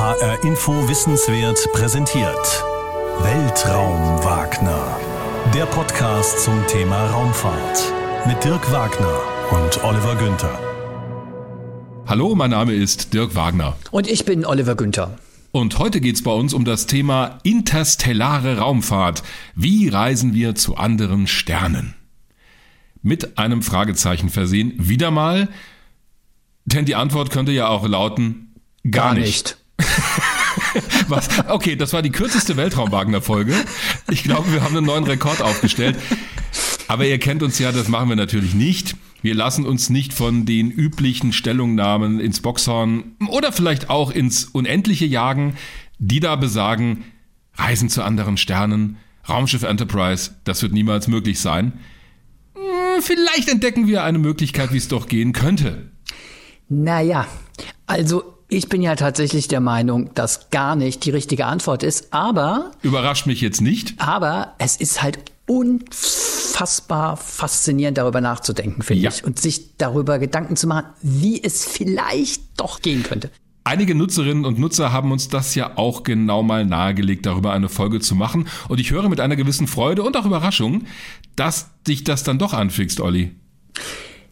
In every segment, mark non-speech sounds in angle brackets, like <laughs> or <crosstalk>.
HR Info Wissenswert präsentiert. Weltraum Wagner. Der Podcast zum Thema Raumfahrt. Mit Dirk Wagner und Oliver Günther. Hallo, mein Name ist Dirk Wagner. Und ich bin Oliver Günther. Und heute geht es bei uns um das Thema interstellare Raumfahrt. Wie reisen wir zu anderen Sternen? Mit einem Fragezeichen versehen. Wieder mal. Denn die Antwort könnte ja auch lauten, gar, gar nicht. nicht. <laughs> Was? Okay, das war die kürzeste Weltraumwagner-Folge. Ich glaube, wir haben einen neuen Rekord aufgestellt. Aber ihr kennt uns ja, das machen wir natürlich nicht. Wir lassen uns nicht von den üblichen Stellungnahmen ins Boxhorn oder vielleicht auch ins Unendliche jagen, die da besagen, Reisen zu anderen Sternen, Raumschiff Enterprise, das wird niemals möglich sein. Hm, vielleicht entdecken wir eine Möglichkeit, wie es doch gehen könnte. Naja, also ich bin ja tatsächlich der Meinung, dass gar nicht die richtige Antwort ist, aber. Überrascht mich jetzt nicht. Aber es ist halt unfassbar faszinierend, darüber nachzudenken, finde ja. ich. Und sich darüber Gedanken zu machen, wie es vielleicht doch gehen könnte. Einige Nutzerinnen und Nutzer haben uns das ja auch genau mal nahegelegt, darüber eine Folge zu machen. Und ich höre mit einer gewissen Freude und auch Überraschung, dass dich das dann doch anfixt, Olli.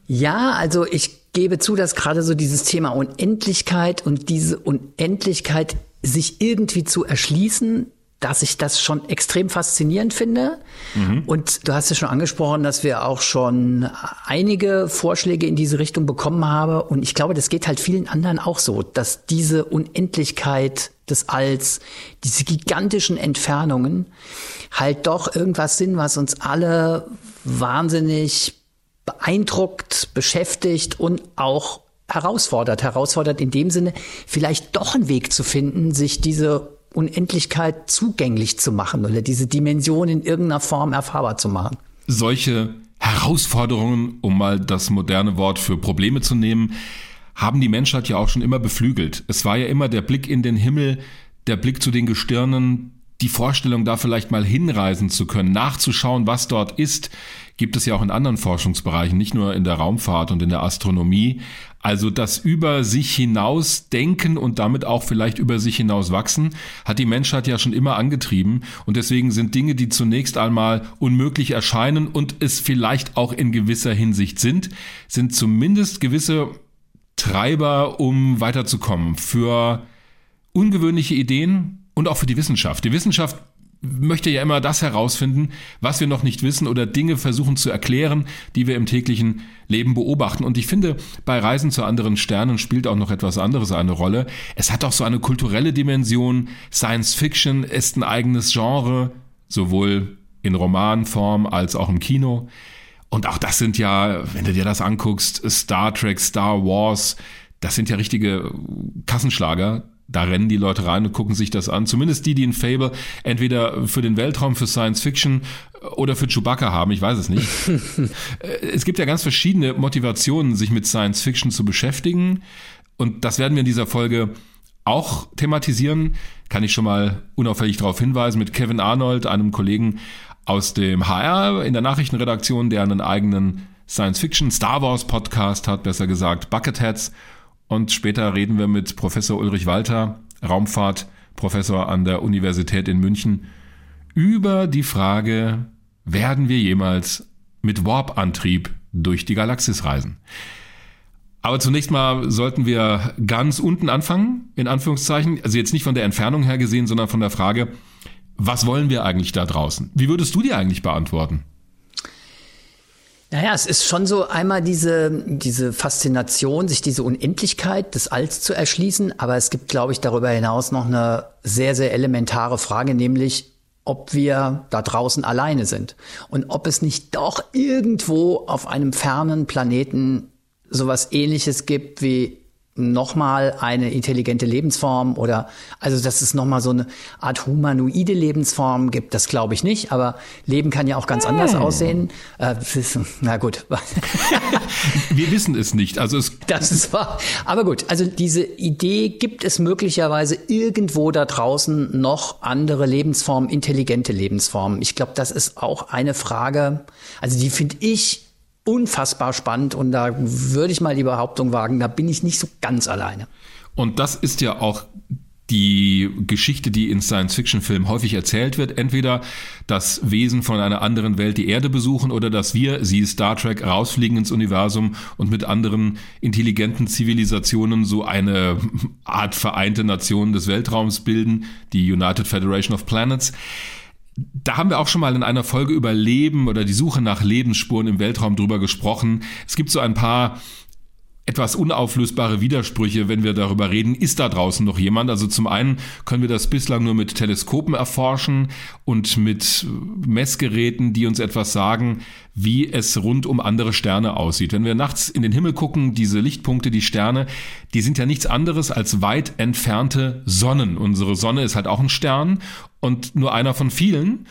Ja, also ich gebe zu, dass gerade so dieses Thema Unendlichkeit und diese Unendlichkeit sich irgendwie zu erschließen, dass ich das schon extrem faszinierend finde. Mhm. Und du hast ja schon angesprochen, dass wir auch schon einige Vorschläge in diese Richtung bekommen haben. Und ich glaube, das geht halt vielen anderen auch so, dass diese Unendlichkeit des Alls, diese gigantischen Entfernungen halt doch irgendwas sind, was uns alle wahnsinnig beeindruckt, beschäftigt und auch herausfordert. Herausfordert in dem Sinne, vielleicht doch einen Weg zu finden, sich diese Unendlichkeit zugänglich zu machen oder diese Dimension in irgendeiner Form erfahrbar zu machen. Solche Herausforderungen, um mal das moderne Wort für Probleme zu nehmen, haben die Menschheit ja auch schon immer beflügelt. Es war ja immer der Blick in den Himmel, der Blick zu den Gestirnen, die Vorstellung, da vielleicht mal hinreisen zu können, nachzuschauen, was dort ist, gibt es ja auch in anderen Forschungsbereichen, nicht nur in der Raumfahrt und in der Astronomie. Also das über sich hinaus denken und damit auch vielleicht über sich hinaus wachsen, hat die Menschheit ja schon immer angetrieben. Und deswegen sind Dinge, die zunächst einmal unmöglich erscheinen und es vielleicht auch in gewisser Hinsicht sind, sind zumindest gewisse Treiber, um weiterzukommen. Für ungewöhnliche Ideen, und auch für die Wissenschaft. Die Wissenschaft möchte ja immer das herausfinden, was wir noch nicht wissen oder Dinge versuchen zu erklären, die wir im täglichen Leben beobachten. Und ich finde, bei Reisen zu anderen Sternen spielt auch noch etwas anderes eine Rolle. Es hat auch so eine kulturelle Dimension. Science Fiction ist ein eigenes Genre, sowohl in Romanform als auch im Kino. Und auch das sind ja, wenn du dir das anguckst, Star Trek, Star Wars, das sind ja richtige Kassenschlager da rennen die Leute rein und gucken sich das an. Zumindest die, die ein Fable entweder für den Weltraum, für Science Fiction oder für Chewbacca haben, ich weiß es nicht. <laughs> es gibt ja ganz verschiedene Motivationen, sich mit Science Fiction zu beschäftigen. Und das werden wir in dieser Folge auch thematisieren. Kann ich schon mal unauffällig darauf hinweisen mit Kevin Arnold, einem Kollegen aus dem HR in der Nachrichtenredaktion, der einen eigenen Science Fiction Star Wars Podcast hat, besser gesagt Bucketheads. Und später reden wir mit Professor Ulrich Walter, Raumfahrtprofessor an der Universität in München, über die Frage, werden wir jemals mit Warp-Antrieb durch die Galaxis reisen? Aber zunächst mal sollten wir ganz unten anfangen, in Anführungszeichen. Also jetzt nicht von der Entfernung her gesehen, sondern von der Frage, was wollen wir eigentlich da draußen? Wie würdest du dir eigentlich beantworten? Naja, es ist schon so einmal diese, diese Faszination, sich diese Unendlichkeit des Alls zu erschließen. Aber es gibt, glaube ich, darüber hinaus noch eine sehr, sehr elementare Frage, nämlich, ob wir da draußen alleine sind und ob es nicht doch irgendwo auf einem fernen Planeten sowas ähnliches gibt wie nochmal eine intelligente Lebensform oder also dass es nochmal so eine Art humanoide Lebensform gibt, das glaube ich nicht, aber Leben kann ja auch ganz anders hm. aussehen. Äh, na gut. <laughs> Wir wissen es nicht. Also es das ist wahr. Aber gut, also diese Idee gibt es möglicherweise irgendwo da draußen noch andere Lebensformen, intelligente Lebensformen. Ich glaube, das ist auch eine Frage, also die finde ich unfassbar spannend und da würde ich mal die Behauptung wagen, da bin ich nicht so ganz alleine. Und das ist ja auch die Geschichte, die in Science-Fiction-Filmen häufig erzählt wird. Entweder das Wesen von einer anderen Welt die Erde besuchen oder dass wir, sie Star Trek, rausfliegen ins Universum und mit anderen intelligenten Zivilisationen so eine Art vereinte Nation des Weltraums bilden, die United Federation of Planets. Da haben wir auch schon mal in einer Folge über Leben oder die Suche nach Lebensspuren im Weltraum drüber gesprochen. Es gibt so ein paar etwas unauflösbare Widersprüche, wenn wir darüber reden, ist da draußen noch jemand? Also zum einen können wir das bislang nur mit Teleskopen erforschen und mit Messgeräten, die uns etwas sagen, wie es rund um andere Sterne aussieht. Wenn wir nachts in den Himmel gucken, diese Lichtpunkte, die Sterne, die sind ja nichts anderes als weit entfernte Sonnen. Unsere Sonne ist halt auch ein Stern und nur einer von vielen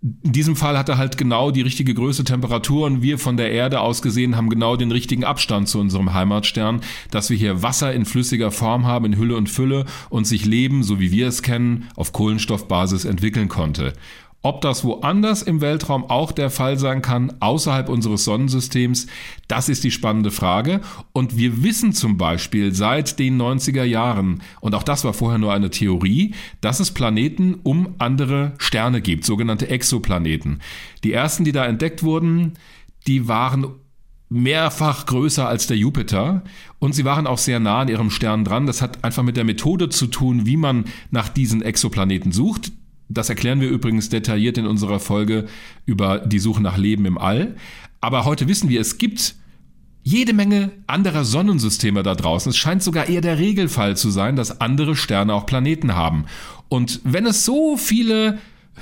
in diesem Fall hat er halt genau die richtige Größe, Temperatur und wir von der Erde aus gesehen haben genau den richtigen Abstand zu unserem Heimatstern, dass wir hier Wasser in flüssiger Form haben, in Hülle und Fülle und sich Leben, so wie wir es kennen, auf Kohlenstoffbasis entwickeln konnte. Ob das woanders im Weltraum auch der Fall sein kann, außerhalb unseres Sonnensystems, das ist die spannende Frage. Und wir wissen zum Beispiel seit den 90er Jahren, und auch das war vorher nur eine Theorie, dass es Planeten um andere Sterne gibt, sogenannte Exoplaneten. Die ersten, die da entdeckt wurden, die waren mehrfach größer als der Jupiter und sie waren auch sehr nah an ihrem Stern dran. Das hat einfach mit der Methode zu tun, wie man nach diesen Exoplaneten sucht. Das erklären wir übrigens detailliert in unserer Folge über die Suche nach Leben im All. Aber heute wissen wir, es gibt jede Menge anderer Sonnensysteme da draußen. Es scheint sogar eher der Regelfall zu sein, dass andere Sterne auch Planeten haben. Und wenn es so viele,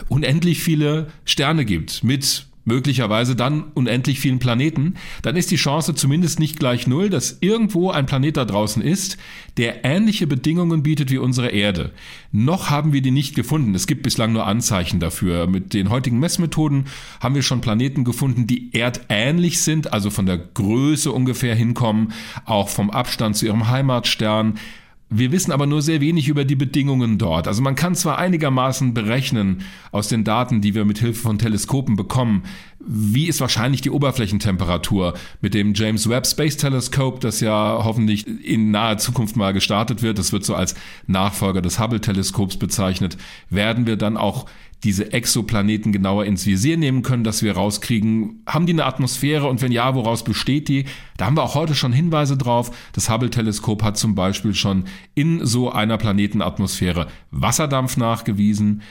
unendlich viele Sterne gibt mit möglicherweise dann unendlich vielen Planeten, dann ist die Chance zumindest nicht gleich null, dass irgendwo ein Planet da draußen ist, der ähnliche Bedingungen bietet wie unsere Erde. Noch haben wir die nicht gefunden. Es gibt bislang nur Anzeichen dafür. Mit den heutigen Messmethoden haben wir schon Planeten gefunden, die erdähnlich sind, also von der Größe ungefähr hinkommen, auch vom Abstand zu ihrem Heimatstern. Wir wissen aber nur sehr wenig über die Bedingungen dort. Also man kann zwar einigermaßen berechnen aus den Daten, die wir mit Hilfe von Teleskopen bekommen, wie ist wahrscheinlich die Oberflächentemperatur mit dem James Webb Space Telescope, das ja hoffentlich in naher Zukunft mal gestartet wird. Das wird so als Nachfolger des Hubble Teleskops bezeichnet. Werden wir dann auch diese Exoplaneten genauer ins Visier nehmen können, dass wir rauskriegen, haben die eine Atmosphäre und wenn ja, woraus besteht die? Da haben wir auch heute schon Hinweise drauf. Das Hubble-Teleskop hat zum Beispiel schon in so einer Planetenatmosphäre Wasserdampf nachgewiesen.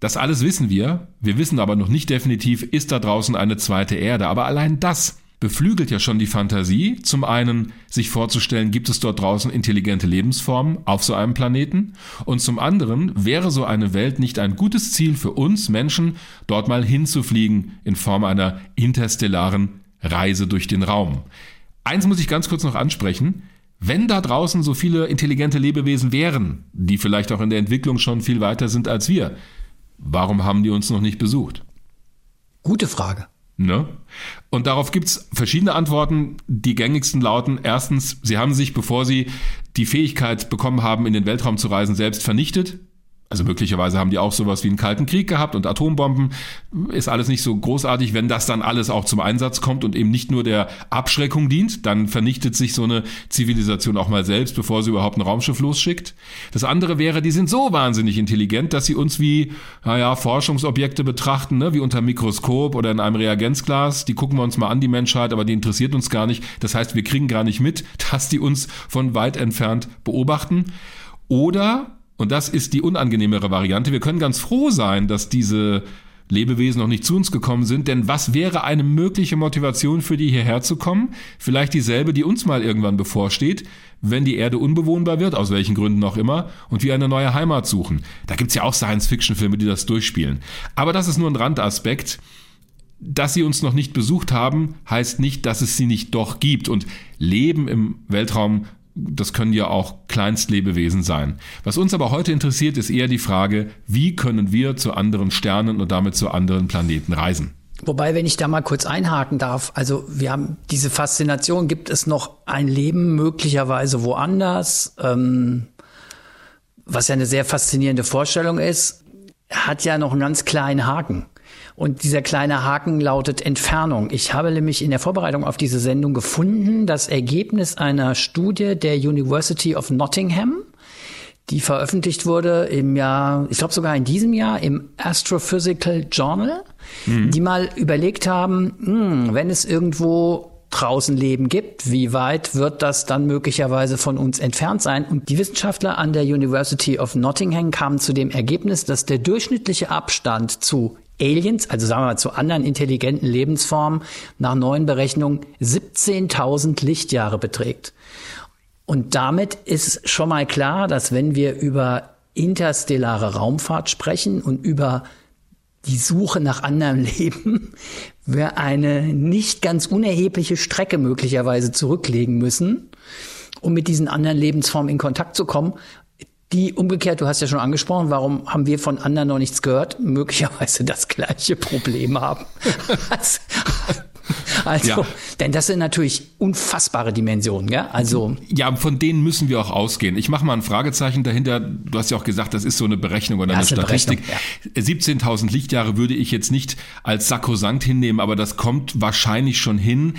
Das alles wissen wir. Wir wissen aber noch nicht definitiv, ist da draußen eine zweite Erde. Aber allein das beflügelt ja schon die Fantasie, zum einen sich vorzustellen, gibt es dort draußen intelligente Lebensformen auf so einem Planeten und zum anderen wäre so eine Welt nicht ein gutes Ziel für uns Menschen, dort mal hinzufliegen in Form einer interstellaren Reise durch den Raum. Eins muss ich ganz kurz noch ansprechen. Wenn da draußen so viele intelligente Lebewesen wären, die vielleicht auch in der Entwicklung schon viel weiter sind als wir, warum haben die uns noch nicht besucht? Gute Frage. Ne? Und darauf gibt es verschiedene Antworten. Die gängigsten lauten, erstens, sie haben sich, bevor sie die Fähigkeit bekommen haben, in den Weltraum zu reisen, selbst vernichtet. Also möglicherweise haben die auch sowas wie einen Kalten Krieg gehabt und Atombomben. Ist alles nicht so großartig, wenn das dann alles auch zum Einsatz kommt und eben nicht nur der Abschreckung dient, dann vernichtet sich so eine Zivilisation auch mal selbst, bevor sie überhaupt ein Raumschiff losschickt. Das andere wäre, die sind so wahnsinnig intelligent, dass sie uns wie, naja, Forschungsobjekte betrachten, ne? wie unter Mikroskop oder in einem Reagenzglas. Die gucken wir uns mal an, die Menschheit, aber die interessiert uns gar nicht. Das heißt, wir kriegen gar nicht mit, <laughs> dass die uns von weit entfernt beobachten. Oder und das ist die unangenehmere Variante. Wir können ganz froh sein, dass diese Lebewesen noch nicht zu uns gekommen sind, denn was wäre eine mögliche Motivation für die hierher zu kommen? Vielleicht dieselbe, die uns mal irgendwann bevorsteht, wenn die Erde unbewohnbar wird, aus welchen Gründen auch immer, und wir eine neue Heimat suchen. Da gibt's ja auch Science-Fiction-Filme, die das durchspielen. Aber das ist nur ein Randaspekt. Dass sie uns noch nicht besucht haben, heißt nicht, dass es sie nicht doch gibt. Und Leben im Weltraum das können ja auch Kleinstlebewesen sein. Was uns aber heute interessiert, ist eher die Frage, wie können wir zu anderen Sternen und damit zu anderen Planeten reisen? Wobei, wenn ich da mal kurz einhaken darf, also wir haben diese Faszination, gibt es noch ein Leben möglicherweise woanders, ähm, was ja eine sehr faszinierende Vorstellung ist, hat ja noch einen ganz kleinen Haken. Und dieser kleine Haken lautet Entfernung. Ich habe nämlich in der Vorbereitung auf diese Sendung gefunden, das Ergebnis einer Studie der University of Nottingham. die veröffentlicht wurde im Jahr, ich glaube sogar in diesem Jahr im Astrophysical Journal, mhm. die mal überlegt haben, hm, wenn es irgendwo draußen Leben gibt, wie weit wird das dann möglicherweise von uns entfernt sein? Und die Wissenschaftler an der University of Nottingham kamen zu dem Ergebnis, dass der durchschnittliche Abstand zu Aliens, also sagen wir mal zu anderen intelligenten Lebensformen, nach neuen Berechnungen 17.000 Lichtjahre beträgt. Und damit ist schon mal klar, dass wenn wir über interstellare Raumfahrt sprechen und über die Suche nach anderem <laughs> Leben, wir eine nicht ganz unerhebliche Strecke möglicherweise zurücklegen müssen, um mit diesen anderen Lebensformen in Kontakt zu kommen. Die umgekehrt, du hast ja schon angesprochen, warum haben wir von anderen noch nichts gehört? Möglicherweise das gleiche Problem haben. <laughs> Also, ja. denn das sind natürlich unfassbare Dimensionen, gell? Also. Ja, von denen müssen wir auch ausgehen. Ich mache mal ein Fragezeichen dahinter. Du hast ja auch gesagt, das ist so eine Berechnung oder eine Statistik. Ja. 17.000 Lichtjahre würde ich jetzt nicht als sakrosankt hinnehmen, aber das kommt wahrscheinlich schon hin.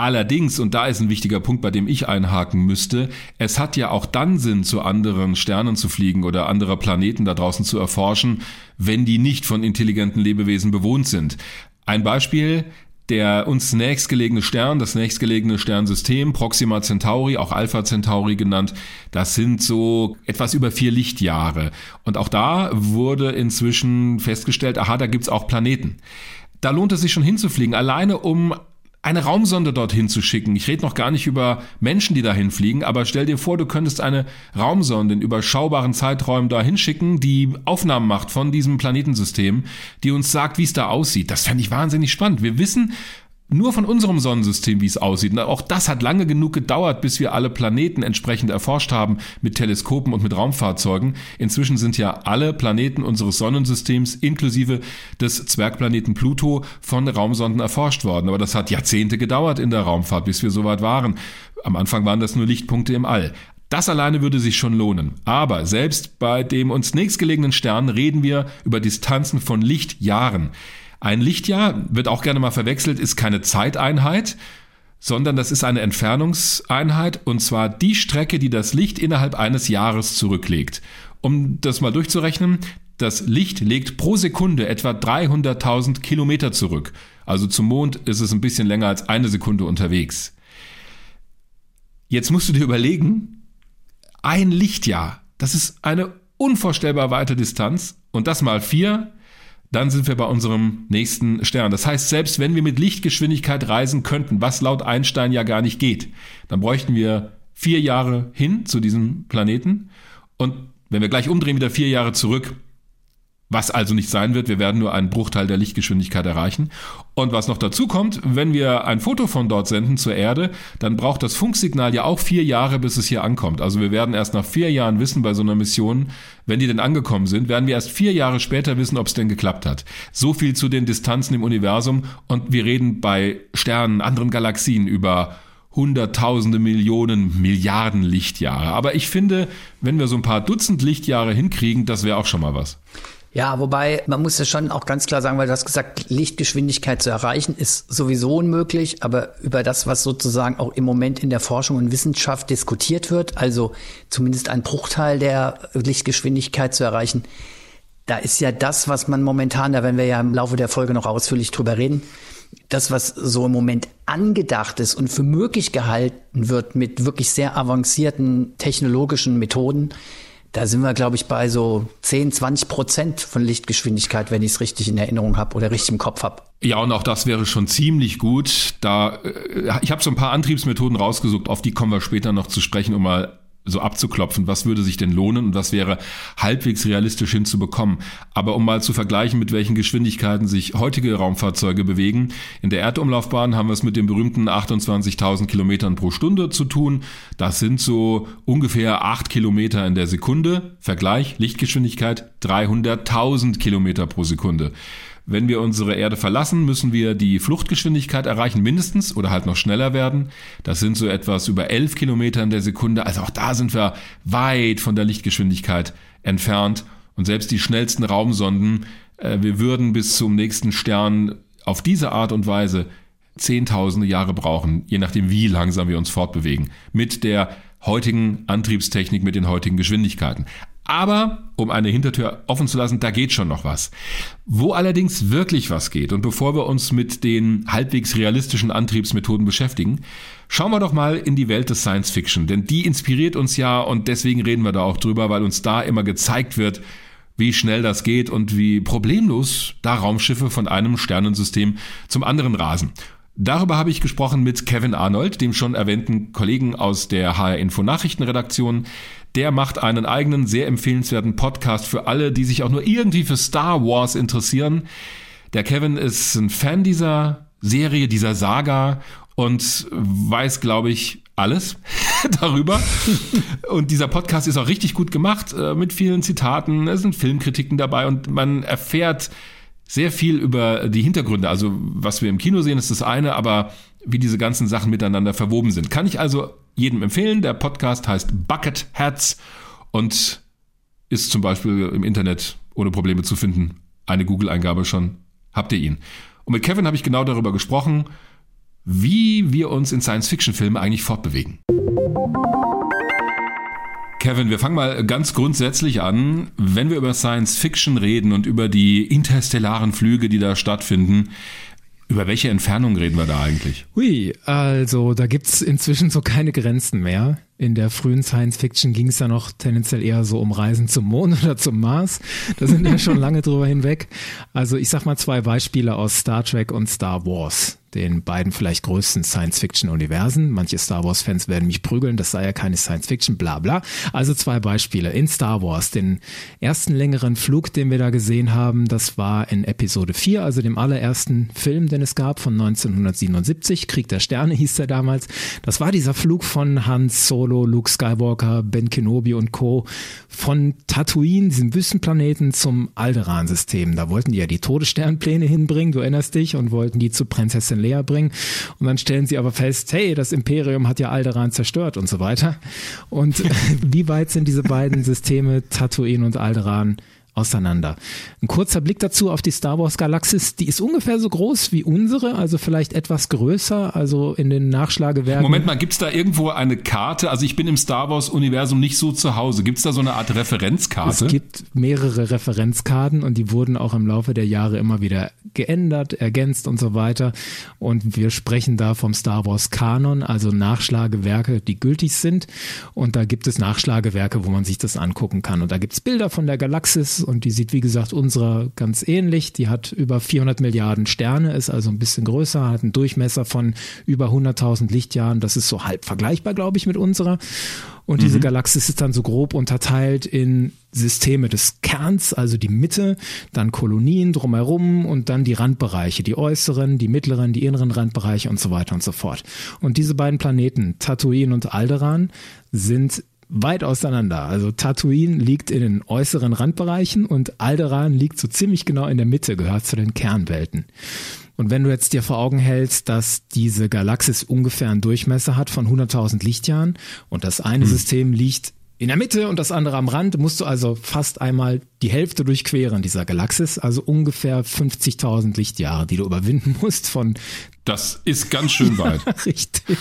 Allerdings, und da ist ein wichtiger Punkt, bei dem ich einhaken müsste, es hat ja auch dann Sinn, zu anderen Sternen zu fliegen oder anderer Planeten da draußen zu erforschen, wenn die nicht von intelligenten Lebewesen bewohnt sind. Ein Beispiel, der uns nächstgelegene Stern, das nächstgelegene Sternsystem, Proxima Centauri, auch Alpha Centauri genannt, das sind so etwas über vier Lichtjahre. Und auch da wurde inzwischen festgestellt, aha, da gibt's auch Planeten. Da lohnt es sich schon hinzufliegen, alleine um eine Raumsonde dorthin zu schicken. Ich rede noch gar nicht über Menschen, die dahin fliegen, aber stell dir vor, du könntest eine Raumsonde in überschaubaren Zeiträumen dahin schicken, die Aufnahmen macht von diesem Planetensystem, die uns sagt, wie es da aussieht. Das fände ich wahnsinnig spannend. Wir wissen nur von unserem Sonnensystem, wie es aussieht. Und auch das hat lange genug gedauert, bis wir alle Planeten entsprechend erforscht haben mit Teleskopen und mit Raumfahrzeugen. Inzwischen sind ja alle Planeten unseres Sonnensystems inklusive des Zwergplaneten Pluto von Raumsonden erforscht worden. Aber das hat Jahrzehnte gedauert in der Raumfahrt, bis wir so weit waren. Am Anfang waren das nur Lichtpunkte im All. Das alleine würde sich schon lohnen. Aber selbst bei dem uns nächstgelegenen Stern reden wir über Distanzen von Lichtjahren. Ein Lichtjahr wird auch gerne mal verwechselt, ist keine Zeiteinheit, sondern das ist eine Entfernungseinheit und zwar die Strecke, die das Licht innerhalb eines Jahres zurücklegt. Um das mal durchzurechnen, das Licht legt pro Sekunde etwa 300.000 Kilometer zurück. Also zum Mond ist es ein bisschen länger als eine Sekunde unterwegs. Jetzt musst du dir überlegen, ein Lichtjahr, das ist eine unvorstellbar weite Distanz und das mal vier dann sind wir bei unserem nächsten Stern. Das heißt, selbst wenn wir mit Lichtgeschwindigkeit reisen könnten, was laut Einstein ja gar nicht geht, dann bräuchten wir vier Jahre hin zu diesem Planeten. Und wenn wir gleich umdrehen, wieder vier Jahre zurück, was also nicht sein wird, wir werden nur einen Bruchteil der Lichtgeschwindigkeit erreichen. Und was noch dazu kommt, wenn wir ein Foto von dort senden zur Erde, dann braucht das Funksignal ja auch vier Jahre, bis es hier ankommt. Also wir werden erst nach vier Jahren wissen bei so einer Mission, wenn die denn angekommen sind, werden wir erst vier Jahre später wissen, ob es denn geklappt hat. So viel zu den Distanzen im Universum. Und wir reden bei Sternen, anderen Galaxien über Hunderttausende, Millionen, Milliarden Lichtjahre. Aber ich finde, wenn wir so ein paar Dutzend Lichtjahre hinkriegen, das wäre auch schon mal was. Ja, wobei man muss ja schon auch ganz klar sagen, weil du hast gesagt, Lichtgeschwindigkeit zu erreichen ist sowieso unmöglich, aber über das, was sozusagen auch im Moment in der Forschung und Wissenschaft diskutiert wird, also zumindest ein Bruchteil der Lichtgeschwindigkeit zu erreichen, da ist ja das, was man momentan, da werden wir ja im Laufe der Folge noch ausführlich drüber reden, das, was so im Moment angedacht ist und für möglich gehalten wird mit wirklich sehr avancierten technologischen Methoden, da sind wir, glaube ich, bei so 10, 20 Prozent von Lichtgeschwindigkeit, wenn ich es richtig in Erinnerung habe oder richtig im Kopf habe. Ja, und auch das wäre schon ziemlich gut. Da äh, ich habe so ein paar Antriebsmethoden rausgesucht, auf die kommen wir später noch zu sprechen, um mal so abzuklopfen, was würde sich denn lohnen und was wäre halbwegs realistisch hinzubekommen. Aber um mal zu vergleichen, mit welchen Geschwindigkeiten sich heutige Raumfahrzeuge bewegen, in der Erdumlaufbahn haben wir es mit den berühmten 28.000 Kilometern pro Stunde zu tun. Das sind so ungefähr 8 Kilometer in der Sekunde. Vergleich, Lichtgeschwindigkeit 300.000 Kilometer pro Sekunde. Wenn wir unsere Erde verlassen, müssen wir die Fluchtgeschwindigkeit erreichen, mindestens oder halt noch schneller werden. Das sind so etwas über 11 Kilometer in der Sekunde. Also auch da sind wir weit von der Lichtgeschwindigkeit entfernt. Und selbst die schnellsten Raumsonden, äh, wir würden bis zum nächsten Stern auf diese Art und Weise zehntausende Jahre brauchen, je nachdem, wie langsam wir uns fortbewegen. Mit der heutigen Antriebstechnik, mit den heutigen Geschwindigkeiten. Aber, um eine Hintertür offen zu lassen, da geht schon noch was. Wo allerdings wirklich was geht, und bevor wir uns mit den halbwegs realistischen Antriebsmethoden beschäftigen, schauen wir doch mal in die Welt des Science Fiction, denn die inspiriert uns ja und deswegen reden wir da auch drüber, weil uns da immer gezeigt wird, wie schnell das geht und wie problemlos da Raumschiffe von einem Sternensystem zum anderen rasen. Darüber habe ich gesprochen mit Kevin Arnold, dem schon erwähnten Kollegen aus der HR Info Nachrichtenredaktion. Der macht einen eigenen, sehr empfehlenswerten Podcast für alle, die sich auch nur irgendwie für Star Wars interessieren. Der Kevin ist ein Fan dieser Serie, dieser Saga und weiß, glaube ich, alles <laughs> darüber. Und dieser Podcast ist auch richtig gut gemacht, äh, mit vielen Zitaten, es sind Filmkritiken dabei und man erfährt sehr viel über die Hintergründe. Also was wir im Kino sehen, ist das eine, aber wie diese ganzen Sachen miteinander verwoben sind. Kann ich also jedem empfehlen. Der Podcast heißt Bucket Hats und ist zum Beispiel im Internet ohne Probleme zu finden. Eine Google-Eingabe schon, habt ihr ihn. Und mit Kevin habe ich genau darüber gesprochen, wie wir uns in Science-Fiction-Filmen eigentlich fortbewegen. Kevin, wir fangen mal ganz grundsätzlich an. Wenn wir über Science Fiction reden und über die interstellaren Flüge, die da stattfinden, über welche Entfernung reden wir da eigentlich? Hui, also da gibt's inzwischen so keine Grenzen mehr. In der frühen Science Fiction ging es ja noch tendenziell eher so um Reisen zum Mond <laughs> oder zum Mars. Da sind wir schon lange drüber hinweg. Also ich sag mal zwei Beispiele aus Star Trek und Star Wars den beiden vielleicht größten Science-Fiction-Universen. Manche Star Wars-Fans werden mich prügeln, das sei ja keine Science-Fiction, bla bla. Also zwei Beispiele. In Star Wars, den ersten längeren Flug, den wir da gesehen haben, das war in Episode 4, also dem allerersten Film, den es gab von 1977. Krieg der Sterne hieß er damals. Das war dieser Flug von Hans Solo, Luke Skywalker, Ben Kenobi und Co. von Tatooine, diesem Wüstenplaneten, zum Alderan-System. Da wollten die ja die Todessternpläne hinbringen, du erinnerst dich, und wollten die zu Prinzessin Leia bringen. Und dann stellen sie aber fest, hey, das Imperium hat ja Alderaan zerstört und so weiter. Und <laughs> wie weit sind diese beiden Systeme, Tatooine und Alderaan, auseinander. Ein kurzer Blick dazu auf die Star Wars Galaxis, die ist ungefähr so groß wie unsere, also vielleicht etwas größer, also in den Nachschlagewerken. Moment mal, gibt's da irgendwo eine Karte? Also ich bin im Star Wars Universum nicht so zu Hause. Gibt's da so eine Art Referenzkarte? Es gibt mehrere Referenzkarten und die wurden auch im Laufe der Jahre immer wieder geändert, ergänzt und so weiter. Und wir sprechen da vom Star Wars Kanon, also Nachschlagewerke, die gültig sind. Und da gibt es Nachschlagewerke, wo man sich das angucken kann. Und da gibt's Bilder von der Galaxis und die sieht, wie gesagt, unserer ganz ähnlich. Die hat über 400 Milliarden Sterne, ist also ein bisschen größer, hat einen Durchmesser von über 100.000 Lichtjahren. Das ist so halb vergleichbar, glaube ich, mit unserer. Und mhm. diese Galaxis ist dann so grob unterteilt in Systeme des Kerns, also die Mitte, dann Kolonien drumherum und dann die Randbereiche, die äußeren, die mittleren, die inneren Randbereiche und so weiter und so fort. Und diese beiden Planeten, Tatooine und Alderan, sind weit auseinander. Also Tatooine liegt in den äußeren Randbereichen und Alderaan liegt so ziemlich genau in der Mitte, gehört zu den Kernwelten. Und wenn du jetzt dir vor Augen hältst, dass diese Galaxis ungefähr einen Durchmesser hat von 100.000 Lichtjahren und das eine hm. System liegt in der Mitte und das andere am Rand, musst du also fast einmal die Hälfte durchqueren dieser Galaxis, also ungefähr 50.000 Lichtjahre, die du überwinden musst von das ist ganz schön weit. Ja, <laughs> richtig.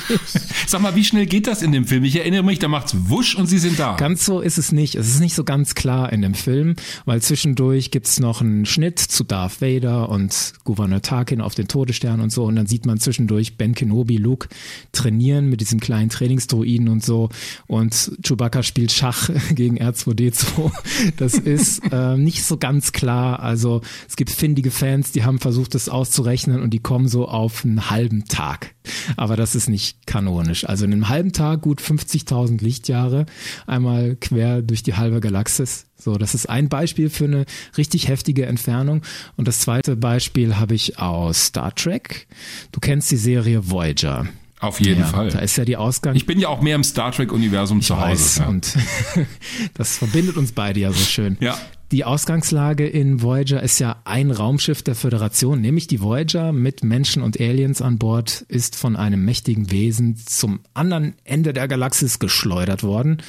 Sag mal, wie schnell geht das in dem Film? Ich erinnere mich, da macht's wusch und sie sind da. Ganz so ist es nicht. Es ist nicht so ganz klar in dem Film, weil zwischendurch gibt's noch einen Schnitt zu Darth Vader und Gouverneur Tarkin auf den Todesstern und so. Und dann sieht man zwischendurch Ben Kenobi, Luke trainieren mit diesem kleinen Trainingsdroiden und so. Und Chewbacca spielt Schach <laughs> gegen R2D2. Das ist <laughs> äh, nicht so ganz klar. Also es gibt findige Fans, die haben versucht, das auszurechnen und die kommen so auf einen halben Tag. Aber das ist nicht kanonisch. Also in einem halben Tag gut 50.000 Lichtjahre einmal quer durch die halbe Galaxis. So, das ist ein Beispiel für eine richtig heftige Entfernung. Und das zweite Beispiel habe ich aus Star Trek. Du kennst die Serie Voyager. Auf jeden ja, Fall. Da ist ja die Ausgang. Ich bin ja auch mehr im Star Trek-Universum zu Hause. Ja. Und <laughs> das verbindet uns beide ja so schön. Ja. Die Ausgangslage in Voyager ist ja ein Raumschiff der Föderation, nämlich die Voyager mit Menschen und Aliens an Bord ist von einem mächtigen Wesen zum anderen Ende der Galaxis geschleudert worden.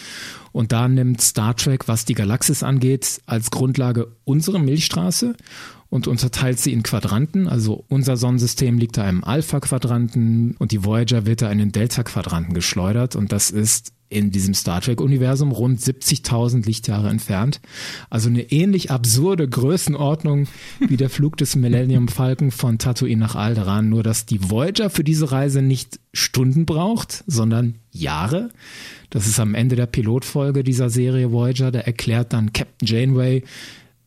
Und da nimmt Star Trek, was die Galaxis angeht, als Grundlage unsere Milchstraße und unterteilt sie in Quadranten. Also unser Sonnensystem liegt da im Alpha-Quadranten und die Voyager wird da in den Delta-Quadranten geschleudert und das ist in diesem Star Trek-Universum rund 70.000 Lichtjahre entfernt. Also eine ähnlich absurde Größenordnung wie der Flug des Millennium Falcon von Tatooine nach Alderaan, nur dass die Voyager für diese Reise nicht Stunden braucht, sondern Jahre. Das ist am Ende der Pilotfolge dieser Serie Voyager, da erklärt dann Captain Janeway,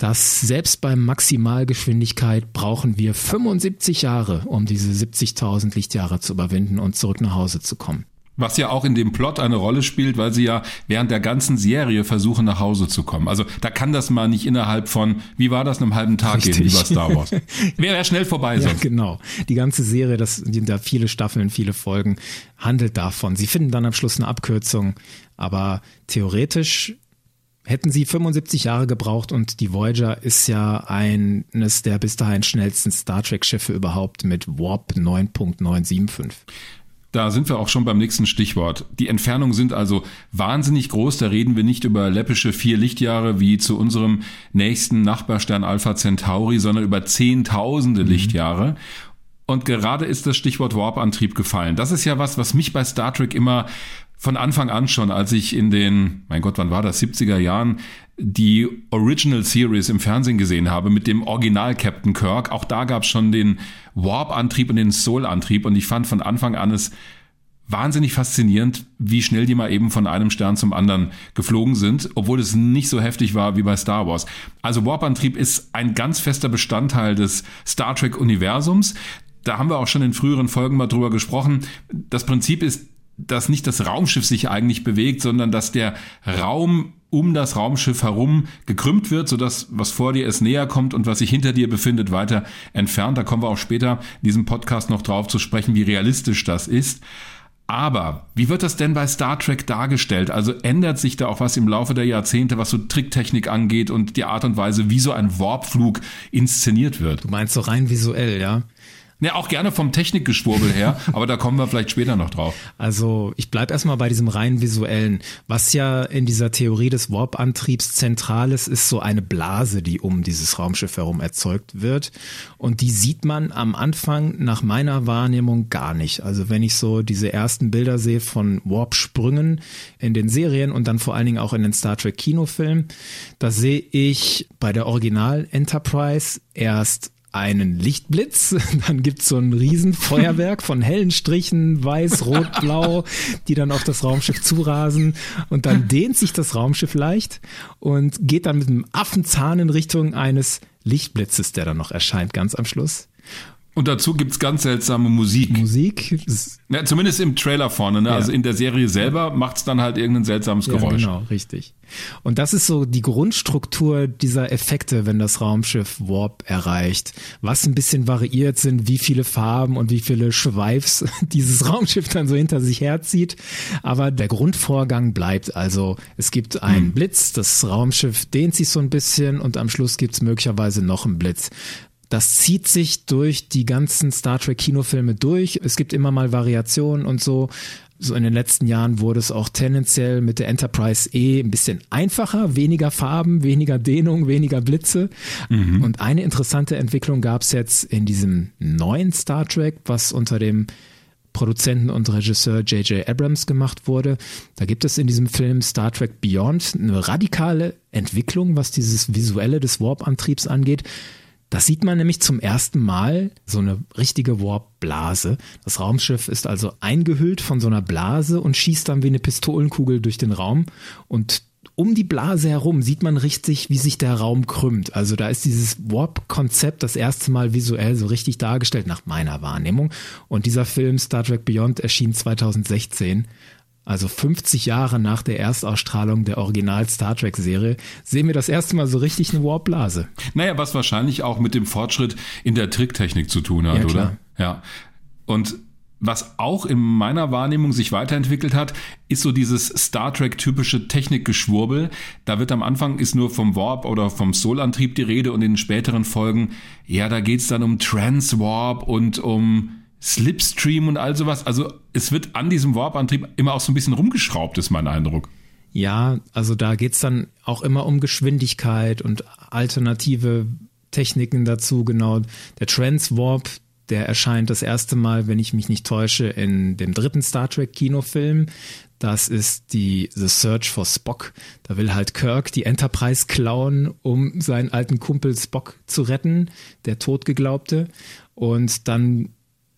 dass selbst bei Maximalgeschwindigkeit brauchen wir 75 Jahre, um diese 70.000 Lichtjahre zu überwinden und zurück nach Hause zu kommen. Was ja auch in dem Plot eine Rolle spielt, weil sie ja während der ganzen Serie versuchen, nach Hause zu kommen. Also da kann das mal nicht innerhalb von, wie war das, einem halben Tag Richtig. gehen, wie bei Star Wars. <laughs> Wäre ja schnell vorbei sonst. Ja, genau. Die ganze Serie, das sind da viele Staffeln, viele Folgen, handelt davon. Sie finden dann am Schluss eine Abkürzung, aber theoretisch hätten sie 75 Jahre gebraucht und die Voyager ist ja eines der bis dahin schnellsten Star Trek Schiffe überhaupt mit Warp 9.975. Da sind wir auch schon beim nächsten Stichwort. Die Entfernungen sind also wahnsinnig groß. Da reden wir nicht über läppische vier Lichtjahre wie zu unserem nächsten Nachbarstern Alpha Centauri, sondern über Zehntausende mhm. Lichtjahre. Und gerade ist das Stichwort Warp-Antrieb gefallen. Das ist ja was, was mich bei Star Trek immer von Anfang an schon, als ich in den, mein Gott, wann war das, 70er Jahren, die Original Series im Fernsehen gesehen habe mit dem Original Captain Kirk. Auch da gab es schon den Warp-Antrieb und den Soul-Antrieb und ich fand von Anfang an es wahnsinnig faszinierend, wie schnell die mal eben von einem Stern zum anderen geflogen sind, obwohl es nicht so heftig war wie bei Star Wars. Also Warp-Antrieb ist ein ganz fester Bestandteil des Star Trek-Universums. Da haben wir auch schon in früheren Folgen mal drüber gesprochen. Das Prinzip ist, dass nicht das Raumschiff sich eigentlich bewegt, sondern dass der Raum um das Raumschiff herum gekrümmt wird, sodass was vor dir es näher kommt und was sich hinter dir befindet, weiter entfernt. Da kommen wir auch später in diesem Podcast noch drauf zu sprechen, wie realistisch das ist. Aber wie wird das denn bei Star Trek dargestellt? Also ändert sich da auch was im Laufe der Jahrzehnte, was so Tricktechnik angeht und die Art und Weise, wie so ein Warpflug inszeniert wird? Du meinst so rein visuell, ja? Ne, auch gerne vom Technikgeschwurbel her, <laughs> aber da kommen wir vielleicht später noch drauf. Also ich bleib erstmal bei diesem rein visuellen. Was ja in dieser Theorie des Warp-Antriebs zentral ist, ist so eine Blase, die um dieses Raumschiff herum erzeugt wird. Und die sieht man am Anfang nach meiner Wahrnehmung gar nicht. Also wenn ich so diese ersten Bilder sehe von Warp-Sprüngen in den Serien und dann vor allen Dingen auch in den Star Trek Kinofilmen, da sehe ich bei der Original Enterprise erst einen Lichtblitz, <laughs> dann gibt's so ein Riesenfeuerwerk von hellen Strichen, weiß, rot, <laughs> blau, die dann auf das Raumschiff zurasen und dann dehnt sich das Raumschiff leicht und geht dann mit einem Affenzahn in Richtung eines Lichtblitzes, der dann noch erscheint ganz am Schluss. Und dazu gibt's ganz seltsame Musik. Musik? Ja, zumindest im Trailer vorne. Ne? Ja. Also in der Serie selber macht's dann halt irgendein seltsames Geräusch. Ja, genau, richtig. Und das ist so die Grundstruktur dieser Effekte, wenn das Raumschiff Warp erreicht. Was ein bisschen variiert sind, wie viele Farben und wie viele Schweifs <laughs> dieses Raumschiff dann so hinter sich herzieht. Aber der Grundvorgang bleibt also, es gibt einen hm. Blitz, das Raumschiff dehnt sich so ein bisschen und am Schluss gibt's möglicherweise noch einen Blitz. Das zieht sich durch die ganzen Star Trek Kinofilme durch. Es gibt immer mal Variationen und so. So in den letzten Jahren wurde es auch tendenziell mit der Enterprise E ein bisschen einfacher, weniger Farben, weniger Dehnung, weniger Blitze. Mhm. Und eine interessante Entwicklung gab es jetzt in diesem neuen Star Trek, was unter dem Produzenten und Regisseur J.J. Abrams gemacht wurde. Da gibt es in diesem Film Star Trek Beyond eine radikale Entwicklung, was dieses Visuelle des Warp-Antriebs angeht. Das sieht man nämlich zum ersten Mal, so eine richtige Warp-Blase. Das Raumschiff ist also eingehüllt von so einer Blase und schießt dann wie eine Pistolenkugel durch den Raum. Und um die Blase herum sieht man richtig, wie sich der Raum krümmt. Also da ist dieses Warp-Konzept das erste Mal visuell so richtig dargestellt, nach meiner Wahrnehmung. Und dieser Film Star Trek Beyond erschien 2016 also 50 Jahre nach der Erstausstrahlung der Original Star Trek Serie, sehen wir das erste Mal so richtig eine Warp-Blase. Naja, was wahrscheinlich auch mit dem Fortschritt in der Tricktechnik zu tun hat, ja, oder? Ja. Und was auch in meiner Wahrnehmung sich weiterentwickelt hat, ist so dieses Star Trek typische Technikgeschwurbel. Da wird am Anfang ist nur vom Warp oder vom Soul-Antrieb die Rede und in den späteren Folgen, ja, da geht's dann um Transwarp und um Slipstream und all sowas. Also es wird an diesem Warp-Antrieb immer auch so ein bisschen rumgeschraubt, ist mein Eindruck. Ja, also da geht's dann auch immer um Geschwindigkeit und alternative Techniken dazu. Genau, der Transwarp, der erscheint das erste Mal, wenn ich mich nicht täusche, in dem dritten Star Trek Kinofilm. Das ist die The Search for Spock. Da will halt Kirk die Enterprise klauen, um seinen alten Kumpel Spock zu retten, der Totgeglaubte. Und dann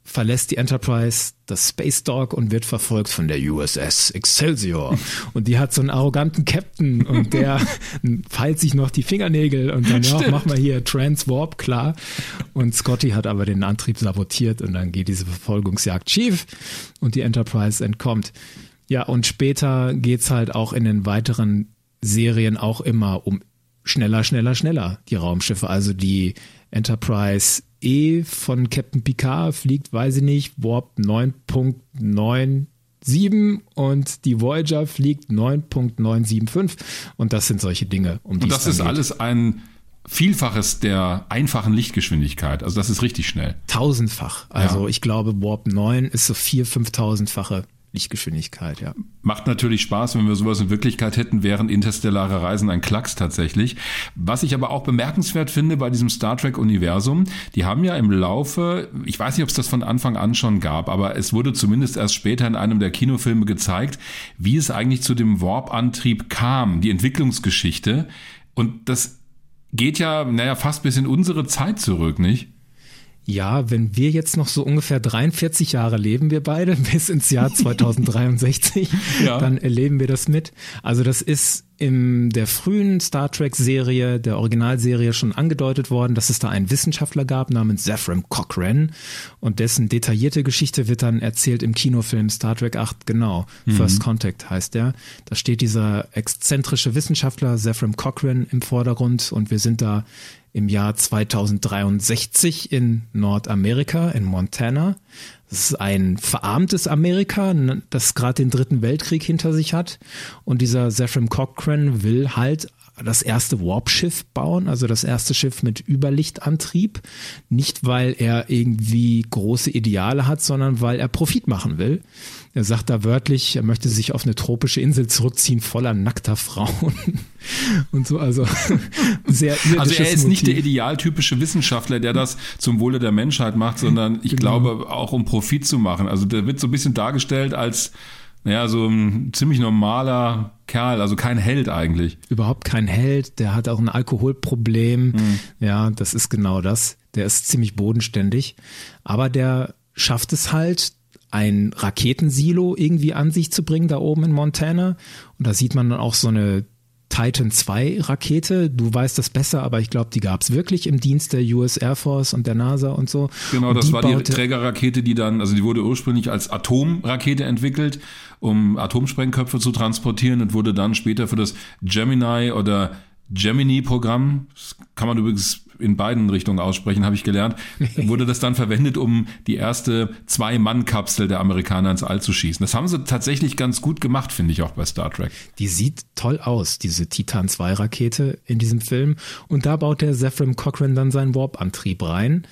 verlässt die Enterprise das Space Dog und wird verfolgt von der USS Excelsior. Und die hat so einen arroganten Captain und der <laughs> feilt sich noch die Fingernägel und dann, ja, mach mal hier Transwarp, klar. Und Scotty hat aber den Antrieb sabotiert und dann geht diese Verfolgungsjagd schief und die Enterprise entkommt. Ja, und später geht's halt auch in den weiteren Serien auch immer um schneller, schneller, schneller, die Raumschiffe. Also die Enterprise E von Captain Picard fliegt, weiß ich nicht, Warp 9.97 und die Voyager fliegt 9.975 und das sind solche Dinge, um Und das ist geht. alles ein Vielfaches der einfachen Lichtgeschwindigkeit. Also das ist richtig schnell. Tausendfach. Also ja. ich glaube, Warp 9 ist so vier, fünftausendfache Lichtgeschwindigkeit, ja. Macht natürlich Spaß, wenn wir sowas in Wirklichkeit hätten, wären interstellare Reisen ein Klacks tatsächlich. Was ich aber auch bemerkenswert finde bei diesem Star Trek-Universum, die haben ja im Laufe, ich weiß nicht, ob es das von Anfang an schon gab, aber es wurde zumindest erst später in einem der Kinofilme gezeigt, wie es eigentlich zu dem Warp-Antrieb kam, die Entwicklungsgeschichte. Und das geht ja, naja, fast bis in unsere Zeit zurück, nicht? Ja, wenn wir jetzt noch so ungefähr 43 Jahre leben, wir beide, <laughs> bis ins Jahr <laughs> 2063, ja. dann erleben wir das mit. Also das ist in der frühen Star Trek-Serie, der Originalserie schon angedeutet worden, dass es da einen Wissenschaftler gab namens Zephram Cochrane und dessen detaillierte Geschichte wird dann erzählt im Kinofilm Star Trek 8, genau. Mhm. First Contact heißt der. Da steht dieser exzentrische Wissenschaftler Zephram Cochrane im Vordergrund und wir sind da im Jahr 2063 in Nordamerika, in Montana. Das ist ein verarmtes Amerika, das gerade den Dritten Weltkrieg hinter sich hat. Und dieser Zephram Cochrane will halt das erste Warp-Schiff bauen, also das erste Schiff mit Überlichtantrieb. Nicht, weil er irgendwie große Ideale hat, sondern weil er Profit machen will. Er sagt da wörtlich, er möchte sich auf eine tropische Insel zurückziehen, voller nackter Frauen. <laughs> Und so, also <laughs> sehr Also er ist Motiv. nicht der idealtypische Wissenschaftler, der das zum Wohle der Menschheit macht, sondern ich genau. glaube auch um Profit zu machen. Also der wird so ein bisschen dargestellt als naja, so ein ziemlich normaler Kerl, also kein Held eigentlich. Überhaupt kein Held, der hat auch ein Alkoholproblem. Mhm. Ja, das ist genau das. Der ist ziemlich bodenständig. Aber der schafft es halt, ein Raketensilo irgendwie an sich zu bringen, da oben in Montana. Und da sieht man dann auch so eine Titan 2 Rakete. Du weißt das besser, aber ich glaube, die gab es wirklich im Dienst der US Air Force und der NASA und so. Genau, und das die war die Trägerrakete, die dann, also die wurde ursprünglich als Atomrakete entwickelt, um Atomsprengköpfe zu transportieren und wurde dann später für das Gemini oder Gemini-Programm, das kann man übrigens in beiden Richtungen aussprechen, habe ich gelernt, <laughs> wurde das dann verwendet, um die erste Zwei-Mann-Kapsel der Amerikaner ins All zu schießen. Das haben sie tatsächlich ganz gut gemacht, finde ich auch bei Star Trek. Die sieht toll aus, diese Titan 2-Rakete in diesem Film. Und da baut der Zephram Cochrane dann seinen Warp-Antrieb rein.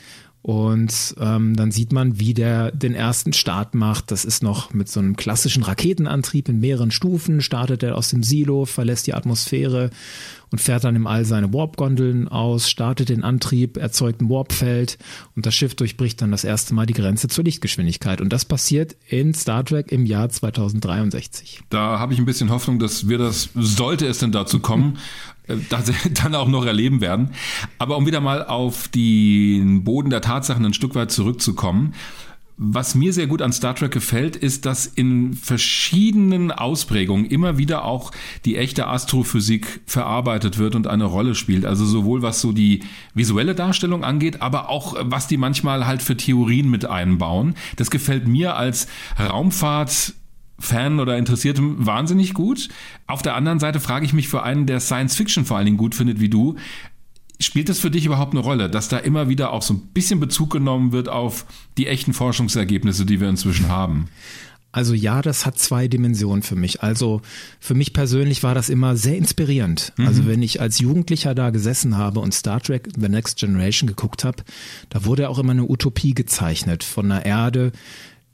Und ähm, dann sieht man, wie der den ersten Start macht. Das ist noch mit so einem klassischen Raketenantrieb in mehreren Stufen. Startet er aus dem Silo, verlässt die Atmosphäre und fährt dann im All seine Warp-Gondeln aus, startet den Antrieb, erzeugt ein Warpfeld und das Schiff durchbricht dann das erste Mal die Grenze zur Lichtgeschwindigkeit. Und das passiert in Star Trek im Jahr 2063. Da habe ich ein bisschen Hoffnung, dass wir das, sollte es denn dazu kommen, <laughs> dann auch noch erleben werden. Aber um wieder mal auf den Boden der Tatsachen ein Stück weit zurückzukommen, was mir sehr gut an Star Trek gefällt, ist, dass in verschiedenen Ausprägungen immer wieder auch die echte Astrophysik verarbeitet wird und eine Rolle spielt. Also sowohl was so die visuelle Darstellung angeht, aber auch was die manchmal halt für Theorien mit einbauen. Das gefällt mir als Raumfahrt Fan oder Interessiertem wahnsinnig gut. Auf der anderen Seite frage ich mich für einen, der Science Fiction vor allen Dingen gut findet wie du, Spielt das für dich überhaupt eine Rolle, dass da immer wieder auch so ein bisschen Bezug genommen wird auf die echten Forschungsergebnisse, die wir inzwischen haben? Also ja, das hat zwei Dimensionen für mich. Also für mich persönlich war das immer sehr inspirierend. Mhm. Also wenn ich als Jugendlicher da gesessen habe und Star Trek The Next Generation geguckt habe, da wurde auch immer eine Utopie gezeichnet von einer Erde,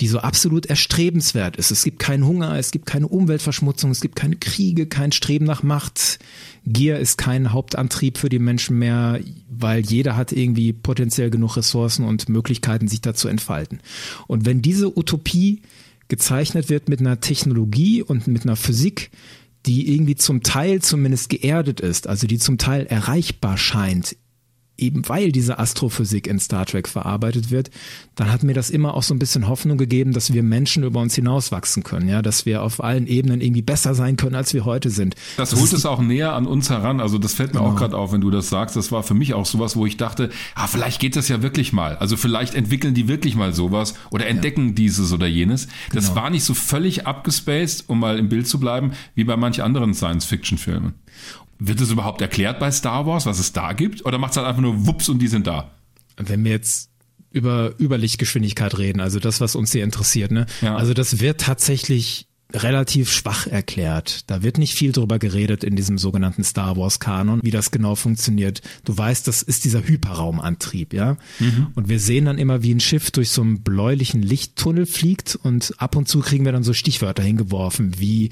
die so absolut erstrebenswert ist. Es gibt keinen Hunger, es gibt keine Umweltverschmutzung, es gibt keine Kriege, kein Streben nach Macht. Gier ist kein Hauptantrieb für die Menschen mehr, weil jeder hat irgendwie potenziell genug Ressourcen und Möglichkeiten, sich da zu entfalten. Und wenn diese Utopie gezeichnet wird mit einer Technologie und mit einer Physik, die irgendwie zum Teil zumindest geerdet ist, also die zum Teil erreichbar scheint eben weil diese Astrophysik in Star Trek verarbeitet wird, dann hat mir das immer auch so ein bisschen Hoffnung gegeben, dass wir Menschen über uns hinauswachsen können, ja, dass wir auf allen Ebenen irgendwie besser sein können, als wir heute sind. Das, das holt es auch näher an uns heran. Also das fällt mir genau. auch gerade auf, wenn du das sagst. Das war für mich auch sowas, wo ich dachte, ah, vielleicht geht das ja wirklich mal. Also vielleicht entwickeln die wirklich mal sowas oder entdecken ja. dieses oder jenes. Das genau. war nicht so völlig abgespaced, um mal im Bild zu bleiben, wie bei manch anderen Science-Fiction-Filmen. Wird es überhaupt erklärt bei Star Wars, was es da gibt? Oder macht es halt einfach nur Wups und die sind da? Wenn wir jetzt über Überlichtgeschwindigkeit reden, also das, was uns hier interessiert, ne? Ja. Also das wird tatsächlich relativ schwach erklärt. Da wird nicht viel drüber geredet in diesem sogenannten Star Wars Kanon, wie das genau funktioniert. Du weißt, das ist dieser Hyperraumantrieb, ja? Mhm. Und wir sehen dann immer, wie ein Schiff durch so einen bläulichen Lichttunnel fliegt und ab und zu kriegen wir dann so Stichwörter hingeworfen, wie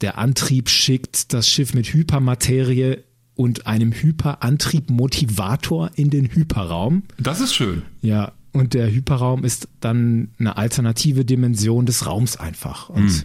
der Antrieb schickt das Schiff mit Hypermaterie und einem Hyperantriebmotivator in den Hyperraum. Das ist schön. Ja, und der Hyperraum ist dann eine alternative Dimension des Raums einfach. Und hm.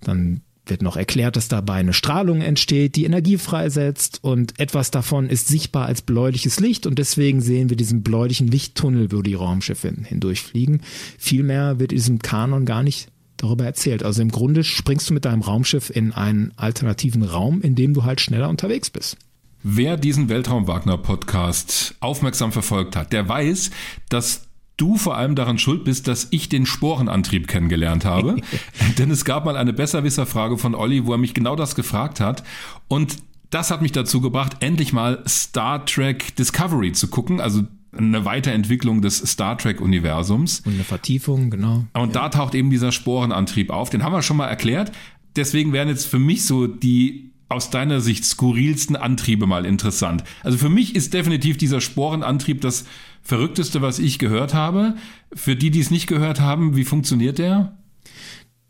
dann wird noch erklärt, dass dabei eine Strahlung entsteht, die Energie freisetzt und etwas davon ist sichtbar als bläuliches Licht und deswegen sehen wir diesen bläulichen Lichttunnel, wo die Raumschiffe hindurchfliegen. Vielmehr wird in diesem Kanon gar nicht darüber erzählt. Also im Grunde springst du mit deinem Raumschiff in einen alternativen Raum, in dem du halt schneller unterwegs bist. Wer diesen Weltraum-Wagner-Podcast aufmerksam verfolgt hat, der weiß, dass du vor allem daran schuld bist, dass ich den Sporenantrieb kennengelernt habe. <laughs> Denn es gab mal eine Besserwisser-Frage von Olli, wo er mich genau das gefragt hat. Und das hat mich dazu gebracht, endlich mal Star Trek Discovery zu gucken. Also eine Weiterentwicklung des Star Trek-Universums. Und eine Vertiefung, genau. Und ja. da taucht eben dieser Sporenantrieb auf. Den haben wir schon mal erklärt. Deswegen wären jetzt für mich so die aus deiner Sicht skurrilsten Antriebe mal interessant. Also für mich ist definitiv dieser Sporenantrieb das verrückteste, was ich gehört habe. Für die, die es nicht gehört haben, wie funktioniert der?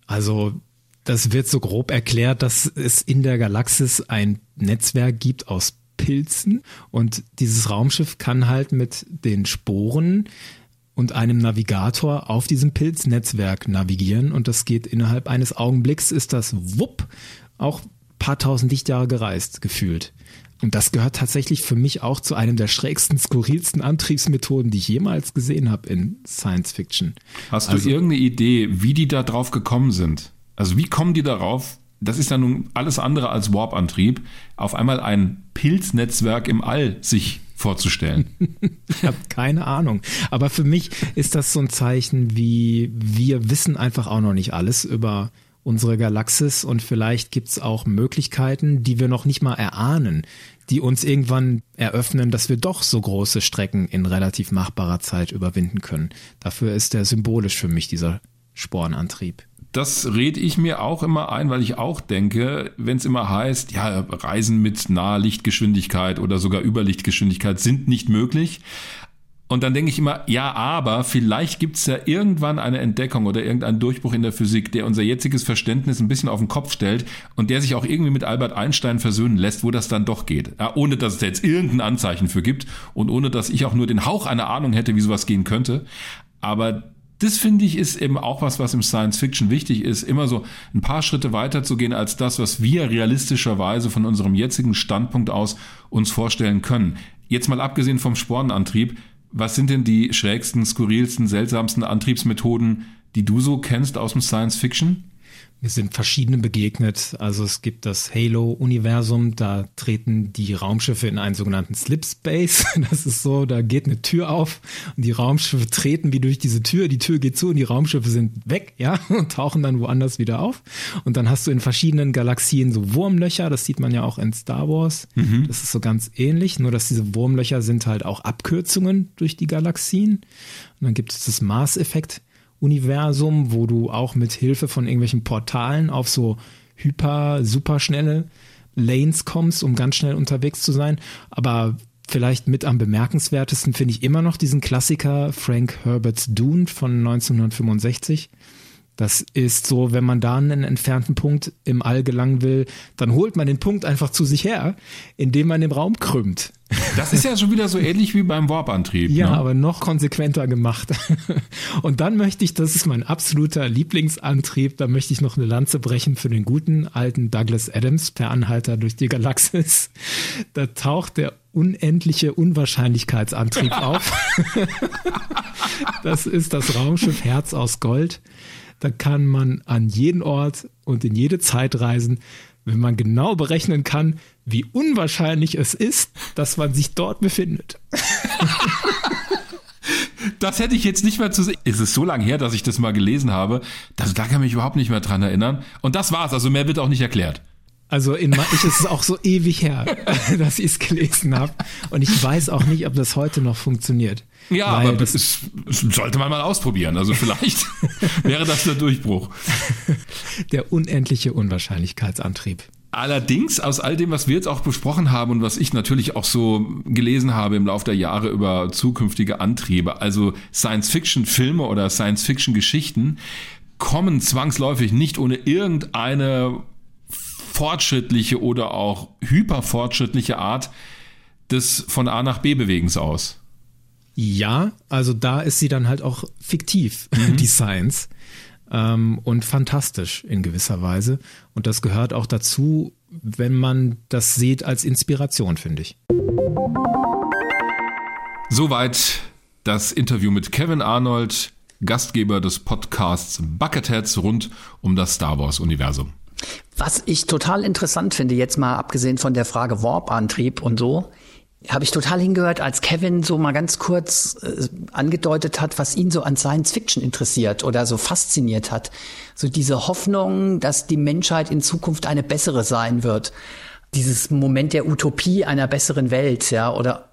Also das wird so grob erklärt, dass es in der Galaxis ein Netzwerk gibt aus Pilzen und dieses Raumschiff kann halt mit den Sporen und einem Navigator auf diesem Pilznetzwerk navigieren und das geht innerhalb eines Augenblicks ist das wupp auch paar tausend Lichtjahre gereist gefühlt. Und das gehört tatsächlich für mich auch zu einem der schrägsten, skurrilsten Antriebsmethoden, die ich jemals gesehen habe in Science Fiction. Hast du also, irgendeine Idee, wie die da drauf gekommen sind? Also wie kommen die darauf, das ist ja nun alles andere als Warp-Antrieb, auf einmal ein Pilznetzwerk im All sich vorzustellen. <laughs> ich habe keine Ahnung. Aber für mich ist das so ein Zeichen, wie wir wissen einfach auch noch nicht alles über unsere Galaxis und vielleicht gibt's auch Möglichkeiten, die wir noch nicht mal erahnen, die uns irgendwann eröffnen, dass wir doch so große Strecken in relativ machbarer Zeit überwinden können. Dafür ist der symbolisch für mich dieser Sporenantrieb das rede ich mir auch immer ein, weil ich auch denke, wenn es immer heißt, ja, Reisen mit naher Lichtgeschwindigkeit oder sogar Überlichtgeschwindigkeit sind nicht möglich. Und dann denke ich immer, ja, aber vielleicht gibt es ja irgendwann eine Entdeckung oder irgendeinen Durchbruch in der Physik, der unser jetziges Verständnis ein bisschen auf den Kopf stellt und der sich auch irgendwie mit Albert Einstein versöhnen lässt, wo das dann doch geht. Ja, ohne dass es jetzt irgendein Anzeichen für gibt und ohne dass ich auch nur den Hauch einer Ahnung hätte, wie sowas gehen könnte. Aber das finde ich ist eben auch was, was im Science Fiction wichtig ist, immer so ein paar Schritte weiter zu gehen als das, was wir realistischerweise von unserem jetzigen Standpunkt aus uns vorstellen können. Jetzt mal abgesehen vom Spornantrieb, was sind denn die schrägsten, skurrilsten, seltsamsten Antriebsmethoden, die du so kennst aus dem Science Fiction? Wir sind verschiedenen begegnet. Also es gibt das Halo-Universum, da treten die Raumschiffe in einen sogenannten Slip Space. <laughs> Das ist so, da geht eine Tür auf und die Raumschiffe treten wie durch diese Tür. Die Tür geht zu und die Raumschiffe sind weg, ja, <laughs> und tauchen dann woanders wieder auf. Und dann hast du in verschiedenen Galaxien so Wurmlöcher. Das sieht man ja auch in Star Wars. Mhm. Das ist so ganz ähnlich, nur dass diese Wurmlöcher sind halt auch Abkürzungen durch die Galaxien. Und dann gibt es das Mars-Effekt Universum, wo du auch mit Hilfe von irgendwelchen Portalen auf so hyper, superschnelle Lanes kommst, um ganz schnell unterwegs zu sein. Aber vielleicht mit am bemerkenswertesten finde ich immer noch diesen Klassiker Frank Herbert's Dune von 1965. Das ist so, wenn man da einen entfernten Punkt im All gelangen will, dann holt man den Punkt einfach zu sich her, indem man den Raum krümmt. Das ist ja schon wieder so ähnlich wie beim Warp-Antrieb. Ja, ne? aber noch konsequenter gemacht. <laughs> Und dann möchte ich, das ist mein absoluter Lieblingsantrieb, da möchte ich noch eine Lanze brechen für den guten alten Douglas Adams per Anhalter durch die Galaxis. Da taucht der unendliche Unwahrscheinlichkeitsantrieb <laughs> auf. Das ist das Raumschiff Herz aus Gold. Da kann man an jeden Ort und in jede Zeit reisen, wenn man genau berechnen kann, wie unwahrscheinlich es ist, dass man sich dort befindet. <laughs> Das hätte ich jetzt nicht mehr zu sehen. Es ist so lange her, dass ich das mal gelesen habe. Das, da kann ich mich überhaupt nicht mehr dran erinnern. Und das war's. Also mehr wird auch nicht erklärt. Also in ich ist es auch so ewig her, <laughs> <laughs> dass ich es gelesen habe. Und ich weiß auch nicht, ob das heute noch funktioniert. Ja, aber das, sollte man mal ausprobieren. Also vielleicht <laughs> wäre das der Durchbruch. der unendliche Unwahrscheinlichkeitsantrieb. Allerdings, aus all dem, was wir jetzt auch besprochen haben und was ich natürlich auch so gelesen habe im Laufe der Jahre über zukünftige Antriebe, also Science-Fiction-Filme oder Science-Fiction-Geschichten, kommen zwangsläufig nicht ohne irgendeine fortschrittliche oder auch hyperfortschrittliche Art des von A nach B Bewegens aus. Ja, also da ist sie dann halt auch fiktiv, die Science. Ähm, und fantastisch in gewisser Weise. Und das gehört auch dazu, wenn man das sieht als Inspiration, finde ich. Soweit das Interview mit Kevin Arnold, Gastgeber des Podcasts Bucketheads rund um das Star Wars-Universum. Was ich total interessant finde, jetzt mal abgesehen von der Frage Warp-Antrieb und so, habe ich total hingehört, als Kevin so mal ganz kurz äh, angedeutet hat, was ihn so an Science Fiction interessiert oder so fasziniert hat. So diese Hoffnung, dass die Menschheit in Zukunft eine bessere sein wird. Dieses Moment der Utopie einer besseren Welt, ja, oder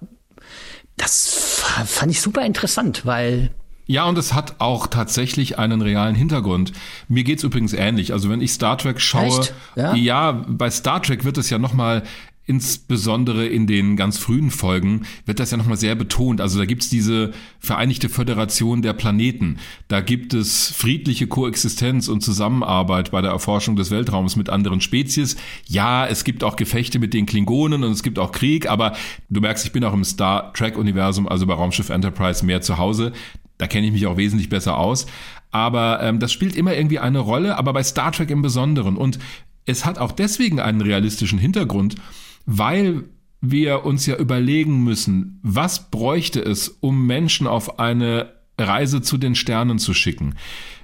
das fand ich super interessant, weil Ja, und es hat auch tatsächlich einen realen Hintergrund. Mir geht's übrigens ähnlich. Also wenn ich Star Trek schaue? Ja? ja, bei Star Trek wird es ja nochmal insbesondere in den ganz frühen Folgen wird das ja nochmal sehr betont. Also da gibt's diese Vereinigte Föderation der Planeten. Da gibt es friedliche Koexistenz und Zusammenarbeit bei der Erforschung des Weltraums mit anderen Spezies. Ja, es gibt auch Gefechte mit den Klingonen und es gibt auch Krieg, aber du merkst, ich bin auch im Star Trek-Universum, also bei Raumschiff Enterprise mehr zu Hause. Da kenne ich mich auch wesentlich besser aus. Aber ähm, das spielt immer irgendwie eine Rolle, aber bei Star Trek im Besonderen. Und es hat auch deswegen einen realistischen Hintergrund, weil wir uns ja überlegen müssen, was bräuchte es, um Menschen auf eine Reise zu den Sternen zu schicken.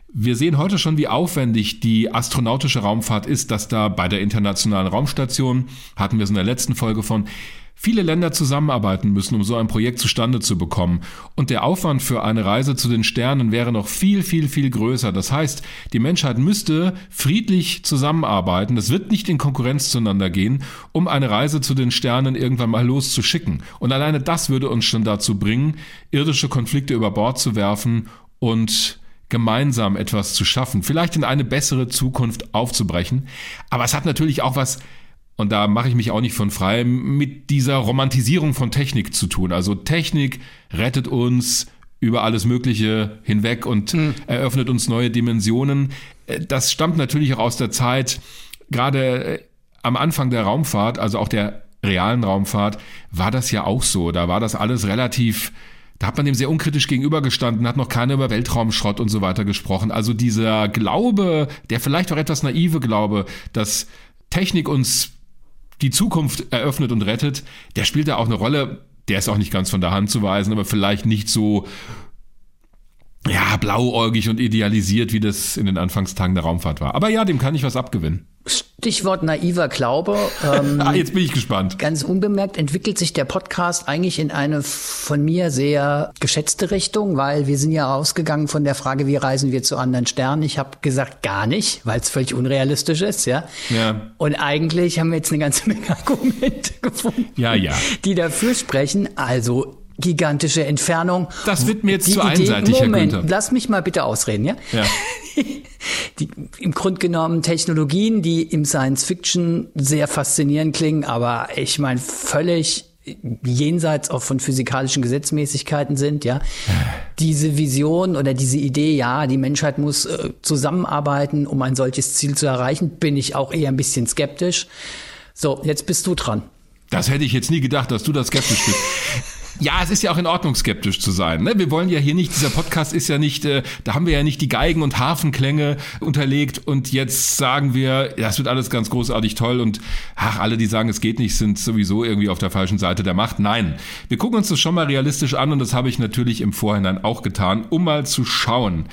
Wir sehen heute schon, wie aufwendig die astronautische Raumfahrt ist, dass da bei der Internationalen Raumstation, hatten wir es in der letzten Folge von, viele Länder zusammenarbeiten müssen, um so ein Projekt zustande zu bekommen. Und der Aufwand für eine Reise zu den Sternen wäre noch viel, viel, viel größer. Das heißt, die Menschheit müsste friedlich zusammenarbeiten. Es wird nicht in Konkurrenz zueinander gehen, um eine Reise zu den Sternen irgendwann mal loszuschicken. Und alleine das würde uns schon dazu bringen, irdische Konflikte über Bord zu werfen und gemeinsam etwas zu schaffen, vielleicht in eine bessere Zukunft aufzubrechen. Aber es hat natürlich auch was und da mache ich mich auch nicht von frei, mit dieser Romantisierung von Technik zu tun. Also Technik rettet uns über alles Mögliche hinweg und mhm. eröffnet uns neue Dimensionen. Das stammt natürlich auch aus der Zeit, gerade am Anfang der Raumfahrt, also auch der realen Raumfahrt, war das ja auch so. Da war das alles relativ da hat man dem sehr unkritisch gegenübergestanden, hat noch keiner über Weltraumschrott und so weiter gesprochen. Also dieser Glaube, der vielleicht auch etwas naive Glaube, dass Technik uns die Zukunft eröffnet und rettet, der spielt da auch eine Rolle. Der ist auch nicht ganz von der Hand zu weisen, aber vielleicht nicht so ja, blauäugig und idealisiert, wie das in den Anfangstagen der Raumfahrt war. Aber ja, dem kann ich was abgewinnen. Stichwort naiver Glaube. <laughs> Ähm, ah, jetzt bin ich gespannt. Ganz unbemerkt entwickelt sich der Podcast eigentlich in eine von mir sehr geschätzte Richtung, weil wir sind ja ausgegangen von der Frage, wie reisen wir zu anderen Sternen. Ich habe gesagt, gar nicht, weil es völlig unrealistisch ist, ja? ja. Und eigentlich haben wir jetzt eine ganze <laughs> Menge Argumente gefunden, ja, ja. die dafür sprechen. Also gigantische Entfernung. Das wird mir jetzt die zu Idee, einseitig, Moment, Herr Günther. lass mich mal bitte ausreden, ja? Ja. <laughs> Die, Im Grunde genommen Technologien, die im Science Fiction sehr faszinierend klingen, aber ich meine völlig jenseits auch von physikalischen Gesetzmäßigkeiten sind, ja. Diese Vision oder diese Idee, ja, die Menschheit muss äh, zusammenarbeiten, um ein solches Ziel zu erreichen, bin ich auch eher ein bisschen skeptisch. So, jetzt bist du dran. Das hätte ich jetzt nie gedacht, dass du da skeptisch bist. <laughs> Ja, es ist ja auch in Ordnung, skeptisch zu sein. Ne? Wir wollen ja hier nicht, dieser Podcast ist ja nicht, äh, da haben wir ja nicht die Geigen- und Hafenklänge unterlegt und jetzt sagen wir, das wird alles ganz großartig toll und ach, alle, die sagen, es geht nicht, sind sowieso irgendwie auf der falschen Seite der Macht. Nein, wir gucken uns das schon mal realistisch an und das habe ich natürlich im Vorhinein auch getan, um mal zu schauen,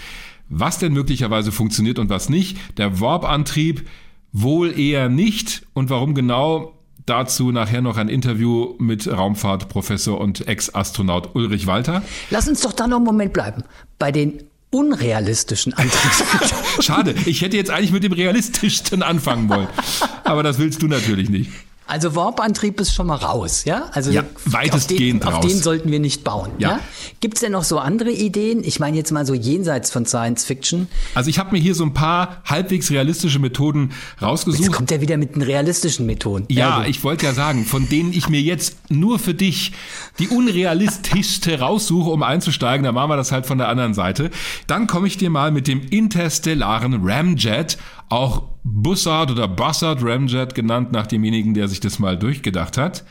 was denn möglicherweise funktioniert und was nicht. Der Warp-Antrieb wohl eher nicht und warum genau, Dazu nachher noch ein Interview mit Raumfahrtprofessor und Ex-Astronaut Ulrich Walter. Lass uns doch da noch einen Moment bleiben. Bei den unrealistischen Antriebsmethoden. <laughs> Schade, ich hätte jetzt eigentlich mit dem realistischsten anfangen wollen. Aber das willst du natürlich nicht. Also Warp-Antrieb ist schon mal raus, ja? Also ja, weitestgehend auf den, raus. Auf den sollten wir nicht bauen. Ja. ja? Gibt es denn noch so andere Ideen? Ich meine jetzt mal so jenseits von Science Fiction. Also ich habe mir hier so ein paar halbwegs realistische Methoden rausgesucht. Jetzt kommt er wieder mit den realistischen Methoden. Ja, ja ich wollte ja sagen, von denen ich mir jetzt nur für dich die unrealistischste raussuche, um einzusteigen, dann machen wir das halt von der anderen Seite. Dann komme ich dir mal mit dem interstellaren Ramjet auch Bussard oder Bussard Ramjet genannt nach demjenigen, der sich das mal durchgedacht hat.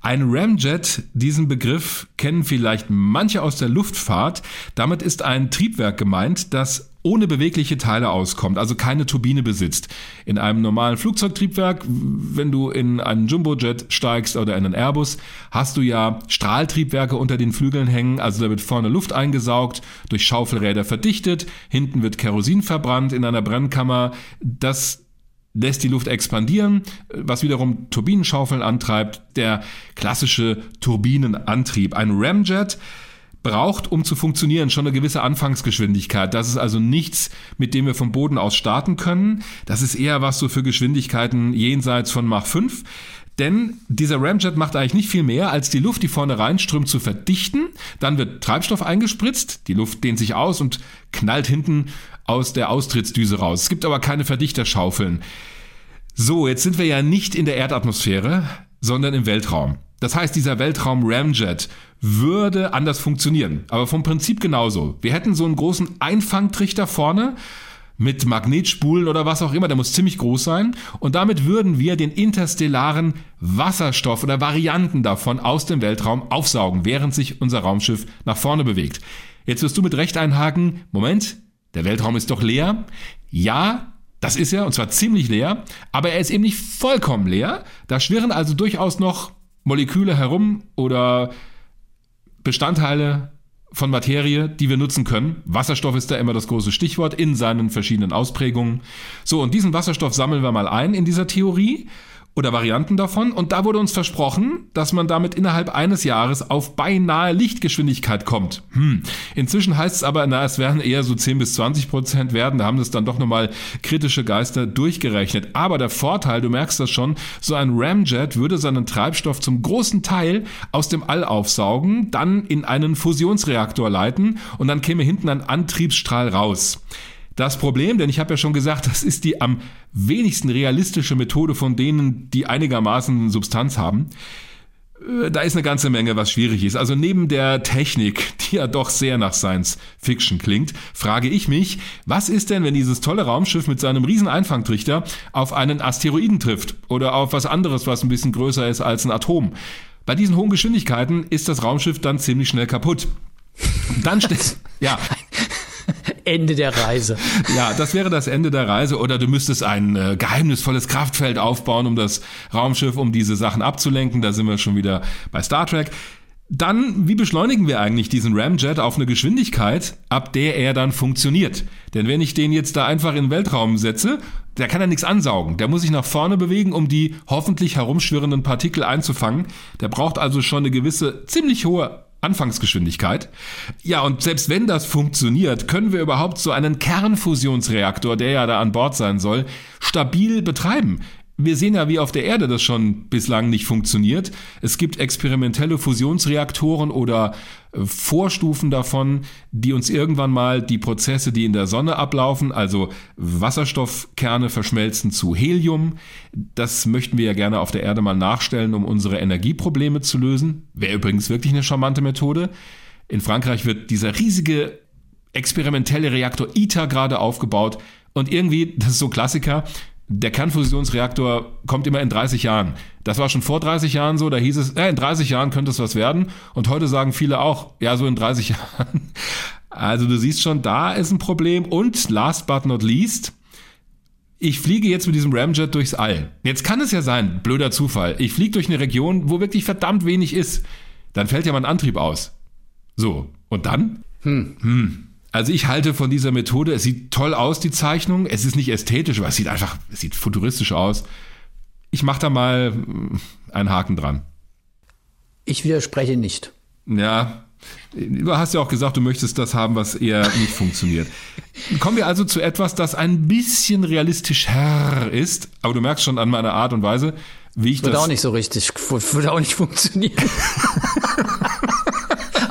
Ein Ramjet, diesen Begriff kennen vielleicht manche aus der Luftfahrt. Damit ist ein Triebwerk gemeint, das ohne bewegliche Teile auskommt, also keine Turbine besitzt. In einem normalen Flugzeugtriebwerk, wenn du in einen Jumbojet steigst oder in einen Airbus, hast du ja Strahltriebwerke unter den Flügeln hängen, also da wird vorne Luft eingesaugt, durch Schaufelräder verdichtet, hinten wird Kerosin verbrannt in einer Brennkammer. Das lässt die Luft expandieren, was wiederum Turbinenschaufeln antreibt. Der klassische Turbinenantrieb. Ein Ramjet braucht, um zu funktionieren, schon eine gewisse Anfangsgeschwindigkeit. Das ist also nichts, mit dem wir vom Boden aus starten können. Das ist eher was so für Geschwindigkeiten jenseits von Mach 5. Denn dieser Ramjet macht eigentlich nicht viel mehr, als die Luft, die vorne reinströmt, zu verdichten. Dann wird Treibstoff eingespritzt, die Luft dehnt sich aus und knallt hinten aus der Austrittsdüse raus. Es gibt aber keine Verdichterschaufeln. So, jetzt sind wir ja nicht in der Erdatmosphäre, sondern im Weltraum. Das heißt, dieser Weltraum Ramjet würde anders funktionieren, aber vom Prinzip genauso. Wir hätten so einen großen Einfangtrichter vorne mit Magnetspulen oder was auch immer, der muss ziemlich groß sein. Und damit würden wir den interstellaren Wasserstoff oder Varianten davon aus dem Weltraum aufsaugen, während sich unser Raumschiff nach vorne bewegt. Jetzt wirst du mit Recht einhaken, Moment, der Weltraum ist doch leer. Ja, das ist er, und zwar ziemlich leer, aber er ist eben nicht vollkommen leer. Da schwirren also durchaus noch Moleküle herum oder Bestandteile von Materie, die wir nutzen können. Wasserstoff ist da immer das große Stichwort in seinen verschiedenen Ausprägungen. So, und diesen Wasserstoff sammeln wir mal ein in dieser Theorie oder Varianten davon. Und da wurde uns versprochen, dass man damit innerhalb eines Jahres auf beinahe Lichtgeschwindigkeit kommt. Hm. Inzwischen heißt es aber, na, es werden eher so 10 bis 20 Prozent werden. Da haben das dann doch nochmal kritische Geister durchgerechnet. Aber der Vorteil, du merkst das schon, so ein Ramjet würde seinen Treibstoff zum großen Teil aus dem All aufsaugen, dann in einen Fusionsreaktor leiten und dann käme hinten ein Antriebsstrahl raus. Das Problem, denn ich habe ja schon gesagt, <laughs> das ist die am wenigsten realistische Methode von denen, die einigermaßen Substanz haben. Äh, da ist eine ganze Menge, was schwierig ist. Also neben der Technik, <laughs> die ja doch sehr nach Science Fiction klingt, frage ich mich, was ist denn, wenn dieses tolle Raumschiff mit seinem riesen Einfangtrichter auf einen Asteroiden trifft oder auf was anderes, was ein bisschen größer ist als ein Atom? Bei diesen hohen Geschwindigkeiten ist das Raumschiff dann ziemlich schnell kaputt. Dann steht, <laughs> ja. Ende der Reise. <laughs> Ja, das wäre das Ende der Reise. Oder du müsstest ein äh, geheimnisvolles Kraftfeld aufbauen, um das Raumschiff, um diese Sachen abzulenken. Da sind wir schon wieder bei Star Trek. Dann, wie beschleunigen wir eigentlich diesen Ramjet auf eine Geschwindigkeit, ab der er dann funktioniert? Denn wenn ich den jetzt da einfach in den Weltraum setze, der kann ja nichts ansaugen. Der muss sich nach vorne bewegen, um die hoffentlich herumschwirrenden Partikel einzufangen. Der braucht also schon eine gewisse, ziemlich hohe Anfangsgeschwindigkeit. Ja, und selbst wenn das funktioniert, können wir überhaupt so einen Kernfusionsreaktor, der ja da an Bord sein soll, stabil betreiben. Wir sehen ja, wie auf der Erde das schon bislang nicht funktioniert. Es gibt experimentelle Fusionsreaktoren oder äh, Vorstufen davon, die uns irgendwann mal die Prozesse, die in der Sonne ablaufen, also Wasserstoffkerne verschmelzen zu Helium. Das möchten wir ja gerne auf der Erde mal nachstellen, um unsere Energieprobleme zu lösen. Wäre übrigens wirklich eine charmante Methode. In Frankreich wird dieser riesige experimentelle Reaktor ITER gerade aufgebaut und irgendwie, das ist so Klassiker, der Kernfusionsreaktor kommt immer in 30 Jahren. Das war schon vor 30 Jahren so, da hieß es, äh, in 30 Jahren könnte es was werden. Und heute sagen viele auch, ja, so in 30 <laughs> Jahren. Also du siehst schon, da ist ein Problem. Und last but not least, ich fliege jetzt mit diesem Ramjet durchs All. Jetzt kann es ja sein, blöder Zufall, ich fliege durch eine Region, wo wirklich verdammt wenig ist. Dann fällt ja mein Antrieb aus. So, und dann? Hm. Hm. Also ich halte von dieser Methode, es sieht toll aus, die Zeichnung. Es ist nicht ästhetisch, aber es sieht einfach, es sieht futuristisch aus. Ich mache da mal hm, einen Haken dran. Ich widerspreche nicht. Ja, du hast ja auch gesagt, du möchtest das haben, was eher nicht funktioniert. Kommen wir also zu etwas, das ein bisschen realistischer ist, aber du merkst schon an meiner Art und Weise, wie ich das... Würde auch nicht so richtig, würde auch nicht funktionieren. <laughs>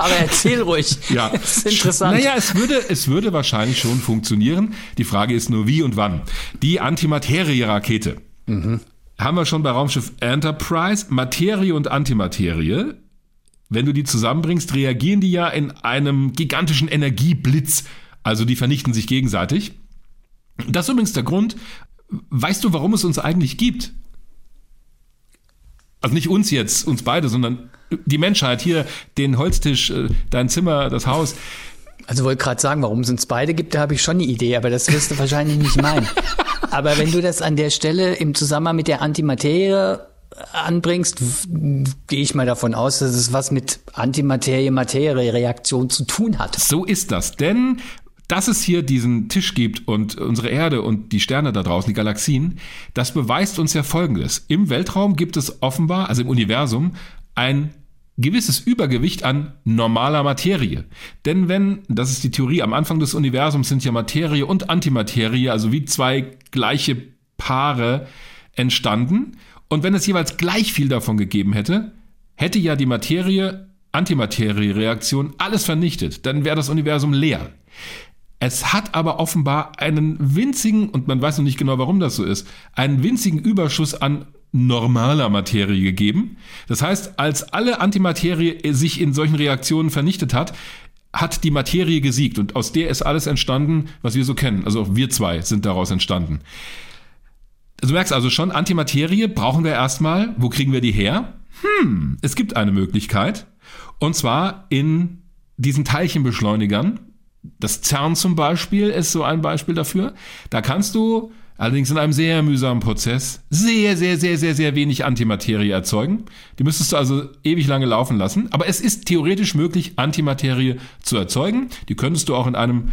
Aber erzähl ruhig. <laughs> Ja. Das ist interessant. Naja, es würde, es würde wahrscheinlich schon funktionieren. Die Frage ist nur wie und wann. Die Antimaterie-Rakete. Mhm. Haben wir schon bei Raumschiff Enterprise. Materie und Antimaterie. Wenn du die zusammenbringst, reagieren die ja in einem gigantischen Energieblitz. Also die vernichten sich gegenseitig. Das ist übrigens der Grund. Weißt du, warum es uns eigentlich gibt? Also nicht uns jetzt, uns beide, sondern die Menschheit, hier den Holztisch, äh, dein Zimmer, das Haus. Also wollte gerade sagen, warum es uns beide gibt, da habe ich schon eine Idee, aber das wirst du wahrscheinlich nicht meinen. <laughs> Aber wenn du das an der Stelle im Zusammenhang mit der Antimaterie anbringst, gehe ich mal davon aus, dass es was mit Antimaterie-Materie-Reaktion zu tun hat. So ist das, denn dass es hier diesen Tisch gibt und unsere Erde und die Sterne da draußen, die Galaxien, das beweist uns ja Folgendes. Im Weltraum gibt es offenbar, also im Universum, ein gewisses Übergewicht an normaler Materie. Denn wenn, das ist die Theorie, am Anfang des Universums sind ja Materie und Antimaterie, also wie zwei gleiche Paare entstanden. Und wenn es jeweils gleich viel davon gegeben hätte, hätte ja die Materie Antimaterie-Reaktion alles vernichtet. Dann wäre das Universum leer. Es hat aber offenbar einen winzigen, und man weiß noch nicht genau, warum das so ist, einen winzigen Überschuss an normaler Materie gegeben. Das heißt, als alle Antimaterie sich in solchen Reaktionen vernichtet hat, hat die Materie gesiegt und aus der ist alles entstanden, was wir so kennen. Also auch wir zwei sind daraus entstanden. Du merkst also schon, Antimaterie brauchen wir erstmal. Wo kriegen wir die her? Hm, es gibt eine Möglichkeit. Und zwar in diesen Teilchenbeschleunigern. Das CERN zum Beispiel ist so ein Beispiel dafür. Da kannst du allerdings in einem sehr mühsamen Prozess sehr, sehr, sehr, sehr, sehr wenig Antimaterie erzeugen. Die müsstest du also ewig lange laufen lassen. Aber es ist theoretisch möglich, Antimaterie zu erzeugen. Die könntest du auch in einem,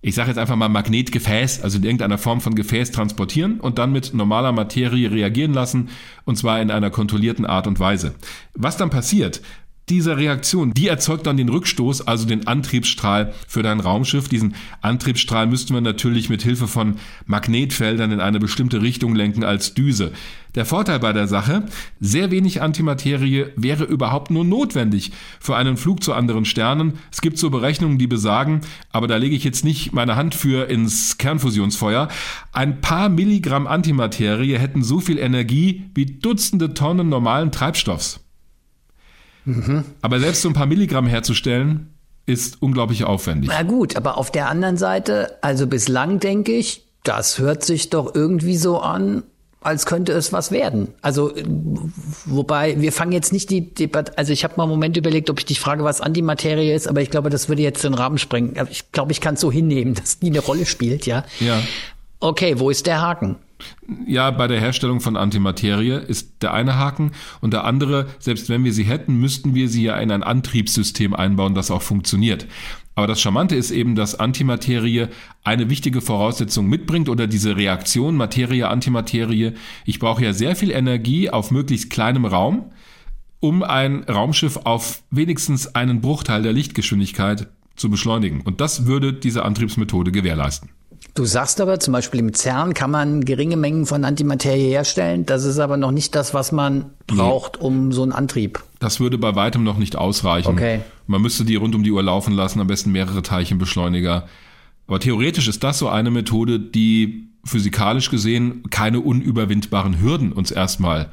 ich sage jetzt einfach mal Magnetgefäß, also in irgendeiner Form von Gefäß transportieren und dann mit normaler Materie reagieren lassen. Und zwar in einer kontrollierten Art und Weise. Was dann passiert, diese Reaktion, die erzeugt dann den Rückstoß, also den Antriebsstrahl für dein Raumschiff. Diesen Antriebsstrahl müssten wir natürlich mit Hilfe von Magnetfeldern in eine bestimmte Richtung lenken als Düse. Der Vorteil bei der Sache, sehr wenig Antimaterie wäre überhaupt nur notwendig für einen Flug zu anderen Sternen. Es gibt so Berechnungen, die besagen, aber da lege ich jetzt nicht meine Hand für ins Kernfusionsfeuer, ein paar Milligramm Antimaterie hätten so viel Energie wie Dutzende Tonnen normalen Treibstoffs. Mhm. Aber selbst so ein paar Milligramm herzustellen, ist unglaublich aufwendig. Na gut, aber auf der anderen Seite, also bislang denke ich, das hört sich doch irgendwie so an, als könnte es was werden. Also, wobei, wir fangen jetzt nicht die Debatte, also ich habe mal einen Moment überlegt, ob ich dich frage, was Antimaterie ist, aber ich glaube, das würde jetzt den Rahmen sprengen. Ich glaube, ich kann es so hinnehmen, <laughs> dass die eine Rolle spielt, ja. Ja. Okay, wo ist der Haken? Ja, bei der Herstellung von Antimaterie ist der eine Haken und der andere, selbst wenn wir sie hätten, müssten wir sie ja in ein Antriebssystem einbauen, das auch funktioniert. Aber das Charmante ist eben, dass Antimaterie eine wichtige Voraussetzung mitbringt oder diese Reaktion Materie-Antimaterie. Ich brauche ja sehr viel Energie auf möglichst kleinem Raum, um ein Raumschiff auf wenigstens einen Bruchteil der Lichtgeschwindigkeit zu beschleunigen. Und das würde diese Antriebsmethode gewährleisten. Du sagst aber, zum Beispiel im CERN kann man geringe Mengen von Antimaterie herstellen. Das ist aber noch nicht das, was man braucht, nee. um so einen Antrieb. Das würde bei weitem noch nicht ausreichen. Okay. Man müsste die rund um die Uhr laufen lassen, am besten mehrere Teilchenbeschleuniger. Aber theoretisch ist das so eine Methode, die physikalisch gesehen keine unüberwindbaren Hürden uns erstmal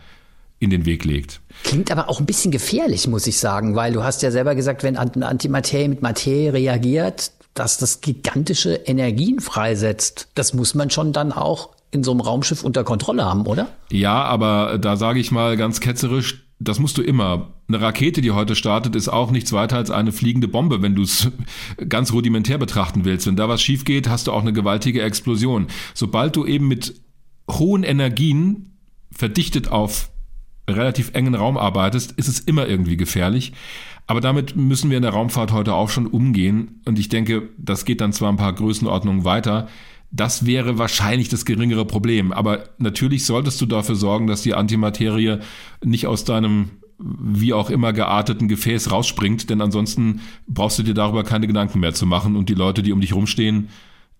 in den Weg legt. Klingt aber auch ein bisschen gefährlich, muss ich sagen, weil du hast ja selber gesagt, wenn Antimaterie mit Materie reagiert, dass das gigantische Energien freisetzt. Das muss man schon dann auch in so einem Raumschiff unter Kontrolle haben, oder? Ja, aber da sage ich mal ganz ketzerisch, das musst du immer. Eine Rakete, die heute startet, ist auch nichts weiter als eine fliegende Bombe, wenn du es <laughs> ganz rudimentär betrachten willst. Wenn da was schief geht, hast du auch eine gewaltige Explosion. Sobald du eben mit hohen Energien verdichtet auf relativ engen Raum arbeitest, ist es immer irgendwie gefährlich. Aber damit müssen wir in der Raumfahrt heute auch schon umgehen. Und ich denke, das geht dann zwar ein paar Größenordnungen weiter. Das wäre wahrscheinlich das geringere Problem. Aber natürlich solltest du dafür sorgen, dass die Antimaterie nicht aus deinem wie auch immer gearteten Gefäß rausspringt, denn ansonsten brauchst du dir darüber keine Gedanken mehr zu machen und die Leute, die um dich rumstehen,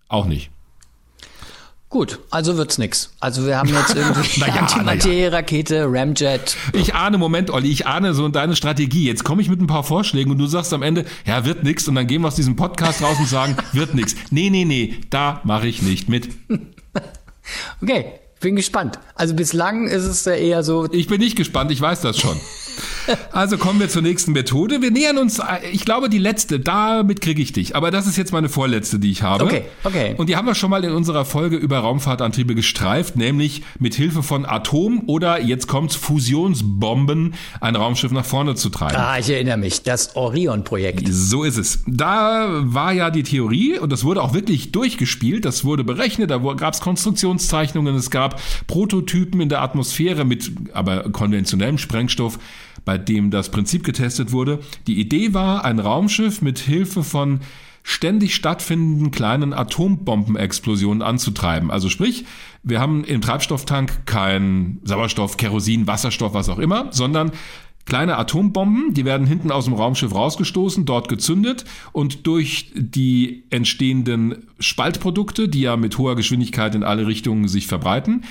auch nicht. Gut, also wird's nix. Also wir haben jetzt <laughs> irgendwie Naja, Antimaterie-Rakete, Ramjet. Ich ahne, Moment, Olli, ich ahne so deine Strategie. Jetzt komme ich mit ein paar Vorschlägen und du sagst am Ende, ja, wird nix und dann gehen wir aus diesem Podcast raus und sagen, <laughs> wird nix. Nee, nee, nee, da mache ich nicht mit. <laughs> Okay, bin gespannt. Also bislang ist es ja eher so, Ich bin nicht gespannt, ich weiß das schon. Also kommen wir zur nächsten Methode. Wir nähern uns, äh, ich glaube, die letzte, damit kriege ich dich. Aber das ist jetzt meine vorletzte, die ich habe. Okay, okay. Und die haben wir schon mal in unserer Folge über Raumfahrtantriebe gestreift, nämlich mit Hilfe von Atom- oder jetzt kommt's Fusionsbomben ein Raumschiff nach vorne zu treiben. ah, ich erinnere mich, das Orion-Projekt. So ist es. Da war ja die Theorie und das wurde auch wirklich durchgespielt, das wurde berechnet, da gab es Konstruktionszeichnungen, es gab Prototypen in der Atmosphäre mit aber konventionellem Sprengstoff, bei dem das Prinzip getestet wurde. Die Idee war, ein Raumschiff mit Hilfe von ständig stattfindenden kleinen Atombombenexplosionen anzutreiben. Also sprich, wir haben im Treibstofftank kein Sauerstoff, Kerosin, Wasserstoff, was auch immer, sondern kleine Atombomben, die werden hinten aus dem Raumschiff rausgestoßen, dort gezündet und durch die entstehenden Spaltprodukte, die ja mit hoher Geschwindigkeit in alle Richtungen sich verbreiten,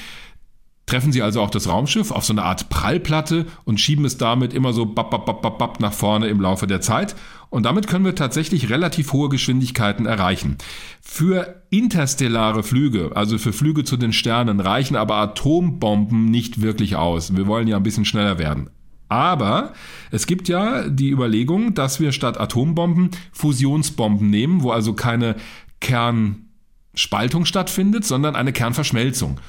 treffen sie also auch das Raumschiff auf so eine Art Prallplatte und schieben es damit immer so bap, bap, bap, bap, bap nach vorne im Laufe der Zeit. Und damit können wir tatsächlich relativ hohe Geschwindigkeiten erreichen. Für interstellare Flüge, also für Flüge zu den Sternen, reichen aber Atombomben nicht wirklich aus. Wir wollen ja ein bisschen schneller werden. Aber es gibt ja die Überlegung, dass wir statt Atombomben Fusionsbomben nehmen, wo also keine Kernspaltung stattfindet, sondern eine Kernverschmelzung.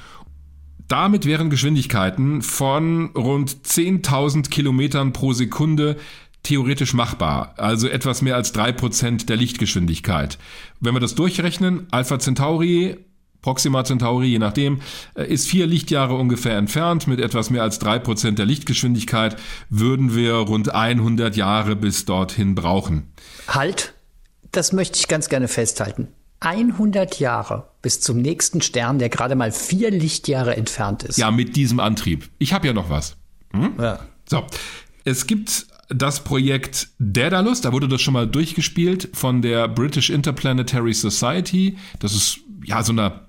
Damit wären Geschwindigkeiten von rund 10.000 Kilometern pro Sekunde theoretisch machbar, also etwas mehr als drei Prozent der Lichtgeschwindigkeit. Wenn wir das durchrechnen, Alpha Centauri, Proxima Centauri, je nachdem, äh, ist vier Lichtjahre ungefähr entfernt. Mit etwas mehr als drei Prozent der Lichtgeschwindigkeit würden wir rund 100 Jahre bis dorthin brauchen. Halt, das möchte ich ganz gerne festhalten. 100 Jahre bis zum nächsten Stern, der gerade mal vier Lichtjahre entfernt ist. Ja, mit diesem Antrieb. Ich habe ja noch was. Ja. So, es gibt das Projekt Daedalus, da wurde das schon mal durchgespielt von der British Interplanetary Society. Das ist ja so eine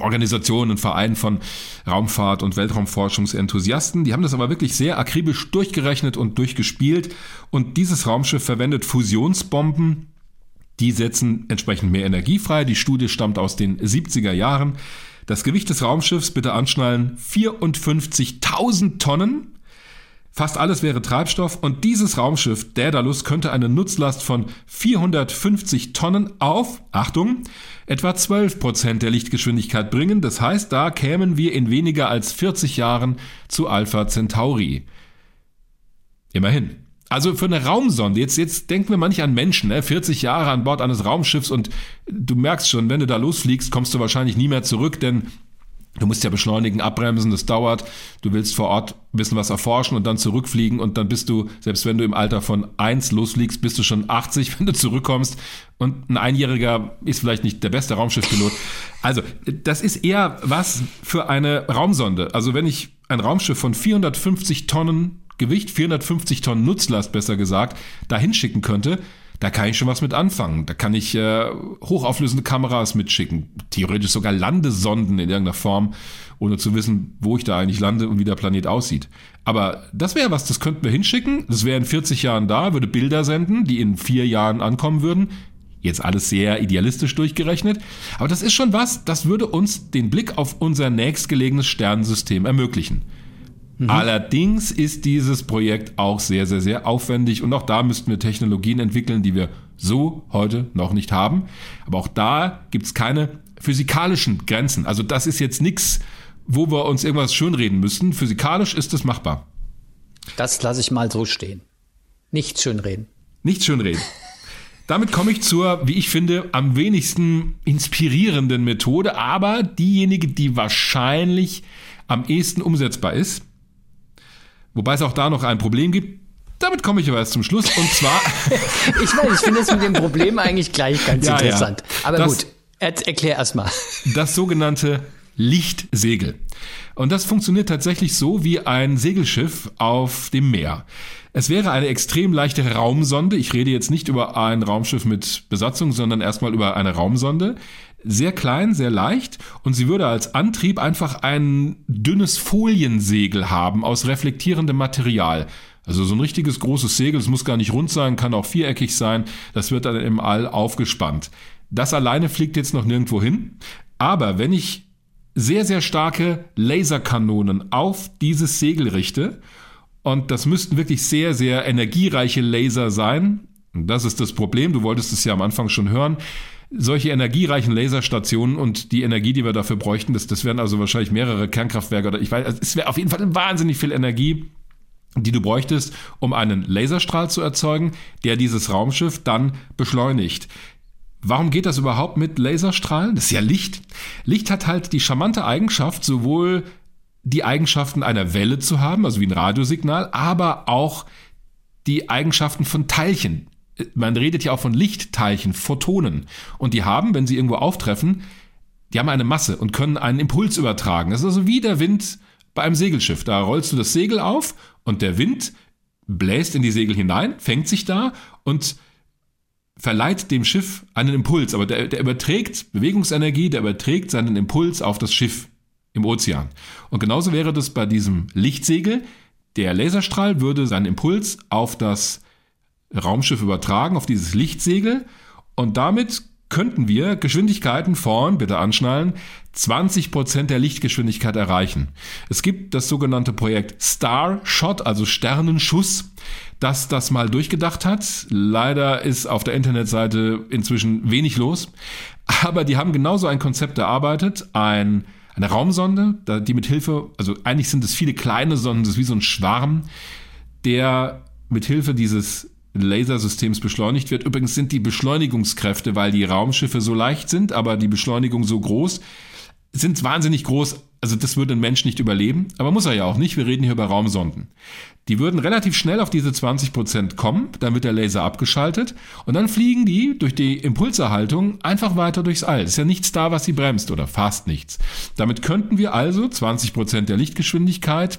Organisation, ein Verein von Raumfahrt- und Weltraumforschungsenthusiasten. Die haben das aber wirklich sehr akribisch durchgerechnet und durchgespielt. Und dieses Raumschiff verwendet Fusionsbomben. Die setzen entsprechend mehr Energie frei. Die Studie stammt aus den 70er Jahren. Das Gewicht des Raumschiffs, bitte anschnallen, 54.000 Tonnen. Fast alles wäre Treibstoff und dieses Raumschiff Daedalus könnte eine Nutzlast von 450 Tonnen auf, Achtung, etwa 12 Prozent der Lichtgeschwindigkeit bringen. Das heißt, da kämen wir in weniger als 40 Jahren zu Alpha Centauri. Immerhin. Also für eine Raumsonde, jetzt, jetzt denken wir mal nicht an Menschen, ne? 40 Jahre an Bord eines Raumschiffs und du merkst schon, wenn du da losfliegst, kommst du wahrscheinlich nie mehr zurück, denn Du musst ja beschleunigen, abbremsen, das dauert. Du willst vor Ort ein bisschen was erforschen und dann zurückfliegen und dann bist du, selbst wenn du im Alter von eins losfliegst, bist du schon 80, <laughs> wenn du zurückkommst. Und ein Einjähriger ist vielleicht nicht der beste Raumschiffpilot. Also, das ist eher was für eine Raumsonde. Also, wenn ich ein Raumschiff von 450 Tonnen Gewicht, 450 Tonnen Nutzlast besser gesagt, dahin schicken könnte, da kann ich schon was mit anfangen. Da kann ich äh, hochauflösende Kameras mitschicken, theoretisch sogar Landesonden in irgendeiner Form, ohne zu wissen, wo ich da eigentlich lande und wie der Planet aussieht. Aber das wäre was, das könnten wir hinschicken. Das wäre in 40 Jahren da, würde Bilder senden, die in vier Jahren ankommen würden. Jetzt alles sehr idealistisch durchgerechnet. Aber das ist schon was, das würde uns den Blick auf unser nächstgelegenes Sternensystem ermöglichen. Allerdings ist dieses Projekt auch sehr, sehr, sehr aufwendig und auch da müssten wir Technologien entwickeln, die wir so heute noch nicht haben. Aber auch da gibt es keine physikalischen Grenzen. Also das ist jetzt nichts, wo wir uns irgendwas schönreden müssen. Physikalisch ist es machbar. Das lasse ich mal so stehen. Nicht schönreden. Nicht schönreden. Damit komme ich zur, wie ich finde, am wenigsten inspirierenden Methode, aber diejenige, die wahrscheinlich am ehesten umsetzbar ist. Wobei es auch da noch ein Problem gibt. Damit komme ich aber erst zum Schluss. Und zwar. <laughs> ich meine, ich finde es mit dem Problem eigentlich gleich ganz ja, interessant. Ja. Aber das, gut, er, erklär erst mal. Das sogenannte Lichtsegel. Und das funktioniert tatsächlich so wie ein Segelschiff auf dem Meer. Es wäre eine extrem leichte Raumsonde. Ich rede jetzt nicht über ein Raumschiff mit Besatzung, sondern erstmal über eine Raumsonde. Sehr klein, sehr leicht und sie würde als Antrieb einfach ein dünnes Foliensegel haben aus reflektierendem Material. Also so ein richtiges großes Segel, es muss gar nicht rund sein, kann auch viereckig sein. Das wird dann im All aufgespannt. Das alleine fliegt jetzt noch nirgendwo hin. Aber wenn ich sehr, sehr starke Laserkanonen auf dieses Segel richte und das müssten wirklich sehr, sehr energiereiche Laser sein. Das ist das Problem. Du wolltest es ja am Anfang schon hören. Solche energiereichen Laserstationen und die Energie, die wir dafür bräuchten, das, das wären also wahrscheinlich mehrere Kernkraftwerke oder ich weiß, es wäre auf jeden Fall wahnsinnig viel Energie, die du bräuchtest, um einen Laserstrahl zu erzeugen, der dieses Raumschiff dann beschleunigt. Warum geht das überhaupt mit Laserstrahlen? Das ist ja Licht. Licht hat halt die charmante Eigenschaft, sowohl die Eigenschaften einer Welle zu haben, also wie ein Radiosignal, aber auch die Eigenschaften von Teilchen. Man redet ja auch von Lichtteilchen, Photonen. Und die haben, wenn sie irgendwo auftreffen, die haben eine Masse und können einen Impuls übertragen. Das ist also wie der Wind bei einem Segelschiff. Da rollst du das Segel auf und der Wind bläst in die Segel hinein, fängt sich da und verleiht dem Schiff einen Impuls. Aber der, der überträgt Bewegungsenergie, der überträgt seinen Impuls auf das Schiff im Ozean. Und genauso wäre das bei diesem Lichtsegel. Der Laserstrahl würde seinen Impuls auf das Raumschiff übertragen, auf dieses Lichtsegel. Und damit könnten wir Geschwindigkeiten von, bitte anschnallen, 20 Prozent der Lichtgeschwindigkeit erreichen. Es gibt das sogenannte Projekt Starshot, also Sternenschuss, das das mal durchgedacht hat. Leider ist auf der Internetseite inzwischen wenig los. Aber die haben genauso ein Konzept erarbeitet, ein eine Raumsonde, die mit Hilfe, also eigentlich sind es viele kleine Sonden, das ist wie so ein Schwarm, der mit Hilfe dieses Lasersystems beschleunigt wird. Übrigens sind die Beschleunigungskräfte, weil die Raumschiffe so leicht sind, aber die Beschleunigung so groß, sind wahnsinnig groß. Also das würde ein Mensch nicht überleben, aber muss er ja auch nicht. Wir reden hier über Raumsonden. Die würden relativ schnell auf diese 20 Prozent kommen, dann wird der Laser abgeschaltet und dann fliegen die durch die Impulserhaltung einfach weiter durchs All. Es ist ja nichts da, was sie bremst oder fast nichts. Damit könnten wir also 20 Prozent der Lichtgeschwindigkeit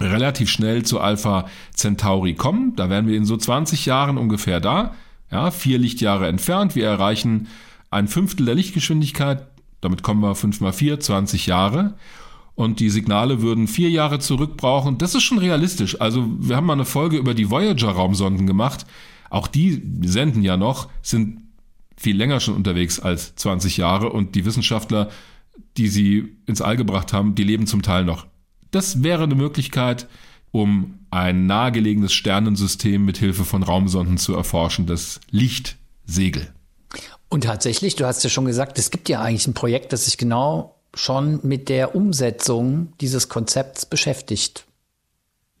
relativ schnell zu Alpha Centauri kommen. Da wären wir in so 20 Jahren ungefähr da. Ja, vier Lichtjahre entfernt. Wir erreichen ein Fünftel der Lichtgeschwindigkeit. Damit kommen wir 5 mal 4, 20 Jahre und die Signale würden vier Jahre zurück brauchen. Das ist schon realistisch. Also wir haben mal eine Folge über die Voyager-Raumsonden gemacht. Auch die senden ja noch, sind viel länger schon unterwegs als 20 Jahre und die Wissenschaftler, die sie ins All gebracht haben, die leben zum Teil noch. Das wäre eine Möglichkeit, um ein nahegelegenes Sternensystem mit Hilfe von Raumsonden zu erforschen, das Lichtsegel. Und tatsächlich, du hast ja schon gesagt, es gibt ja eigentlich ein Projekt, das sich genau schon mit der Umsetzung dieses Konzepts beschäftigt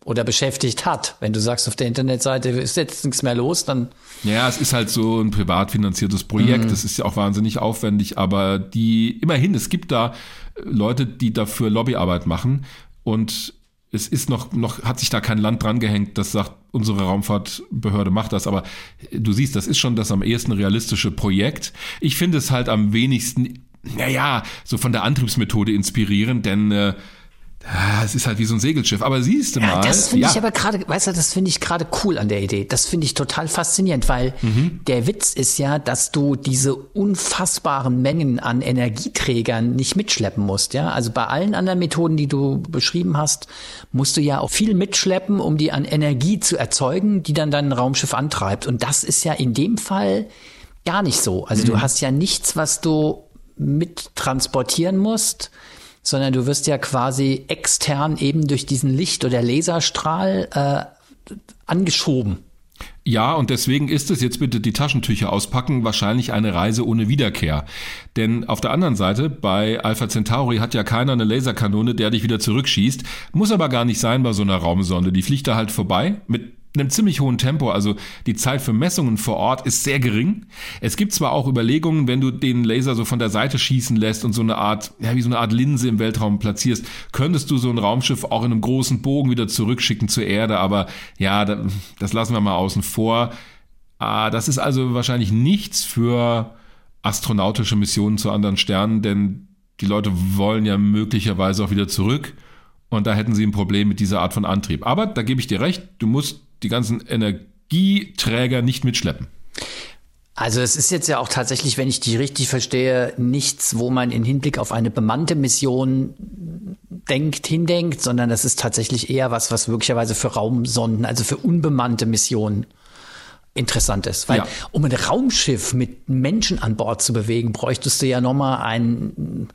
oder beschäftigt hat. Wenn du sagst, auf der Internetseite ist jetzt nichts mehr los, dann. Ja, es ist halt so ein privat finanziertes Projekt. Mhm. Das ist ja auch wahnsinnig aufwendig, aber die, immerhin, es gibt da Leute, die dafür Lobbyarbeit machen und es ist noch, noch, hat sich da kein Land dran gehängt, das sagt, unsere Raumfahrtbehörde macht das, aber du siehst, das ist schon das am ehesten realistische Projekt. Ich finde es halt am wenigsten naja, so von der Antriebsmethode inspirieren, denn äh, es ist halt wie so ein Segelschiff. Aber siehst du ja, mal. Das finde ja. ich aber gerade, weißt du, das finde ich gerade cool an der Idee. Das finde ich total faszinierend, weil mhm. der Witz ist ja, dass du diese unfassbaren Mengen an Energieträgern nicht mitschleppen musst. Ja, also bei allen anderen Methoden, die du beschrieben hast, musst du ja auch viel mitschleppen, um die an Energie zu erzeugen, die dann dein Raumschiff antreibt. Und das ist ja in dem Fall gar nicht so. Also mhm. du hast ja nichts, was du mit transportieren musst, sondern du wirst ja quasi extern eben durch diesen Licht- oder Laserstrahl äh, angeschoben. Ja, und deswegen ist es jetzt bitte die Taschentücher auspacken, wahrscheinlich eine Reise ohne Wiederkehr. Denn auf der anderen Seite, bei Alpha Centauri hat ja keiner eine Laserkanone, der dich wieder zurückschießt. Muss aber gar nicht sein bei so einer Raumsonde. Die fliegt da halt vorbei mit einem ziemlich hohen Tempo. Also die Zeit für Messungen vor Ort ist sehr gering. Es gibt zwar auch Überlegungen, wenn du den Laser so von der Seite schießen lässt und so eine Art, ja, wie so eine Art Linse im Weltraum platzierst, könntest du so ein Raumschiff auch in einem großen Bogen wieder zurückschicken zur Erde. Aber ja, das lassen wir mal außen vor. Ah, das ist also wahrscheinlich nichts für astronautische Missionen zu anderen Sternen, denn die Leute wollen ja möglicherweise auch wieder zurück. Und da hätten sie ein Problem mit dieser Art von Antrieb. Aber da gebe ich dir recht, du musst die ganzen Energieträger nicht mitschleppen. Also es ist jetzt ja auch tatsächlich, wenn ich die richtig verstehe, nichts, wo man in Hinblick auf eine bemannte Mission denkt, hindenkt, sondern das ist tatsächlich eher was, was möglicherweise für Raumsonden, also für unbemannte Missionen interessant ist. Weil ja. um ein Raumschiff mit Menschen an Bord zu bewegen, bräuchtest du ja nochmal ein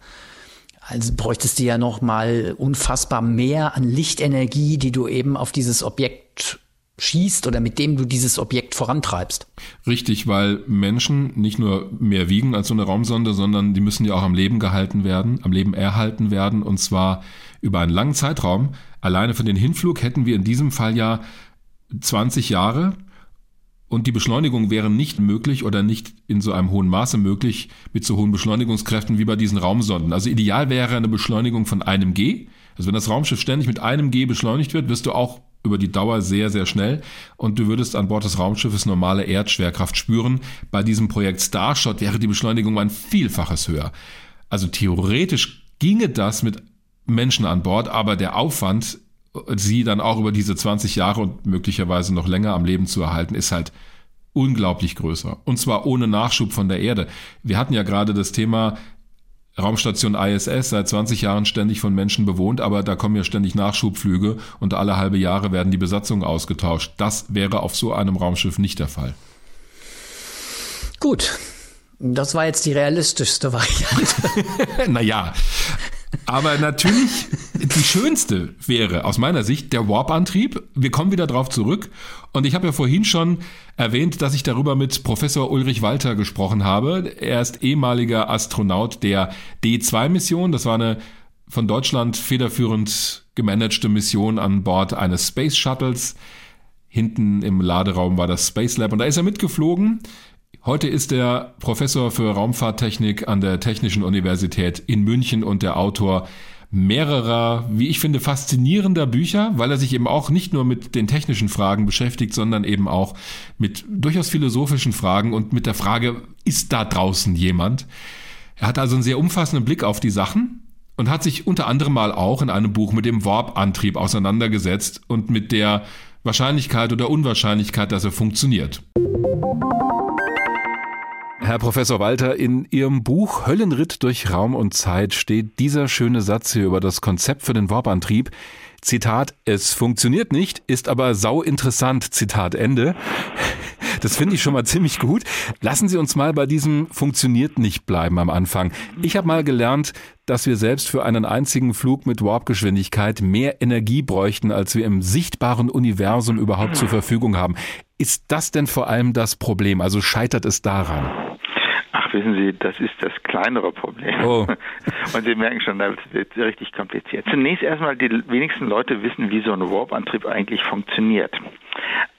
also bräuchtest du ja nochmal unfassbar mehr an Lichtenergie, die du eben auf dieses Objekt schießt oder mit dem du dieses Objekt vorantreibst. Richtig, weil Menschen nicht nur mehr wiegen als so eine Raumsonde, sondern die müssen ja auch am Leben gehalten werden, am Leben erhalten werden und zwar über einen langen Zeitraum. Alleine für den Hinflug hätten wir in diesem Fall ja 20 Jahre und die Beschleunigung wäre nicht möglich oder nicht in so einem hohen Maße möglich mit so hohen Beschleunigungskräften wie bei diesen Raumsonden. Also ideal wäre eine Beschleunigung von einem G. Also wenn das Raumschiff ständig mit einem G beschleunigt wird, wirst du auch über die Dauer sehr, sehr schnell und du würdest an Bord des Raumschiffes normale Erdschwerkraft spüren. Bei diesem Projekt Starshot wäre die Beschleunigung ein Vielfaches höher. Also theoretisch ginge das mit Menschen an Bord, aber der Aufwand, sie dann auch über diese 20 Jahre und möglicherweise noch länger am Leben zu erhalten, ist halt unglaublich größer. Und zwar ohne Nachschub von der Erde. Wir hatten ja gerade das Thema, Raumstation ISS seit 20 Jahren ständig von Menschen bewohnt, aber da kommen ja ständig Nachschubflüge und alle halbe Jahre werden die Besatzungen ausgetauscht. Das wäre auf so einem Raumschiff nicht der Fall. Gut. Das war jetzt die realistischste Variante. <laughs> naja, aber natürlich, die schönste wäre aus meiner Sicht der Warp-Antrieb. Wir kommen wieder drauf zurück. Und ich habe ja vorhin schon erwähnt, dass ich darüber mit Professor Ulrich Walter gesprochen habe. Er ist ehemaliger Astronaut der D2-Mission. Das war eine von Deutschland federführend gemanagte Mission an Bord eines Space Shuttles. Hinten im Laderaum war das Space Lab und da ist er mitgeflogen Heute ist er Professor für Raumfahrttechnik an der Technischen Universität in München und der Autor mehrerer, wie ich finde, faszinierender Bücher, weil er sich eben auch nicht nur mit den technischen Fragen beschäftigt, sondern eben auch mit durchaus philosophischen Fragen und mit der Frage, ist da draußen jemand? Er hat also einen sehr umfassenden Blick auf die Sachen und hat sich unter anderem mal auch in einem Buch mit dem Warp-Antrieb auseinandergesetzt und mit der Wahrscheinlichkeit oder Unwahrscheinlichkeit, dass er funktioniert. Herr Professor Walter, in Ihrem Buch Höllenritt durch Raum und Zeit steht dieser schöne Satz hier über das Konzept für den Warp-Antrieb. Zitat, es funktioniert nicht, ist aber sau interessant, Zitat Ende. Das finde ich schon mal ziemlich gut. Lassen Sie uns mal bei diesem funktioniert nicht bleiben am Anfang. Ich habe mal gelernt, dass wir selbst für einen einzigen Flug mit Warpgeschwindigkeit mehr Energie bräuchten, als wir im sichtbaren Universum überhaupt zur Verfügung haben. Ist das denn vor allem das Problem? Also scheitert es daran? Ach, wissen Sie, das ist das kleinere Problem. Oh. <laughs> Und Sie merken schon, das wird richtig kompliziert. Zunächst erstmal, die wenigsten Leute wissen, wie so ein Warp-Antrieb eigentlich funktioniert.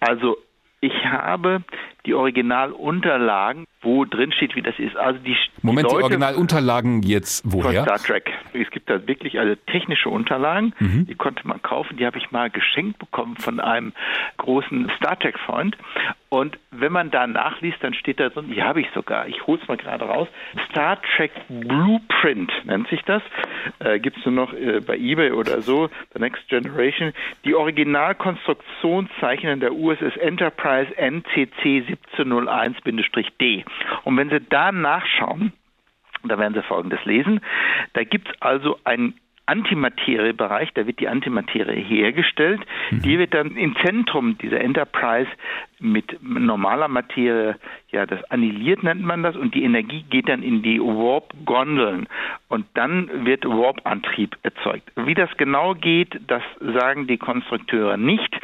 Also ich habe die Originalunterlagen, wo drin steht, wie das ist. Also die Moment, die, die Originalunterlagen jetzt woher? Von Star Trek. Es gibt da wirklich also technische Unterlagen, mhm. die konnte man kaufen. Die habe ich mal geschenkt bekommen von einem großen Star Trek Freund. Und wenn man da nachliest, dann steht da so, die habe ich sogar, ich hole es mal gerade raus, Star Trek Blueprint nennt sich das. Äh, Gibt es nur noch äh, bei Ebay oder so, The Next Generation. Die Originalkonstruktionszeichen der USS Enterprise NCC 1701-D. Und wenn Sie da nachschauen, da werden Sie Folgendes lesen, da gibt es also ein Antimateriebereich, da wird die Antimaterie hergestellt. Mhm. Die wird dann im Zentrum dieser Enterprise mit normaler Materie, ja, das annihiliert nennt man das, und die Energie geht dann in die Warp-Gondeln und dann wird Warp-Antrieb erzeugt. Wie das genau geht, das sagen die Konstrukteure nicht.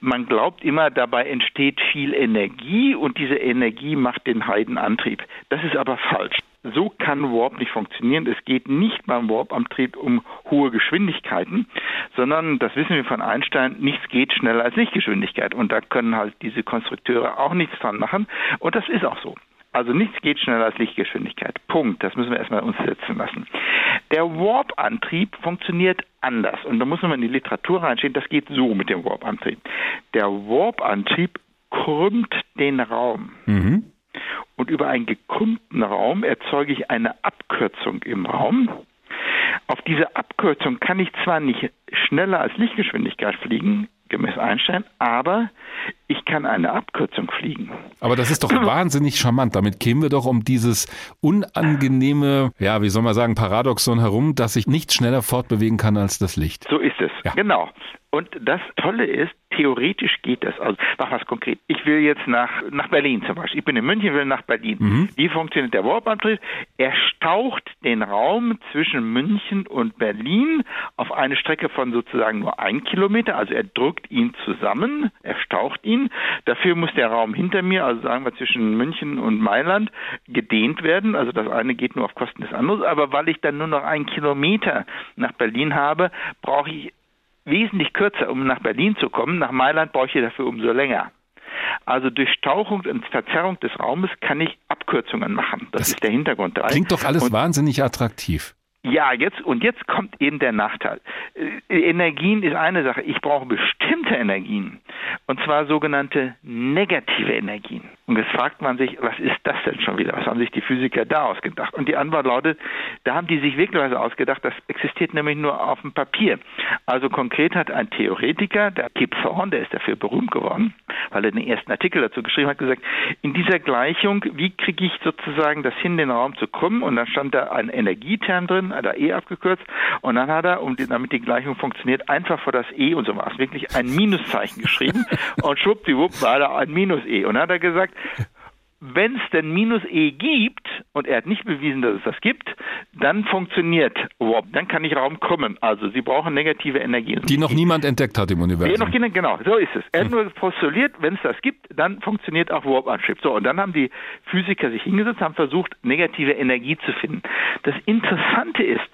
Man glaubt immer, dabei entsteht viel Energie und diese Energie macht den Heidenantrieb. Das ist aber falsch. So kann Warp nicht funktionieren. Es geht nicht beim Warp-Antrieb um hohe Geschwindigkeiten, sondern, das wissen wir von Einstein, nichts geht schneller als Lichtgeschwindigkeit. Und da können halt diese Konstrukteure auch nichts dran machen. Und das ist auch so. Also nichts geht schneller als Lichtgeschwindigkeit. Punkt. Das müssen wir erstmal uns setzen lassen. Der Warp-Antrieb funktioniert anders. Und da muss man in die Literatur reinstehen. Das geht so mit dem Warp-Antrieb. Der Warp-Antrieb krümmt den Raum. Mhm. Und über einen gekrümmten Raum erzeuge ich eine Abkürzung im Raum. Auf diese Abkürzung kann ich zwar nicht schneller als Lichtgeschwindigkeit fliegen, gemäß Einstein, aber ich kann eine Abkürzung fliegen. Aber das ist doch <clears throat> wahnsinnig charmant. Damit kämen wir doch um dieses unangenehme, ja, wie soll man sagen, Paradoxon herum, dass ich nicht schneller fortbewegen kann als das Licht. So ist es. Ja. Genau. Und das Tolle ist, theoretisch geht das. Also mach was konkret. Ich will jetzt nach, nach Berlin zum Beispiel. Ich bin in München, will nach Berlin. Mhm. Wie funktioniert der Warp-Antrieb? Er staucht den Raum zwischen München und Berlin auf eine Strecke von sozusagen nur ein Kilometer. Also er drückt ihn zusammen, er staucht ihn. Dafür muss der Raum hinter mir, also sagen wir zwischen München und Mailand, gedehnt werden. Also das eine geht nur auf Kosten des anderen. Aber weil ich dann nur noch einen Kilometer nach Berlin habe, brauche ich wesentlich kürzer, um nach Berlin zu kommen. Nach Mailand brauche ich dafür umso länger. Also durch Stauchung und Verzerrung des Raumes kann ich Abkürzungen machen. Das, das ist der Hintergrund dabei. Klingt doch alles und wahnsinnig attraktiv. Ja, jetzt und jetzt kommt eben der Nachteil. Äh, Energien ist eine Sache. Ich brauche bestimmte Energien und zwar sogenannte negative Energien. Und jetzt fragt man sich, was ist das denn schon wieder? Was haben sich die Physiker da ausgedacht? Und die Antwort lautet, da haben die sich wirklich ausgedacht, das existiert nämlich nur auf dem Papier. Also konkret hat ein Theoretiker, der Kip Thorne, der ist dafür berühmt geworden, weil er den ersten Artikel dazu geschrieben hat, gesagt, in dieser Gleichung, wie kriege ich sozusagen das hin, den Raum zu krümmen? Und dann stand da ein Energieterm drin, hat er E abgekürzt, und dann hat er, um die, damit die Gleichung funktioniert, einfach vor das E und so war es wirklich ein Minuszeichen geschrieben <laughs> und schwuppdiwupp war da ein Minus E. Und dann hat er gesagt, wenn es denn minus e gibt, und er hat nicht bewiesen, dass es das gibt, dann funktioniert Warp, dann kann ich Raum krümmen. Also Sie brauchen negative Energie. Die noch niemand entdeckt hat im Universum. Die noch genau, so ist es. Er hat hm. nur postuliert, wenn es das gibt, dann funktioniert auch Warp-Antrieb. So, und dann haben die Physiker sich hingesetzt, haben versucht, negative Energie zu finden. Das Interessante ist,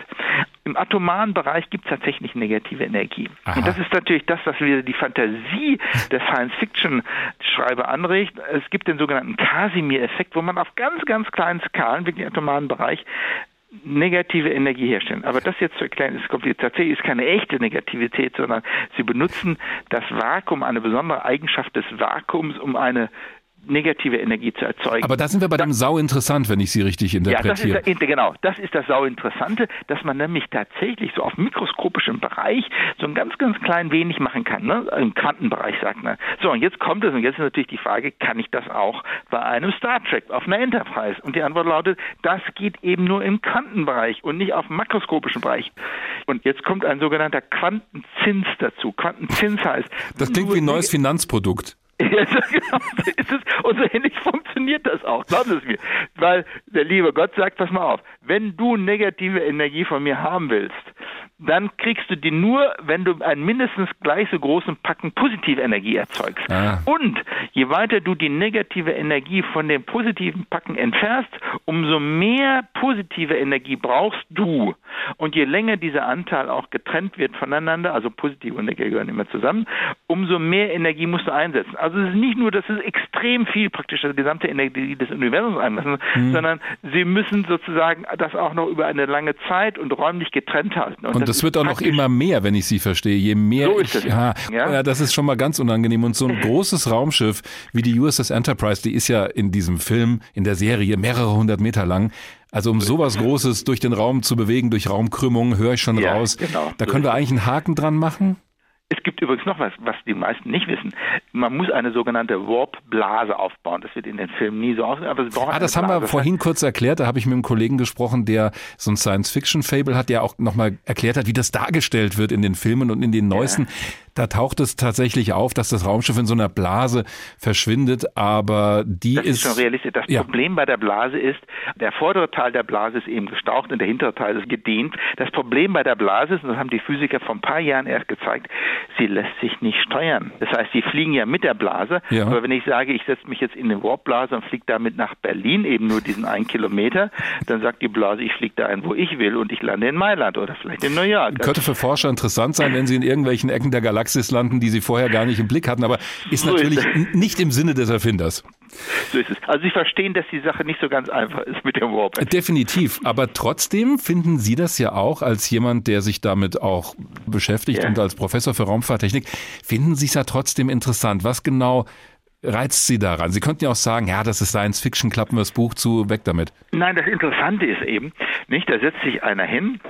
im atomaren Bereich gibt es tatsächlich negative Energie. Aha. Und das ist natürlich das, was wieder die Fantasie der Science-Fiction-Schreiber anregt. Es gibt den sogenannten Casimir-Effekt, wo man auf ganz, ganz kleinen Skalen, wirklich im atomaren Bereich, negative Energie herstellen. Aber das jetzt zu erklären ist kompliziert. Tatsächlich ist keine echte Negativität, sondern sie benutzen das Vakuum, eine besondere Eigenschaft des Vakuums, um eine negative Energie zu erzeugen. Aber da sind wir bei dem Sau interessant, wenn ich Sie richtig interpretiere. Ja, das ist, genau, das ist das Sau Interessante, dass man nämlich tatsächlich so auf mikroskopischem Bereich so ein ganz, ganz klein wenig machen kann, ne? im Quantenbereich sagt man. So, und jetzt kommt es, und jetzt ist natürlich die Frage, kann ich das auch bei einem Star Trek, auf einer Enterprise? Und die Antwort lautet, das geht eben nur im Quantenbereich und nicht auf dem makroskopischen Bereich. Und jetzt kommt ein sogenannter Quantenzins dazu. Quantenzins heißt... Das klingt wie ein neues Finanzprodukt. <laughs> Ja, genau so ist es. Und so ähnlich funktioniert das auch. Glauben Sie es mir. Weil der liebe Gott sagt, pass mal auf, wenn du negative Energie von mir haben willst, dann kriegst du die nur, wenn du einen mindestens gleich so großen Packen positive Energie erzeugst. Ah. Und je weiter du die negative Energie von dem positiven Packen entfernst, umso mehr positive Energie brauchst du. Und je länger dieser Anteil auch getrennt wird voneinander, also positive und negative gehören immer zusammen, umso mehr Energie musst du einsetzen. Also es ist nicht nur, dass es extrem viel praktisch die gesamte Energie des Universums einmessen, hm. sondern sie müssen sozusagen das auch noch über eine lange Zeit und räumlich getrennt halten. Und, und das, das wird auch noch immer mehr, wenn ich Sie verstehe. Je mehr so ich, ja, ja. das ist schon mal ganz unangenehm. Und so ein <laughs> großes Raumschiff wie die USS Enterprise, die ist ja in diesem Film, in der Serie mehrere hundert Meter lang. Also um sowas Großes durch den Raum zu bewegen, durch Raumkrümmung, höre ich schon ja, raus. Genau. Da können wir eigentlich einen Haken dran machen. Es gibt übrigens noch was, was die meisten nicht wissen. Man muss eine sogenannte Warp-Blase aufbauen. Das wird in den Filmen nie so aussehen, aber Ah, das haben wir das vorhin kurz erklärt. Da habe ich mit einem Kollegen gesprochen, der so ein Science-Fiction-Fable hat, der auch nochmal erklärt hat, wie das dargestellt wird in den Filmen und in den neuesten. Ja. Da taucht es tatsächlich auf, dass das Raumschiff in so einer Blase verschwindet, aber die das ist, ist schon realistisch. Das ja. Problem bei der Blase ist, der vordere Teil der Blase ist eben gestaucht und der hintere Teil ist gedehnt. Das Problem bei der Blase ist, und das haben die Physiker vor ein paar Jahren erst gezeigt, sie lässt sich nicht steuern. Das heißt, sie fliegen ja mit der Blase, ja. aber wenn ich sage, ich setze mich jetzt in eine Warpblase und fliege damit nach Berlin, eben nur diesen einen Kilometer, dann sagt die Blase, ich fliege dahin, wo ich will und ich lande in Mailand oder vielleicht in New York. Könnte für Forscher interessant sein, wenn sie in irgendwelchen Ecken der Galaxie Galaxis landen, die sie vorher gar nicht im Blick hatten. Aber ist natürlich nicht im Sinne des Erfinders. So ist es. Also Sie verstehen, dass die Sache nicht so ganz einfach ist mit dem Warp. Definitiv. Aber trotzdem finden Sie das ja auch als jemand, der sich damit auch beschäftigt ja. und als Professor für Raumfahrttechnik, finden Sie es ja trotzdem interessant. Was genau reizt Sie daran? Sie könnten ja auch sagen, ja, das ist Science Fiction, klappen wir das Buch zu, weg damit. Nein, das Interessante ist eben, nicht, da setzt sich einer hin,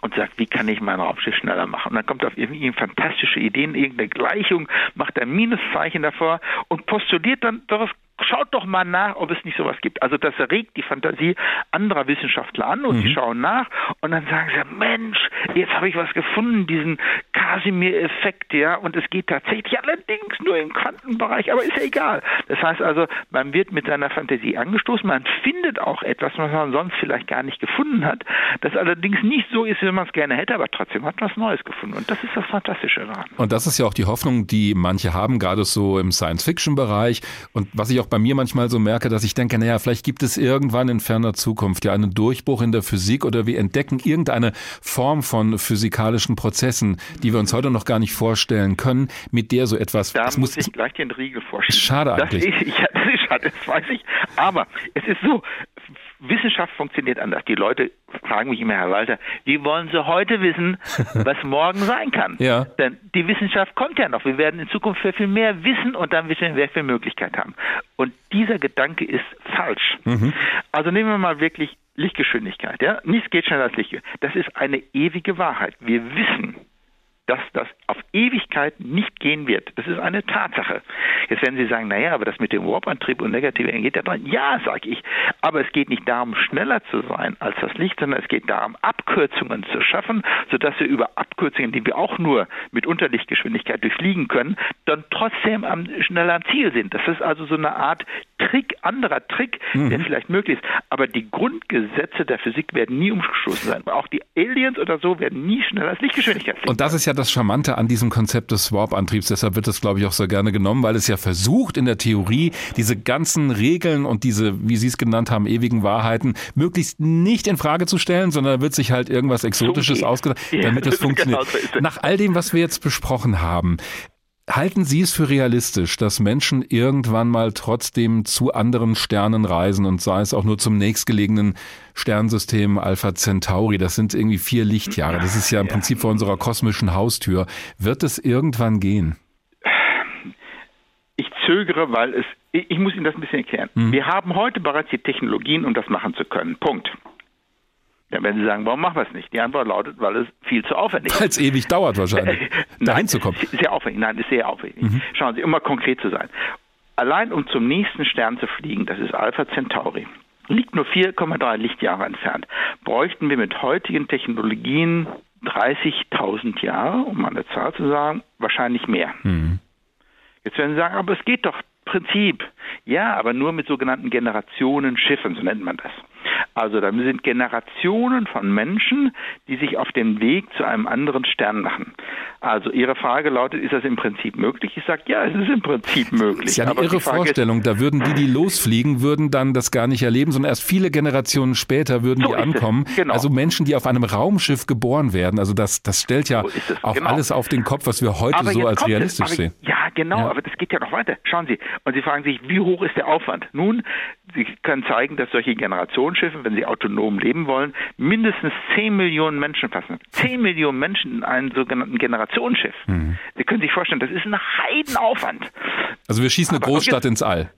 und sagt, wie kann ich mein Raumschiff schneller machen? Und dann kommt auf irgendwie fantastische Ideen, irgendeine Gleichung, macht ein Minuszeichen davor und postuliert dann darauf schaut doch mal nach, ob es nicht sowas gibt. Also das regt die Fantasie anderer Wissenschaftler an und mhm. die schauen nach und dann sagen sie, Mensch, jetzt habe ich was gefunden, diesen Casimir-Effekt, ja, und es geht tatsächlich allerdings nur im Quantenbereich, aber ist ja egal. Das heißt also, man wird mit seiner Fantasie angestoßen, man findet auch etwas, was man sonst vielleicht gar nicht gefunden hat, das allerdings nicht so ist, wie man es gerne hätte, aber trotzdem hat man was Neues gefunden und das ist das Fantastische daran. Und das ist ja auch die Hoffnung, die manche haben, gerade so im Science-Fiction-Bereich und was ich auch bei mir manchmal so merke, dass ich denke, naja, vielleicht gibt es irgendwann in ferner Zukunft ja einen Durchbruch in der Physik oder wir entdecken irgendeine Form von physikalischen Prozessen, die wir uns heute noch gar nicht vorstellen können, mit der so etwas. Da muss ich gleich den Riegel vorstellen. Schade eigentlich. Das ist, <laughs> ja, das ist schade, das weiß ich. Aber es ist so, Wissenschaft funktioniert anders. Die Leute fragen mich immer, Herr Walter, wie wollen Sie heute wissen, <laughs> was morgen sein kann? Ja. Denn die Wissenschaft kommt ja noch. Wir werden in Zukunft viel, viel mehr wissen und dann wissen wir, wer viel Möglichkeit haben. Und dieser Gedanke ist falsch. Mhm. Also nehmen wir mal wirklich Lichtgeschwindigkeit. Ja? Nichts geht schneller als Licht. Das ist eine ewige Wahrheit. Wir wissen, dass das auf Ewigkeit nicht gehen wird. Das ist eine Tatsache. Jetzt werden Sie sagen, naja, aber das mit dem Warp-Antrieb und negative Energie, da dran. Ja, sage ich. Aber es geht nicht darum, schneller zu sein als das Licht, sondern es geht darum, Abkürzungen zu schaffen, sodass wir über Abkürzungen, die wir auch nur mit Unterlichtgeschwindigkeit durchfliegen können, dann trotzdem am, schneller am Ziel sind. Das ist also so eine Art Trick, anderer Trick, mhm. der vielleicht möglich ist. Aber die Grundgesetze der Physik werden nie umgestoßen sein. Auch die Aliens oder so werden nie schneller als Lichtgeschwindigkeit fliegen. Und das ist ja das Charmante an diesem Konzept des Warp-Antriebs. Deshalb wird es, glaube ich, auch sehr gerne genommen, weil es ja versucht, in der Theorie diese ganzen Regeln und diese, wie Sie es genannt haben, ewigen Wahrheiten möglichst nicht in Frage zu stellen, sondern da wird sich halt irgendwas Exotisches ausgedacht, damit <laughs> es funktioniert. Genau Nach all dem, was wir jetzt besprochen haben, Halten Sie es für realistisch, dass Menschen irgendwann mal trotzdem zu anderen Sternen reisen und sei es auch nur zum nächstgelegenen Sternsystem Alpha Centauri? Das sind irgendwie vier Lichtjahre. Das ist ja im ja. Prinzip vor unserer kosmischen Haustür. Wird es irgendwann gehen? Ich zögere, weil es, ich muss Ihnen das ein bisschen erklären. Hm. Wir haben heute bereits die Technologien, um das machen zu können. Punkt. Dann werden Sie sagen, warum machen wir es nicht? Die Antwort lautet, weil es viel zu aufwendig ist. Weil es ewig dauert wahrscheinlich, <laughs> dahin zu kommen. Sehr aufwendig. Nein, ist sehr aufwendig. Mhm. Schauen Sie, um mal konkret zu sein. Allein um zum nächsten Stern zu fliegen, das ist Alpha Centauri, liegt nur 4,3 Lichtjahre entfernt, bräuchten wir mit heutigen Technologien 30.000 Jahre, um eine Zahl zu sagen, wahrscheinlich mehr. Mhm. Jetzt werden Sie sagen, aber es geht doch Prinzip. Ja, aber nur mit sogenannten Generationenschiffen, so nennt man das. Also da sind Generationen von Menschen, die sich auf den Weg zu einem anderen Stern machen. Also Ihre Frage lautet, ist das im Prinzip möglich? Ich sage, ja, es ist im Prinzip möglich. Das ist ja eine irre Vorstellung. Ist, da würden die, die losfliegen, würden dann das gar nicht erleben, sondern erst viele Generationen später würden so die ankommen. Genau. Also Menschen, die auf einem Raumschiff geboren werden. Also das, das stellt ja so auch genau. alles auf den Kopf, was wir heute aber so als realistisch sehen. Ja, genau, ja. aber das geht ja noch weiter. Schauen Sie, und Sie fragen sich, wie hoch ist der Aufwand? Nun, Sie können zeigen, dass solche Generationsschiffe, wenn sie autonom leben wollen, mindestens 10 Millionen Menschen fassen. 10 Millionen Menschen in einem sogenannten Generationsschiff. Mhm. Sie können sich vorstellen, das ist ein Heidenaufwand. Also wir schießen eine Aber Großstadt ins All.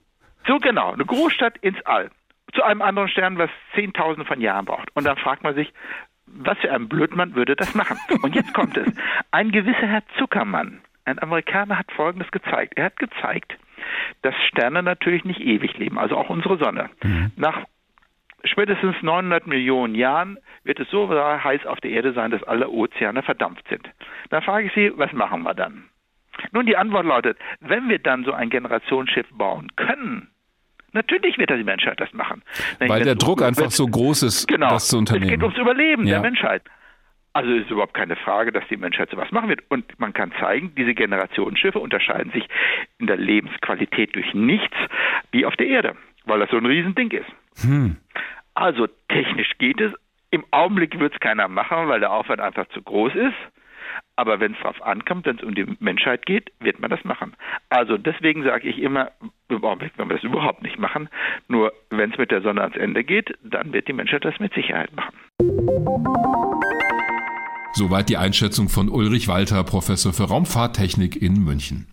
So genau, eine Großstadt ins All. Zu einem anderen Stern, was Zehntausende von Jahren braucht. Und dann fragt man sich, Was für ein Blödmann würde das machen? Und jetzt kommt es. Ein gewisser Herr Zuckermann, ein Amerikaner, hat Folgendes gezeigt. Er hat gezeigt, dass Sterne natürlich nicht ewig leben, also auch unsere Sonne. Mhm. Nach spätestens 900 Millionen Jahren wird es so heiß auf der Erde sein, dass alle Ozeane verdampft sind. Dann frage ich Sie, was machen wir dann? Nun, die Antwort lautet, wenn wir dann so ein Generationsschiff bauen können, Natürlich wird die Menschheit das machen. Weil der Druck einfach so groß ist, genau, das zu unternehmen. Es geht ums Überleben ja. der Menschheit. Also ist überhaupt keine Frage, dass die Menschheit sowas machen wird. Und man kann zeigen, diese Generationsschiffe unterscheiden sich in der Lebensqualität durch nichts wie auf der Erde, weil das so ein Riesending ist. Hm. Also technisch geht es. Im Augenblick wird es keiner machen, weil der Aufwand einfach zu groß ist. Aber wenn es darauf ankommt, wenn es um die Menschheit geht, wird man das machen. Also deswegen sage ich immer, im Augenblick werden wir das überhaupt nicht machen. Nur wenn es mit der Sonne ans Ende geht, dann wird die Menschheit das mit Sicherheit machen. Soweit die Einschätzung von Ulrich Walter, Professor für Raumfahrttechnik in München.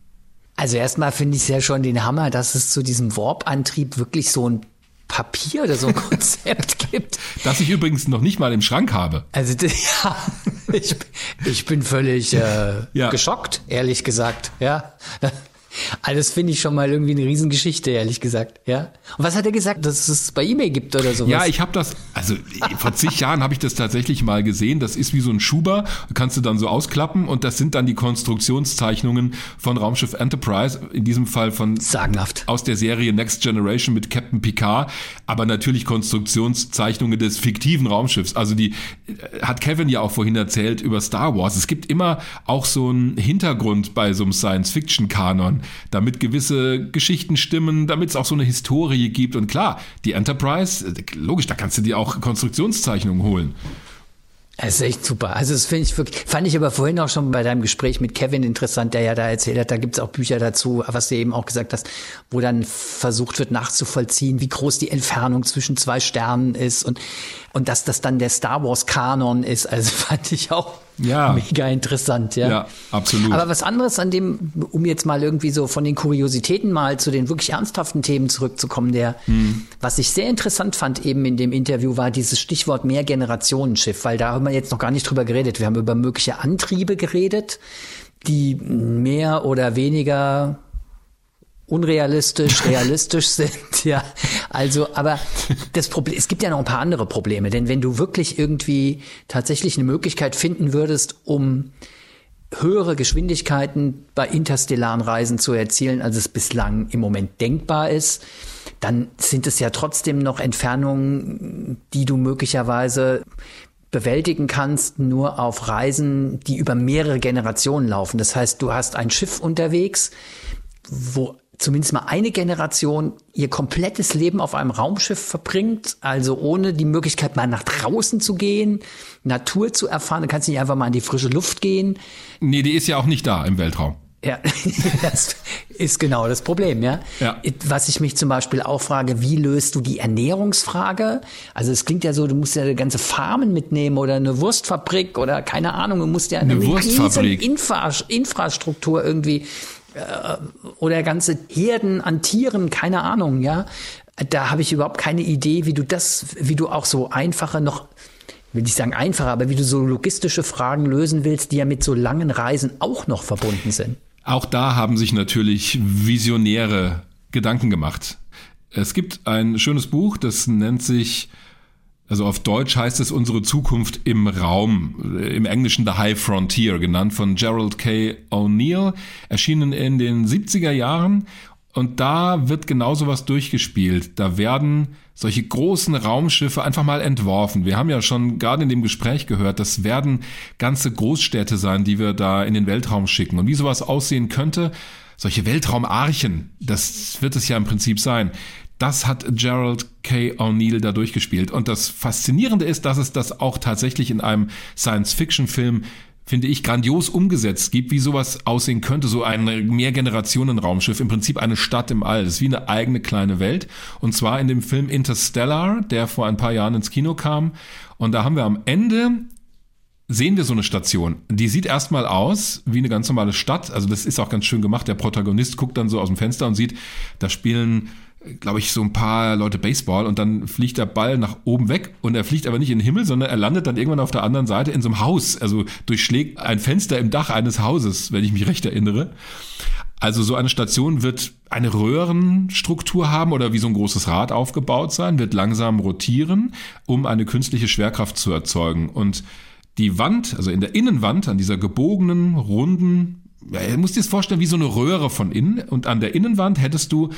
Also erstmal finde ich es ja schon den Hammer, dass es zu diesem Warp-Antrieb wirklich so ein Papier oder so ein <laughs> Konzept gibt. Das ich übrigens noch nicht mal im Schrank habe. Also <laughs> ja, ich, ich bin völlig äh, ja. geschockt, ehrlich gesagt. Ja. Also das finde ich schon mal irgendwie eine Riesengeschichte, ehrlich gesagt. Ja. Und was hat er gesagt, dass es bei eBay gibt oder sowas? Ja, ich habe das, also vor zig <laughs> Jahren habe ich das tatsächlich mal gesehen. Das ist wie so ein Schuber, kannst du dann so ausklappen und das sind dann die Konstruktionszeichnungen von Raumschiff Enterprise, in diesem Fall von sagenhaft aus der Serie Next Generation mit Captain Picard, aber natürlich Konstruktionszeichnungen des fiktiven Raumschiffs. Also die äh, hat Kevin ja auch vorhin erzählt über Star Wars. Es gibt immer auch so einen Hintergrund bei so einem Science-Fiction-Kanon damit gewisse Geschichten stimmen, damit es auch so eine Historie gibt. Und klar, die Enterprise, logisch, da kannst du dir auch Konstruktionszeichnungen holen. Das ist echt super. Also das finde ich wirklich, fand ich aber vorhin auch schon bei deinem Gespräch mit Kevin interessant, der ja da erzählt hat, da gibt es auch Bücher dazu, was du eben auch gesagt hast, wo dann versucht wird nachzuvollziehen, wie groß die Entfernung zwischen zwei Sternen ist und, und dass das dann der Star Wars Kanon ist. Also <laughs> fand ich auch ja. <laughs> Mega interessant, ja. Ja, absolut. Aber was anderes an dem, um jetzt mal irgendwie so von den Kuriositäten mal zu den wirklich ernsthaften Themen zurückzukommen, der, hm. was ich sehr interessant fand eben in dem Interview war dieses Stichwort Mehrgenerationenschiff, weil da haben wir jetzt noch gar nicht drüber geredet. Wir haben über mögliche Antriebe geredet, die mehr oder weniger unrealistisch, realistisch sind, <laughs> ja. Also, aber das Problem, es gibt ja noch ein paar andere Probleme, denn wenn du wirklich irgendwie tatsächlich eine Möglichkeit finden würdest, um höhere Geschwindigkeiten bei interstellaren Reisen zu erzielen, als es bislang im Moment denkbar ist, dann sind es ja trotzdem noch Entfernungen, die du möglicherweise bewältigen kannst, nur auf Reisen, die über mehrere Generationen laufen. Das heißt, du hast ein Schiff unterwegs, wo zumindest mal eine Generation ihr komplettes Leben auf einem Raumschiff verbringt, also ohne die Möglichkeit mal nach draußen zu gehen, Natur zu erfahren, dann kannst du nicht einfach mal in die frische Luft gehen. Nee, die ist ja auch nicht da im Weltraum. Ja, <laughs> das ist genau das Problem, ja? ja. Was ich mich zum Beispiel auch frage, wie löst du die Ernährungsfrage? Also es klingt ja so, du musst ja eine ganze Farmen mitnehmen oder eine Wurstfabrik oder keine Ahnung, du musst ja eine, eine Infra Infrastruktur irgendwie oder ganze Herden an Tieren, keine Ahnung, ja. Da habe ich überhaupt keine Idee, wie du das, wie du auch so einfache noch will ich sagen einfacher, aber wie du so logistische Fragen lösen willst, die ja mit so langen Reisen auch noch verbunden sind. Auch da haben sich natürlich Visionäre Gedanken gemacht. Es gibt ein schönes Buch, das nennt sich also auf Deutsch heißt es unsere Zukunft im Raum, im Englischen The High Frontier genannt, von Gerald K. O'Neill, erschienen in den 70er Jahren. Und da wird genau sowas durchgespielt. Da werden solche großen Raumschiffe einfach mal entworfen. Wir haben ja schon gerade in dem Gespräch gehört, das werden ganze Großstädte sein, die wir da in den Weltraum schicken. Und wie sowas aussehen könnte, solche Weltraumarchen, das wird es ja im Prinzip sein. Das hat Gerald K. O'Neill da durchgespielt. Und das Faszinierende ist, dass es das auch tatsächlich in einem Science-Fiction-Film finde ich, grandios umgesetzt gibt, wie sowas aussehen könnte, so ein Mehrgenerationen-Raumschiff, im Prinzip eine Stadt im All. Das ist wie eine eigene kleine Welt. Und zwar in dem Film Interstellar, der vor ein paar Jahren ins Kino kam. Und da haben wir am Ende sehen wir so eine Station. Die sieht erstmal aus wie eine ganz normale Stadt. Also das ist auch ganz schön gemacht. Der Protagonist guckt dann so aus dem Fenster und sieht, da spielen glaube ich, so ein paar Leute Baseball und dann fliegt der Ball nach oben weg und er fliegt aber nicht in den Himmel, sondern er landet dann irgendwann auf der anderen Seite in so einem Haus, also durchschlägt ein Fenster im Dach eines Hauses, wenn ich mich recht erinnere. Also so eine Station wird eine Röhrenstruktur haben oder wie so ein großes Rad aufgebaut sein, wird langsam rotieren, um eine künstliche Schwerkraft zu erzeugen. Und die Wand, also in der Innenwand, an dieser gebogenen, runden, ja, du musst dir das vorstellen wie so eine Röhre von innen und an der Innenwand hättest du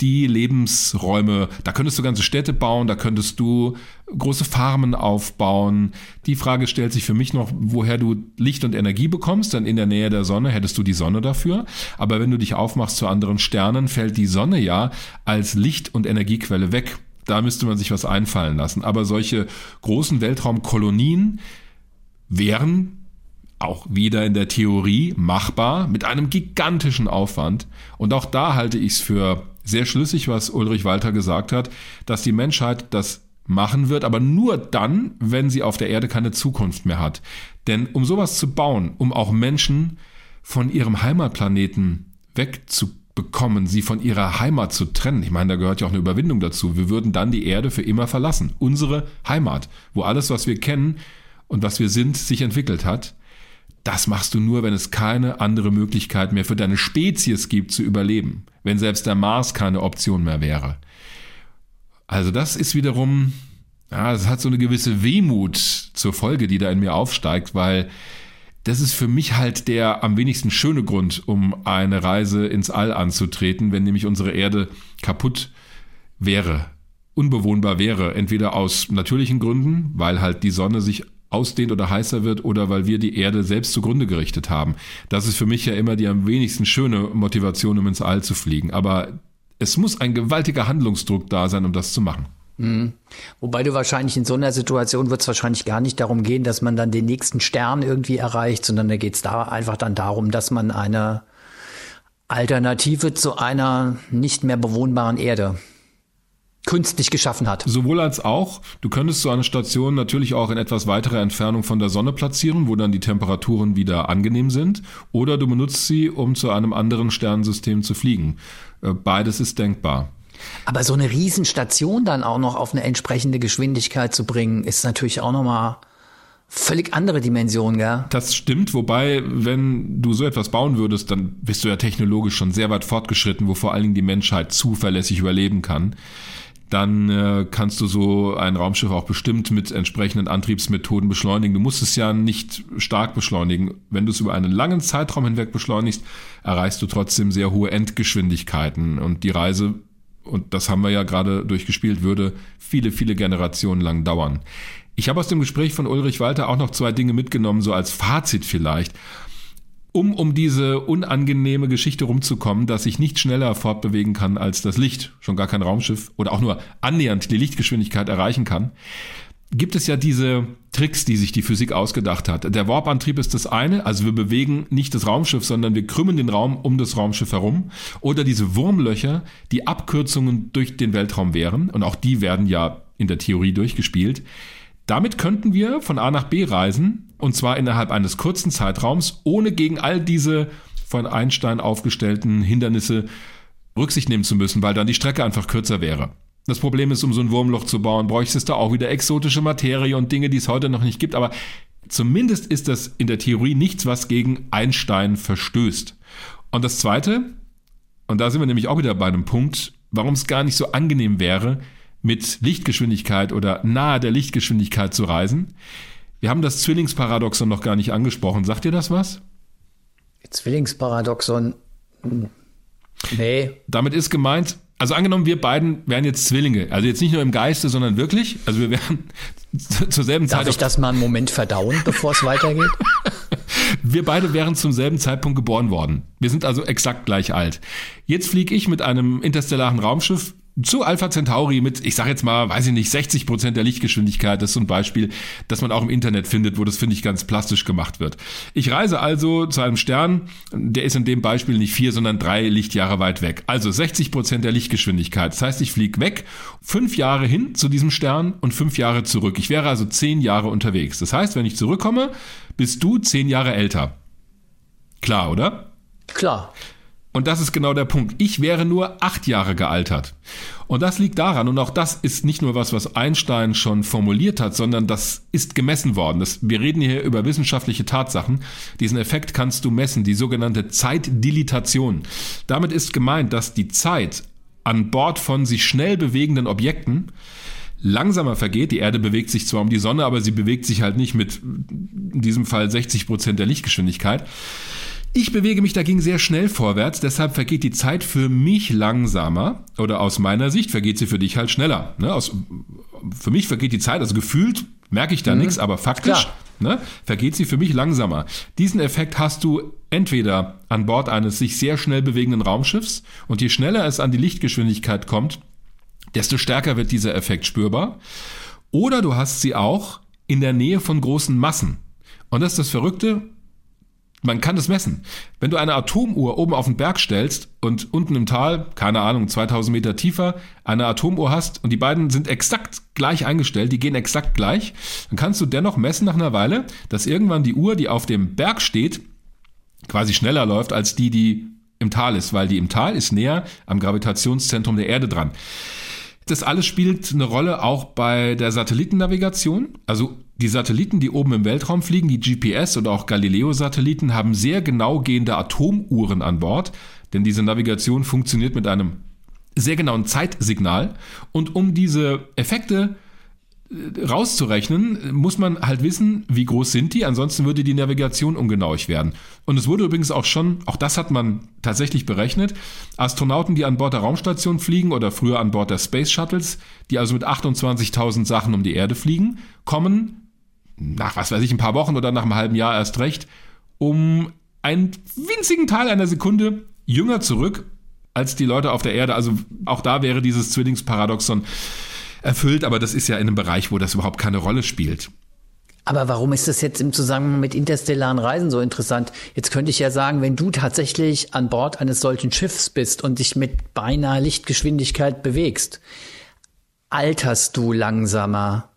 die Lebensräume, da könntest du ganze Städte bauen, da könntest du große Farmen aufbauen. Die Frage stellt sich für mich noch, woher du Licht und Energie bekommst, denn in der Nähe der Sonne hättest du die Sonne dafür. Aber wenn du dich aufmachst zu anderen Sternen, fällt die Sonne ja als Licht- und Energiequelle weg. Da müsste man sich was einfallen lassen. Aber solche großen Weltraumkolonien wären auch wieder in der Theorie machbar mit einem gigantischen Aufwand. Und auch da halte ich es für sehr schlüssig, was Ulrich Walter gesagt hat, dass die Menschheit das machen wird, aber nur dann, wenn sie auf der Erde keine Zukunft mehr hat. Denn um sowas zu bauen, um auch Menschen von ihrem Heimatplaneten wegzubekommen, sie von ihrer Heimat zu trennen, ich meine, da gehört ja auch eine Überwindung dazu, wir würden dann die Erde für immer verlassen. Unsere Heimat, wo alles, was wir kennen und was wir sind, sich entwickelt hat. Das machst du nur, wenn es keine andere Möglichkeit mehr für deine Spezies gibt zu überleben, wenn selbst der Mars keine Option mehr wäre. Also das ist wiederum, ja, es hat so eine gewisse Wehmut zur Folge, die da in mir aufsteigt, weil das ist für mich halt der am wenigsten schöne Grund, um eine Reise ins All anzutreten, wenn nämlich unsere Erde kaputt wäre, unbewohnbar wäre, entweder aus natürlichen Gründen, weil halt die Sonne sich ausdehnt oder heißer wird oder weil wir die Erde selbst zugrunde gerichtet haben. Das ist für mich ja immer die am wenigsten schöne Motivation, um ins All zu fliegen. Aber es muss ein gewaltiger Handlungsdruck da sein, um das zu machen. Mhm. Wobei du wahrscheinlich in so einer Situation wird es wahrscheinlich gar nicht darum gehen, dass man dann den nächsten Stern irgendwie erreicht, sondern da geht es da einfach dann darum, dass man eine Alternative zu einer nicht mehr bewohnbaren Erde künstlich geschaffen hat. Sowohl als auch. Du könntest so eine Station natürlich auch in etwas weiterer Entfernung von der Sonne platzieren, wo dann die Temperaturen wieder angenehm sind. Oder du benutzt sie, um zu einem anderen Sternensystem zu fliegen. Äh, beides ist denkbar. Aber so eine Riesenstation dann auch noch auf eine entsprechende Geschwindigkeit zu bringen, ist natürlich auch nochmal völlig andere Dimension, gell? Das stimmt, wobei, wenn du so etwas bauen würdest, dann bist du ja technologisch schon sehr weit fortgeschritten, wo vor allen Dingen die Menschheit zuverlässig überleben kann dann äh, kannst du so ein Raumschiff auch bestimmt mit entsprechenden Antriebsmethoden beschleunigen. Du musst es ja nicht stark beschleunigen. Wenn du es über einen langen Zeitraum hinweg beschleunigst, erreichst du trotzdem sehr hohe Endgeschwindigkeiten. Und die Reise, und das haben wir ja gerade durchgespielt, würde viele, viele Generationen lang dauern. Ich habe aus dem Gespräch von Ulrich Walter auch noch zwei Dinge mitgenommen, so als Fazit vielleicht um um diese unangenehme Geschichte rumzukommen, dass ich nicht schneller fortbewegen kann als das Licht, schon gar kein Raumschiff oder auch nur annähernd die Lichtgeschwindigkeit erreichen kann, gibt es ja diese Tricks, die sich die Physik ausgedacht hat. Der Warp-Antrieb ist das eine, also wir bewegen nicht das Raumschiff, sondern wir krümmen den Raum um das Raumschiff herum. Oder diese Wurmlöcher, die Abkürzungen durch den Weltraum wären, und auch die werden ja in der Theorie durchgespielt. Damit könnten wir von A nach B reisen, und zwar innerhalb eines kurzen Zeitraums, ohne gegen all diese von Einstein aufgestellten Hindernisse Rücksicht nehmen zu müssen, weil dann die Strecke einfach kürzer wäre. Das Problem ist, um so ein Wurmloch zu bauen, bräuchte es da auch wieder exotische Materie und Dinge, die es heute noch nicht gibt. Aber zumindest ist das in der Theorie nichts, was gegen Einstein verstößt. Und das Zweite, und da sind wir nämlich auch wieder bei einem Punkt, warum es gar nicht so angenehm wäre, mit Lichtgeschwindigkeit oder nahe der Lichtgeschwindigkeit zu reisen. Wir haben das Zwillingsparadoxon noch gar nicht angesprochen. Sagt ihr das was? Zwillingsparadoxon. Nee. Damit ist gemeint, also angenommen, wir beiden wären jetzt Zwillinge. Also jetzt nicht nur im Geiste, sondern wirklich. Also wir wären zur selben Darf Zeit. Darf ich das mal einen Moment verdauen, bevor es weitergeht? <laughs> Wir beide wären zum selben Zeitpunkt geboren worden. Wir sind also exakt gleich alt. Jetzt fliege ich mit einem interstellaren Raumschiff zu Alpha Centauri mit, ich sage jetzt mal, weiß ich nicht, 60 Prozent der Lichtgeschwindigkeit. Das ist so ein Beispiel, das man auch im Internet findet, wo das, finde ich, ganz plastisch gemacht wird. Ich reise also zu einem Stern, der ist in dem Beispiel nicht vier, sondern drei Lichtjahre weit weg. Also 60 Prozent der Lichtgeschwindigkeit. Das heißt, ich fliege weg, fünf Jahre hin zu diesem Stern und fünf Jahre zurück. Ich wäre also zehn Jahre unterwegs. Das heißt, wenn ich zurückkomme, bist du zehn Jahre älter. Klar, oder? Klar. Und das ist genau der Punkt. Ich wäre nur acht Jahre gealtert. Und das liegt daran, und auch das ist nicht nur was, was Einstein schon formuliert hat, sondern das ist gemessen worden. Das, wir reden hier über wissenschaftliche Tatsachen. Diesen Effekt kannst du messen, die sogenannte Zeitdilatation. Damit ist gemeint, dass die Zeit an Bord von sich schnell bewegenden Objekten langsamer vergeht. Die Erde bewegt sich zwar um die Sonne, aber sie bewegt sich halt nicht mit in diesem Fall 60 Prozent der Lichtgeschwindigkeit. Ich bewege mich dagegen sehr schnell vorwärts, deshalb vergeht die Zeit für mich langsamer oder aus meiner Sicht vergeht sie für dich halt schneller. Ne? Aus, für mich vergeht die Zeit, also gefühlt merke ich da mhm. nichts, aber faktisch ne, vergeht sie für mich langsamer. Diesen Effekt hast du entweder an Bord eines sich sehr schnell bewegenden Raumschiffs und je schneller es an die Lichtgeschwindigkeit kommt, desto stärker wird dieser Effekt spürbar. Oder du hast sie auch in der Nähe von großen Massen. Und das ist das Verrückte, man kann das messen. Wenn du eine Atomuhr oben auf den Berg stellst und unten im Tal, keine Ahnung, 2000 Meter tiefer, eine Atomuhr hast und die beiden sind exakt gleich eingestellt, die gehen exakt gleich, dann kannst du dennoch messen nach einer Weile, dass irgendwann die Uhr, die auf dem Berg steht, quasi schneller läuft als die, die im Tal ist, weil die im Tal ist näher am Gravitationszentrum der Erde dran. Das alles spielt eine Rolle auch bei der Satellitennavigation. Also die Satelliten, die oben im Weltraum fliegen, die GPS oder auch Galileo-Satelliten, haben sehr genau gehende Atomuhren an Bord, denn diese Navigation funktioniert mit einem sehr genauen Zeitsignal. Und um diese Effekte rauszurechnen, muss man halt wissen, wie groß sind die, ansonsten würde die Navigation ungenauig werden. Und es wurde übrigens auch schon, auch das hat man tatsächlich berechnet, Astronauten, die an Bord der Raumstation fliegen oder früher an Bord der Space Shuttles, die also mit 28.000 Sachen um die Erde fliegen, kommen nach, was weiß ich, ein paar Wochen oder nach einem halben Jahr erst recht, um einen winzigen Teil einer Sekunde jünger zurück als die Leute auf der Erde. Also auch da wäre dieses Zwillingsparadoxon erfüllt, aber das ist ja in einem Bereich, wo das überhaupt keine Rolle spielt. Aber warum ist das jetzt im Zusammenhang mit interstellaren Reisen so interessant? Jetzt könnte ich ja sagen, wenn du tatsächlich an Bord eines solchen Schiffs bist und dich mit beinahe Lichtgeschwindigkeit bewegst, alterst du langsamer.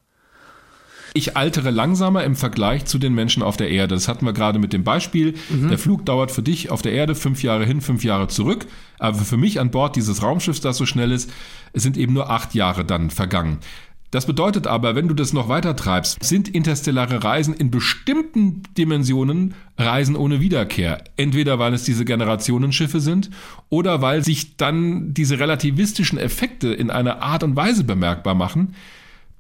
Ich altere langsamer im Vergleich zu den Menschen auf der Erde. Das hatten wir gerade mit dem Beispiel. Mhm. Der Flug dauert für dich auf der Erde fünf Jahre hin, fünf Jahre zurück. Aber für mich an Bord dieses Raumschiffs, das so schnell ist, sind eben nur acht Jahre dann vergangen. Das bedeutet aber, wenn du das noch weiter treibst, sind interstellare Reisen in bestimmten Dimensionen Reisen ohne Wiederkehr. Entweder weil es diese Generationenschiffe sind oder weil sich dann diese relativistischen Effekte in einer Art und Weise bemerkbar machen,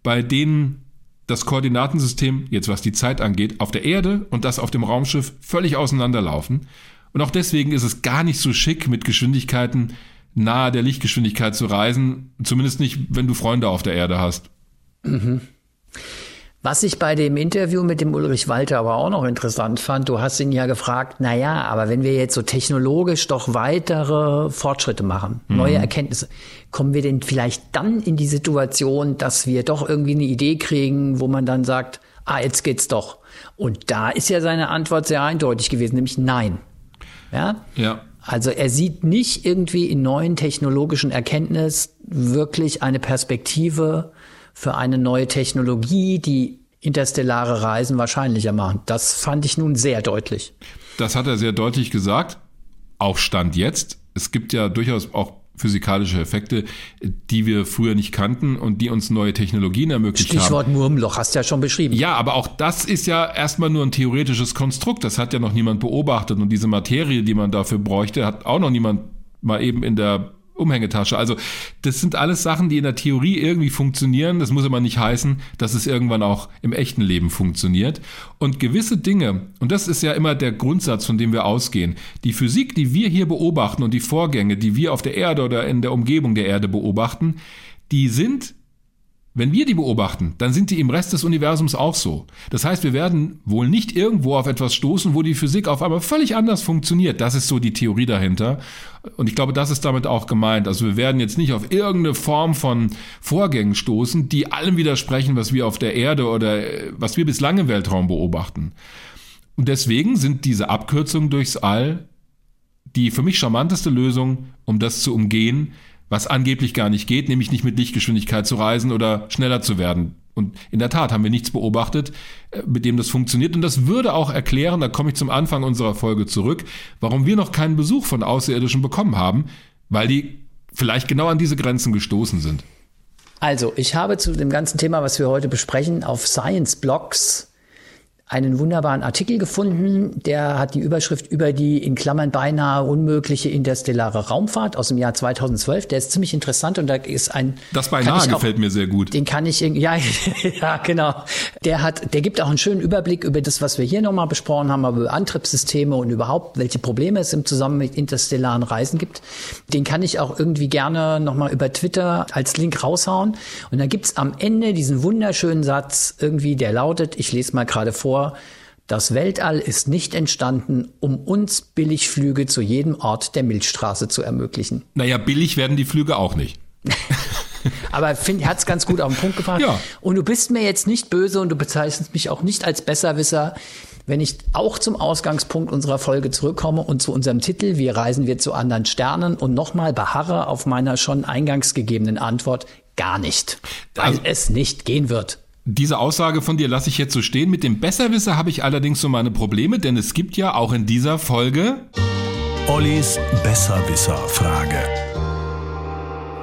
bei denen das Koordinatensystem, jetzt was die Zeit angeht, auf der Erde und das auf dem Raumschiff völlig auseinanderlaufen. Und auch deswegen ist es gar nicht so schick, mit Geschwindigkeiten nahe der Lichtgeschwindigkeit zu reisen. Zumindest nicht, wenn du Freunde auf der Erde hast. Mhm. Was ich bei dem Interview mit dem Ulrich Walter aber auch noch interessant fand, du hast ihn ja gefragt, na ja, aber wenn wir jetzt so technologisch doch weitere Fortschritte machen, mhm. neue Erkenntnisse, kommen wir denn vielleicht dann in die Situation, dass wir doch irgendwie eine Idee kriegen, wo man dann sagt, ah, jetzt geht's doch. Und da ist ja seine Antwort sehr eindeutig gewesen, nämlich nein. Ja? Ja. Also er sieht nicht irgendwie in neuen technologischen Erkenntnis wirklich eine Perspektive, für eine neue Technologie, die interstellare Reisen wahrscheinlicher machen. Das fand ich nun sehr deutlich. Das hat er sehr deutlich gesagt. Auch Stand jetzt. Es gibt ja durchaus auch physikalische Effekte, die wir früher nicht kannten und die uns neue Technologien ermöglicht Stichwort haben. Stichwort Murmloch hast du ja schon beschrieben. Ja, aber auch das ist ja erstmal nur ein theoretisches Konstrukt. Das hat ja noch niemand beobachtet und diese Materie, die man dafür bräuchte, hat auch noch niemand mal eben in der Umhängetasche. Also das sind alles Sachen, die in der Theorie irgendwie funktionieren. Das muss aber nicht heißen, dass es irgendwann auch im echten Leben funktioniert. Und gewisse Dinge, und das ist ja immer der Grundsatz, von dem wir ausgehen, die Physik, die wir hier beobachten und die Vorgänge, die wir auf der Erde oder in der Umgebung der Erde beobachten, die sind wenn wir die beobachten, dann sind die im Rest des Universums auch so. Das heißt, wir werden wohl nicht irgendwo auf etwas stoßen, wo die Physik auf einmal völlig anders funktioniert. Das ist so die Theorie dahinter. Und ich glaube, das ist damit auch gemeint. Also wir werden jetzt nicht auf irgendeine Form von Vorgängen stoßen, die allem widersprechen, was wir auf der Erde oder äh, was wir bislang im Weltraum beobachten. Und deswegen sind diese Abkürzungen durchs All die für mich charmanteste Lösung, um das zu umgehen, was angeblich gar nicht geht, nämlich nicht mit Lichtgeschwindigkeit zu reisen oder schneller zu werden. Und in der Tat haben wir nichts beobachtet, äh, mit dem das funktioniert. Und das würde auch erklären, da komme ich zum Anfang unserer Folge zurück, warum wir noch keinen Besuch von Außerirdischen bekommen haben, weil die vielleicht genau an diese Grenzen gestoßen sind. Also, ich habe zu dem ganzen Thema, was wir heute besprechen, auf Science Blogs einen wunderbaren Artikel gefunden, der hat die Überschrift über die in Klammern beinahe unmögliche interstellare Raumfahrt aus dem Jahr 2012. Der ist ziemlich interessant und da ist ein Das beinahe auch, gefällt mir sehr gut. Den kann ich ja <laughs> ja genau. Der hat der gibt auch einen schönen Überblick über das, was wir hier nochmal besprochen haben, aber über Antriebssysteme und überhaupt welche Probleme es im Zusammenhang mit interstellaren Reisen gibt. Den kann ich auch irgendwie gerne nochmal über Twitter als Link raushauen und da gibt's am Ende diesen wunderschönen Satz irgendwie, der lautet, ich lese mal gerade vor vor, das Weltall ist nicht entstanden, um uns Billigflüge zu jedem Ort der Milchstraße zu ermöglichen. Naja, billig werden die Flüge auch nicht. <laughs> Aber find, hat's ganz gut auf den Punkt gebracht. Ja. Und du bist mir jetzt nicht böse und du bezeichnest mich auch nicht als Besserwisser, wenn ich auch zum Ausgangspunkt unserer Folge zurückkomme und zu unserem Titel, wie reisen wir zu anderen Sternen und nochmal beharre auf meiner schon eingangs gegebenen Antwort, gar nicht, weil also, es nicht gehen wird. Diese Aussage von dir lasse ich jetzt so stehen. Mit dem Besserwisser habe ich allerdings so meine Probleme, denn es gibt ja auch in dieser Folge Ollis Besserwisser-Frage.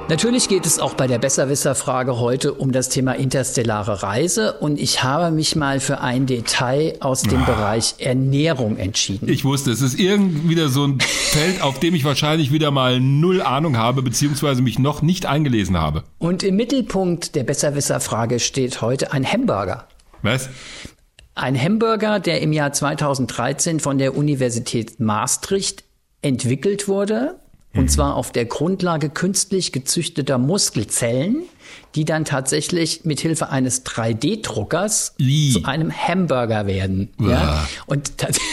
Natürlich geht es auch bei der Besserwisser-Frage heute um das Thema interstellare Reise und ich habe mich mal für ein Detail aus dem ah. Bereich Ernährung entschieden. Ich wusste, es ist irgendwie wieder so ein Feld, auf dem ich wahrscheinlich wieder mal null Ahnung habe, beziehungsweise mich noch nicht eingelesen habe. Und im Mittelpunkt der Besserwisser-Frage steht heute ein Hamburger. Was? Ein Hamburger, der im Jahr 2013 von der Universität Maastricht entwickelt wurde und mhm. zwar auf der Grundlage künstlich gezüchteter Muskelzellen, die dann tatsächlich mit Hilfe eines 3D-Druckers zu einem Hamburger werden. Ja? Und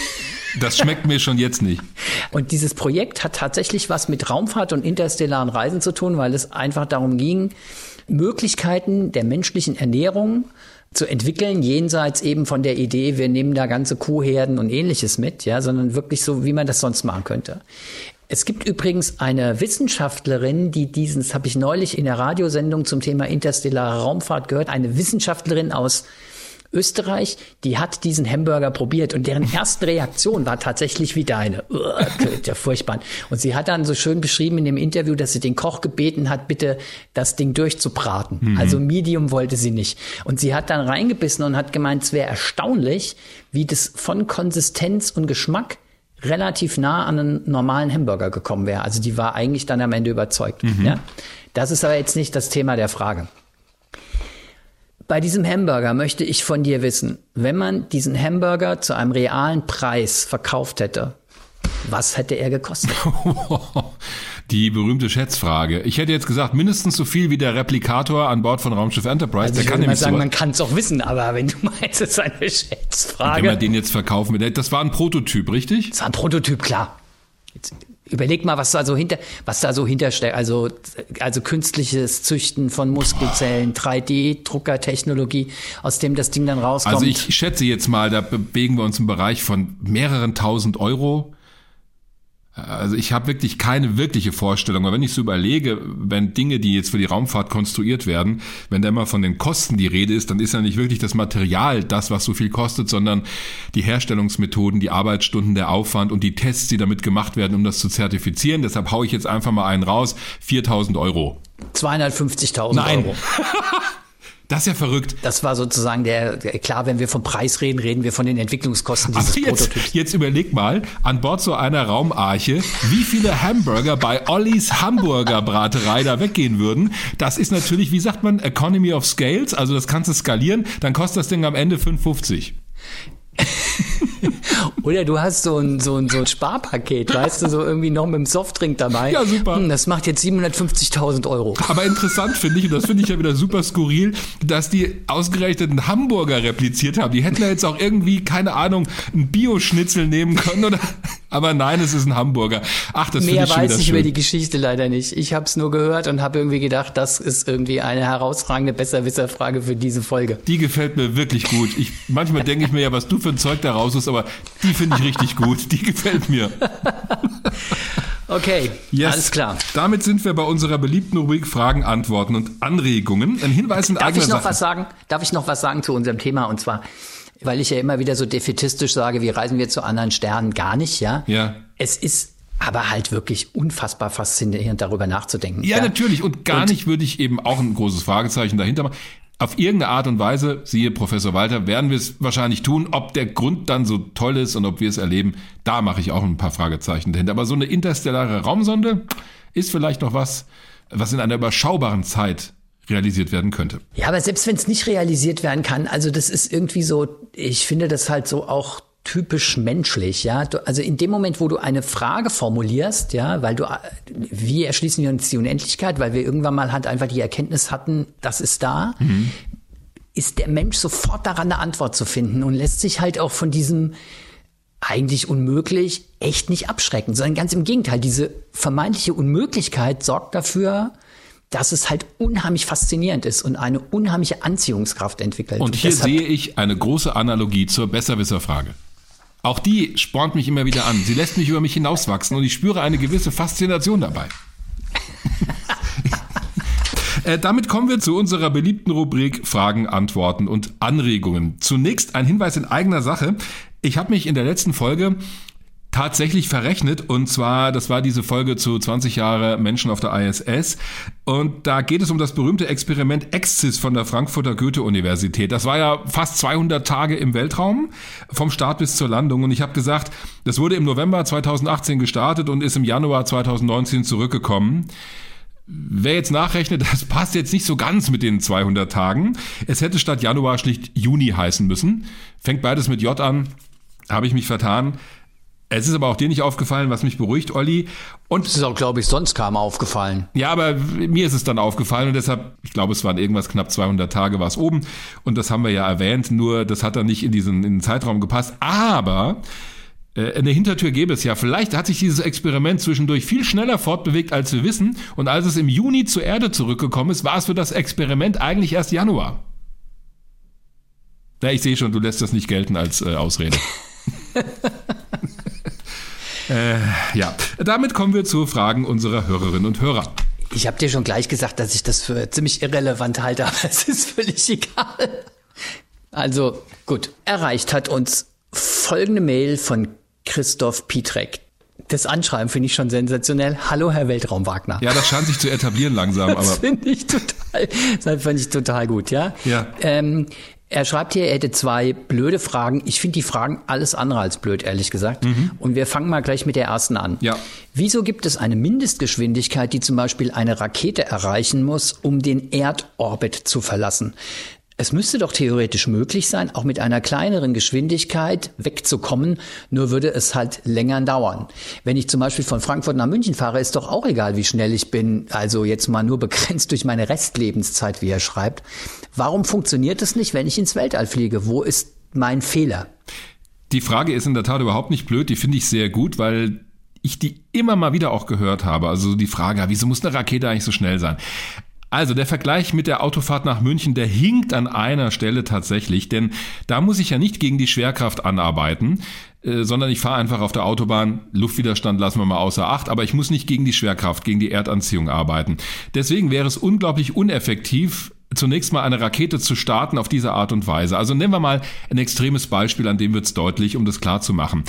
<laughs> das schmeckt mir schon jetzt nicht. Und dieses Projekt hat tatsächlich was mit Raumfahrt und interstellaren Reisen zu tun, weil es einfach darum ging, Möglichkeiten der menschlichen Ernährung zu entwickeln, jenseits eben von der Idee, wir nehmen da ganze Kuhherden und ähnliches mit, ja, sondern wirklich so, wie man das sonst machen könnte. Es gibt übrigens eine Wissenschaftlerin, die diesen, das habe ich neulich in der Radiosendung zum Thema interstellare Raumfahrt gehört, eine Wissenschaftlerin aus Österreich, die hat diesen Hamburger probiert und deren erste Reaktion war tatsächlich wie deine. ja furchtbar. Und sie hat dann so schön beschrieben in dem Interview, dass sie den Koch gebeten hat, bitte das Ding durchzubraten. Mhm. Also Medium wollte sie nicht. Und sie hat dann reingebissen und hat gemeint, es wäre erstaunlich, wie das von Konsistenz und Geschmack relativ nah an einen normalen Hamburger gekommen wäre. Also die war eigentlich dann am Ende überzeugt. Mhm. Ja? Das ist aber jetzt nicht das Thema der Frage. Bei diesem Hamburger möchte ich von dir wissen, wenn man diesen Hamburger zu einem realen Preis verkauft hätte, was hätte er gekostet? <laughs> Die berühmte Schätzfrage. Ich hätte jetzt gesagt, mindestens so viel wie der Replikator an Bord von Raumschiff Enterprise. Also der ich kann nämlich sagen, man kann es auch wissen, aber wenn du <laughs> meinst, es ist eine Schätzfrage. Wenn man den jetzt verkaufen will, das war ein Prototyp, richtig? Das war ein Prototyp, klar. Jetzt überleg mal, was da so hinter, was da so hintersteckt. Also, also künstliches Züchten von Muskelzellen, 3D-Druckertechnologie, aus dem das Ding dann rauskommt. Also ich schätze jetzt mal, da bewegen wir uns im Bereich von mehreren tausend Euro. Also ich habe wirklich keine wirkliche Vorstellung, aber wenn ich so überlege, wenn Dinge, die jetzt für die Raumfahrt konstruiert werden, wenn da immer von den Kosten die Rede ist, dann ist ja nicht wirklich das Material das, was so viel kostet, sondern die Herstellungsmethoden, die Arbeitsstunden, der Aufwand und die Tests, die damit gemacht werden, um das zu zertifizieren. Deshalb haue ich jetzt einfach mal einen raus, 4000 Euro. 250.000 Euro. <laughs> Das ist ja verrückt. Das war sozusagen der, klar, wenn wir vom Preis reden, reden wir von den Entwicklungskosten dieses jetzt, Prototyps. Jetzt überleg mal, an Bord so einer Raumarche, wie viele Hamburger bei Ollis Hamburger Braterei da weggehen würden. Das ist natürlich, wie sagt man, Economy of Scales, also das kannst du skalieren, dann kostet das Ding am Ende 5,50. <laughs> Oder du hast so ein, so ein, so ein Sparpaket, weißt du, so irgendwie noch mit dem Softdrink dabei. Ja, super. Hm, das macht jetzt 750.000 Euro. Aber interessant finde ich, und das finde ich ja wieder super skurril, dass die ausgerechnet einen Hamburger repliziert haben. Die hätten ja jetzt auch irgendwie, keine Ahnung, ein Bioschnitzel nehmen können oder. Aber nein, es ist ein Hamburger. Ach, das finde ich Mehr weiß ich schön. über die Geschichte leider nicht. Ich habe es nur gehört und habe irgendwie gedacht, das ist irgendwie eine herausragende Besserwisserfrage für diese Folge. Die gefällt mir wirklich gut. Ich, manchmal denke ich mir ja, was du für ein Zeug da raus ist, aber die finde ich richtig gut. Die gefällt mir. <laughs> Okay, yes. alles klar. Damit sind wir bei unserer beliebten Rubrik Fragen, Antworten und Anregungen. Ein Hinweis in Darf ich noch Sache. was sagen? Darf ich noch was sagen zu unserem Thema? Und zwar, weil ich ja immer wieder so defetistisch sage, wie reisen wir zu anderen Sternen? Gar nicht, ja? Ja. Es ist aber halt wirklich unfassbar faszinierend, darüber nachzudenken. Ja, ja? natürlich. Und gar und nicht würde ich eben auch ein großes Fragezeichen dahinter machen. Auf irgendeine Art und Weise, siehe Professor Walter, werden wir es wahrscheinlich tun. Ob der Grund dann so toll ist und ob wir es erleben, da mache ich auch ein paar Fragezeichen dahinter. Aber so eine interstellare Raumsonde ist vielleicht noch was, was in einer überschaubaren Zeit realisiert werden könnte. Ja, aber selbst wenn es nicht realisiert werden kann, also das ist irgendwie so, ich finde das halt so auch typisch menschlich, ja. Du, also in dem Moment, wo du eine Frage formulierst, ja, weil du, wie erschließen wir uns die Unendlichkeit, weil wir irgendwann mal halt einfach die Erkenntnis hatten, das ist da, mhm. ist der Mensch sofort daran, eine Antwort zu finden und lässt sich halt auch von diesem eigentlich unmöglich echt nicht abschrecken, sondern ganz im Gegenteil, diese vermeintliche Unmöglichkeit sorgt dafür, dass es halt unheimlich faszinierend ist und eine unheimliche Anziehungskraft entwickelt. Und hier sehe ich eine große Analogie zur Besserwisserfrage. Auch die spornt mich immer wieder an. Sie lässt mich über mich hinauswachsen und ich spüre eine gewisse Faszination dabei. <laughs> äh, damit kommen wir zu unserer beliebten Rubrik Fragen, Antworten und Anregungen. Zunächst ein Hinweis in eigener Sache. Ich habe mich in der letzten Folge tatsächlich verrechnet. Und zwar, das war diese Folge zu 20 Jahre Menschen auf der ISS. Und da geht es um das berühmte Experiment Exis von der Frankfurter Goethe-Universität. Das war ja fast 200 Tage im Weltraum, vom Start bis zur Landung. Und ich habe gesagt, das wurde im November 2018 gestartet und ist im Januar 2019 zurückgekommen. Wer jetzt nachrechnet, <laughs> das passt jetzt nicht so ganz mit den 200 Tagen. Es hätte statt Januar schlicht Juni heißen müssen. Fängt beides mit J an. Habe ich mich vertan. Es ist aber auch dir nicht aufgefallen, was mich beruhigt, Olli. Und es ist auch, glaube ich, sonst kaum aufgefallen. Ja, aber mir ist es dann aufgefallen und deshalb, ich glaube, es waren irgendwas knapp 200 Tage war es oben und das haben wir ja erwähnt, nur das hat dann nicht in diesen in den Zeitraum gepasst. Aber äh, eine Hintertür gäbe es ja. Vielleicht hat sich dieses Experiment zwischendurch viel schneller fortbewegt, als wir wissen. Und als es im Juni zur Erde zurückgekommen ist, war es für das Experiment eigentlich erst Januar. Na, ich sehe schon, du lässt das nicht gelten als äh, Ausrede. <laughs> Äh, ja, damit kommen wir zu Fragen unserer Hörerinnen und Hörer. Ich habe dir schon gleich gesagt, dass ich das für ziemlich irrelevant halte, <laughs> aber es ist völlig egal. Also gut, erreicht hat uns folgende Mail von Christoph Pietrek. Das Anschreiben finde ich schon sensationell. Hallo, Herr Weltraum Wagner. Ja, das scheint sich zu etablieren langsam. das finde ich total, das finde ich total gut, ja. Ja. Ähm, er schreibt hier, er hätte zwei blöde Fragen. Ich finde die Fragen alles andere als blöd, ehrlich gesagt. Mhm. Und wir fangen mal gleich mit der ersten an. Ja. Wieso gibt es eine Mindestgeschwindigkeit, die zum Beispiel eine Rakete erreichen muss, um den Erdorbit zu verlassen? Es müsste doch theoretisch möglich sein, auch mit einer kleineren Geschwindigkeit wegzukommen, nur würde es halt länger dauern. Wenn ich zum Beispiel von Frankfurt nach München fahre, ist doch auch egal, wie schnell ich bin, also jetzt mal nur begrenzt durch meine Restlebenszeit, wie er schreibt. Warum funktioniert es nicht, wenn ich ins Weltall fliege? Wo ist mein Fehler? Die Frage ist in der Tat überhaupt nicht blöd, die finde ich sehr gut, weil ich die immer mal wieder auch gehört habe. Also die Frage, wieso muss eine Rakete eigentlich so schnell sein? Also der Vergleich mit der Autofahrt nach München, der hinkt an einer Stelle tatsächlich, denn da muss ich ja nicht gegen die Schwerkraft anarbeiten, äh, sondern ich fahre einfach auf der Autobahn. Luftwiderstand lassen wir mal außer Acht, aber ich muss nicht gegen die Schwerkraft, gegen die Erdanziehung arbeiten. Deswegen wäre es unglaublich uneffektiv, zunächst mal eine Rakete zu starten auf diese Art und Weise. Also nehmen wir mal ein extremes Beispiel, an dem wird es deutlich, um das klar zu machen.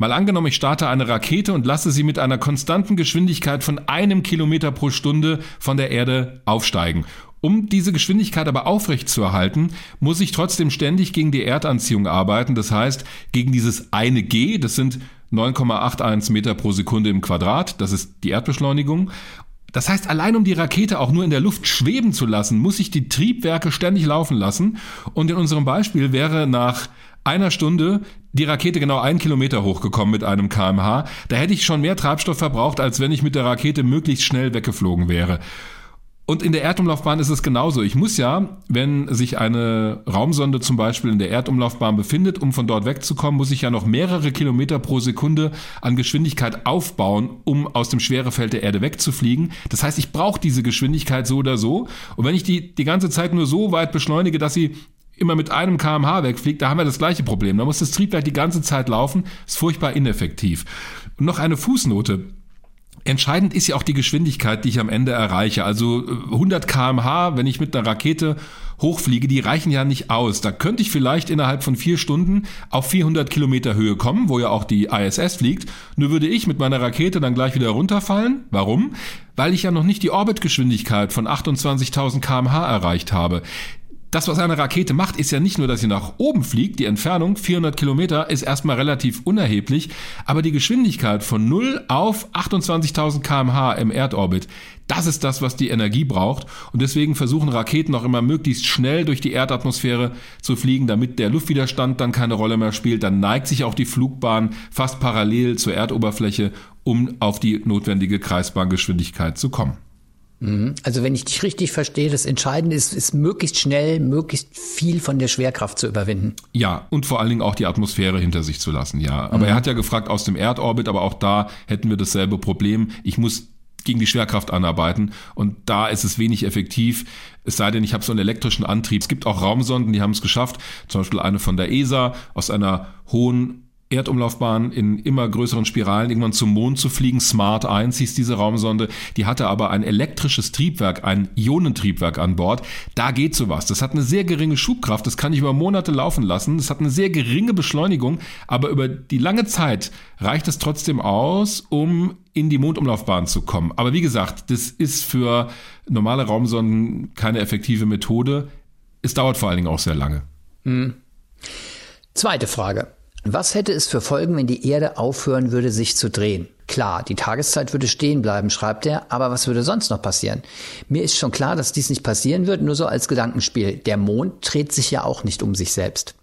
Mal angenommen, ich starte eine Rakete und lasse sie mit einer konstanten Geschwindigkeit von einem Kilometer pro Stunde von der Erde aufsteigen. Um diese Geschwindigkeit aber aufrechtzuerhalten, muss ich trotzdem ständig gegen die Erdanziehung arbeiten. Das heißt, gegen dieses eine G, das sind 9,81 Meter pro Sekunde im Quadrat, das ist die Erdbeschleunigung. Das heißt, allein um die Rakete auch nur in der Luft schweben zu lassen, muss ich die Triebwerke ständig laufen lassen. Und in unserem Beispiel wäre nach einer Stunde die Rakete genau einen Kilometer hochgekommen mit einem kmh. Da hätte ich schon mehr Treibstoff verbraucht, als wenn ich mit der Rakete möglichst schnell weggeflogen wäre. Und in der Erdumlaufbahn ist es genauso. Ich muss ja, wenn sich eine Raumsonde zum Beispiel in der Erdumlaufbahn befindet, um von dort wegzukommen, muss ich ja noch mehrere Kilometer pro Sekunde an Geschwindigkeit aufbauen, um aus dem Schwerefeld der Erde wegzufliegen. Das heißt, ich brauche diese Geschwindigkeit so oder so. Und wenn ich die die ganze Zeit nur so weit beschleunige, dass sie immer mit einem kmh wegfliegt, da haben wir das gleiche Problem. Da muss das Triebwerk die ganze Zeit laufen, ist furchtbar ineffektiv. Und noch eine Fußnote. Entscheidend ist ja auch die Geschwindigkeit, die ich am Ende erreiche. Also 100 kmh, wenn ich mit einer Rakete hochfliege, die reichen ja nicht aus. Da könnte ich vielleicht innerhalb von vier Stunden auf 400 Kilometer Höhe kommen, wo ja auch die ISS fliegt. Nur würde ich mit meiner Rakete dann gleich wieder runterfallen. Warum? Weil ich ja noch nicht die Orbitgeschwindigkeit von 28.000 kmh erreicht habe das, was eine Rakete macht, ist ja nicht nur, dass sie nach oben fliegt. Die Entfernung, 400 Kilometer, ist erstmal relativ unerheblich. Aber die Geschwindigkeit von 0 auf 28.000 kmh im Erdorbit, das ist das, was die Energie braucht. Und deswegen versuchen Raketen auch immer möglichst schnell durch die Erdatmosphäre zu fliegen, damit der Luftwiderstand dann keine Rolle mehr spielt. Dann neigt sich auch die Flugbahn fast parallel zur Erdoberfläche, um auf die notwendige Kreisbahngeschwindigkeit zu kommen. Mhm. Also wenn ich dich richtig verstehe, das Entscheidende ist, ist möglichst schnell, möglichst viel von der Schwerkraft zu überwinden. Ja, und vor allen Dingen auch die Atmosphäre hinter sich zu lassen, ja. Aber mhm. er hat ja gefragt aus dem Erdorbit, aber auch da hätten wir dasselbe Problem. Ich muss gegen die Schwerkraft anarbeiten und da ist es wenig effektiv, es sei denn, ich habe so einen elektrischen Antrieb. Es gibt auch Raumsonden, die haben es geschafft, zum Beispiel eine von der ESA aus einer hohen Erdumlaufbahn in immer größeren Spiralen irgendwann zum Mond zu fliegen. Smart 1 hieß diese Raumsonde. Die hatte aber ein elektrisches Triebwerk, ein Ionentriebwerk an Bord. Da geht sowas. Das hat eine sehr geringe Schubkraft. Das kann ich über Monate laufen lassen. Das hat eine sehr geringe Beschleunigung. Aber über die lange Zeit reicht es trotzdem aus, um in die Mondumlaufbahn zu kommen. Aber wie gesagt, das ist für normale Raumsonden keine effektive Methode. Es dauert vor allen Dingen auch sehr lange. Hm. Zweite Frage. Was hätte es für Folgen, wenn die Erde aufhören würde, sich zu drehen? Klar, die Tageszeit würde stehen bleiben, schreibt er, aber was würde sonst noch passieren? Mir ist schon klar, dass dies nicht passieren wird, nur so als Gedankenspiel. Der Mond dreht sich ja auch nicht um sich selbst.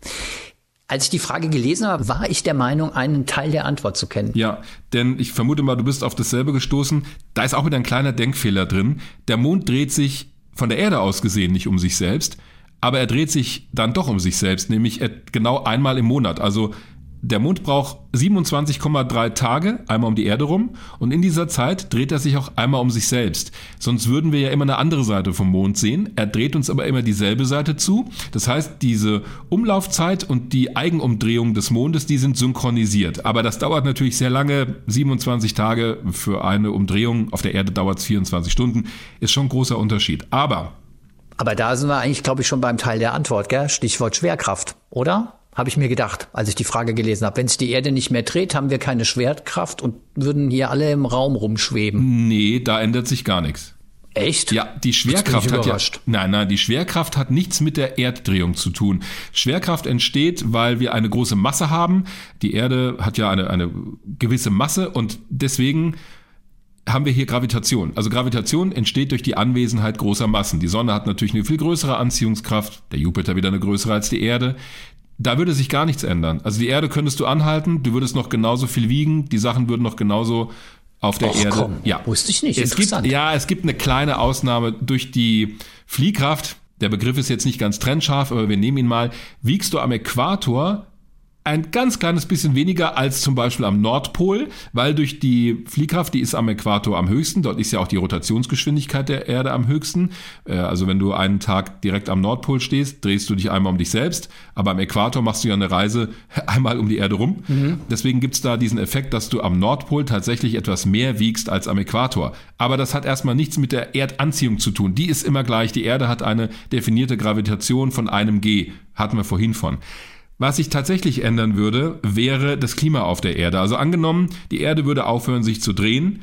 Als ich die Frage gelesen habe, war ich der Meinung, einen Teil der Antwort zu kennen. Ja, denn ich vermute mal, du bist auf dasselbe gestoßen. Da ist auch wieder ein kleiner Denkfehler drin. Der Mond dreht sich von der Erde aus gesehen nicht um sich selbst, aber er dreht sich dann doch um sich selbst, nämlich genau einmal im Monat. Also der Mond braucht 27,3 Tage einmal um die Erde rum und in dieser Zeit dreht er sich auch einmal um sich selbst. Sonst würden wir ja immer eine andere Seite vom Mond sehen. Er dreht uns aber immer dieselbe Seite zu. Das heißt, diese Umlaufzeit und die Eigenumdrehung des Mondes, die sind synchronisiert. Aber das dauert natürlich sehr lange. 27 Tage für eine Umdrehung. Auf der Erde dauert es 24 Stunden. Ist schon ein großer Unterschied. Aber aber da sind wir eigentlich, glaube ich, schon beim Teil der Antwort, gell? Stichwort Schwerkraft, oder? Habe ich mir gedacht, als ich die Frage gelesen habe. Wenn sich die Erde nicht mehr dreht, haben wir keine Schwerkraft und würden hier alle im Raum rumschweben. Nee, da ändert sich gar nichts. Echt? Ja, die Schwerkraft hat ja, nein, nein, die Schwerkraft hat nichts mit der Erddrehung zu tun. Schwerkraft entsteht, weil wir eine große Masse haben. Die Erde hat ja eine, eine gewisse Masse und deswegen haben wir hier Gravitation. Also Gravitation entsteht durch die Anwesenheit großer Massen. Die Sonne hat natürlich eine viel größere Anziehungskraft, der Jupiter wieder eine größere als die Erde. Da würde sich gar nichts ändern. Also die Erde könntest du anhalten, du würdest noch genauso viel wiegen, die Sachen würden noch genauso auf der Och, Erde. Komm, ja, wusste ich nicht. Es gibt, ja, es gibt eine kleine Ausnahme durch die Fliehkraft. Der Begriff ist jetzt nicht ganz trennscharf, aber wir nehmen ihn mal. Wiegst du am Äquator ein ganz kleines bisschen weniger als zum Beispiel am Nordpol, weil durch die Fliehkraft, die ist am Äquator am höchsten, dort ist ja auch die Rotationsgeschwindigkeit der Erde am höchsten. Äh, also wenn du einen Tag direkt am Nordpol stehst, drehst du dich einmal um dich selbst, aber am Äquator machst du ja eine Reise <laughs> einmal um die Erde rum. Mhm. Deswegen gibt's da diesen Effekt, dass du am Nordpol tatsächlich etwas mehr wiegst als am Äquator. Aber das hat erstmal nichts mit der Erdanziehung zu tun. Die ist immer gleich. Die Erde hat eine definierte Gravitation von einem G. Hatten wir vorhin von. Was sich tatsächlich ändern würde, wäre das Klima auf der Erde. Also angenommen, die Erde würde aufhören, sich zu drehen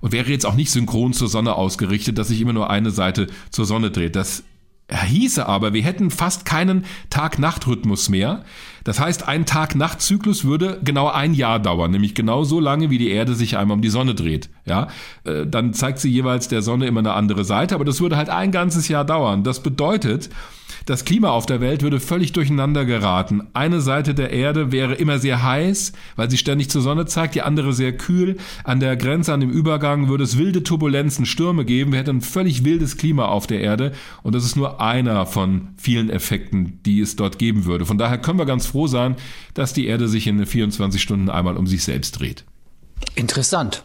und wäre jetzt auch nicht synchron zur Sonne ausgerichtet, dass sich immer nur eine Seite zur Sonne dreht. Das hieße aber, wir hätten fast keinen Tag-Nacht-Rhythmus mehr. Das heißt, ein Tag-Nacht-Zyklus würde genau ein Jahr dauern, nämlich genau so lange, wie die Erde sich einmal um die Sonne dreht. Ja, äh, dann zeigt sie jeweils der Sonne immer eine andere Seite, aber das würde halt ein ganzes Jahr dauern. Das bedeutet, das Klima auf der Welt würde völlig durcheinander geraten. Eine Seite der Erde wäre immer sehr heiß, weil sie ständig zur Sonne zeigt, die andere sehr kühl. An der Grenze, an dem Übergang würde es wilde Turbulenzen, Stürme geben. Wir hätten ein völlig wildes Klima auf der Erde und das ist nur einer von vielen Effekten, die es dort geben würde. Von daher können wir ganz froh sein, dass die Erde sich in 24 Stunden einmal um sich selbst dreht. Interessant.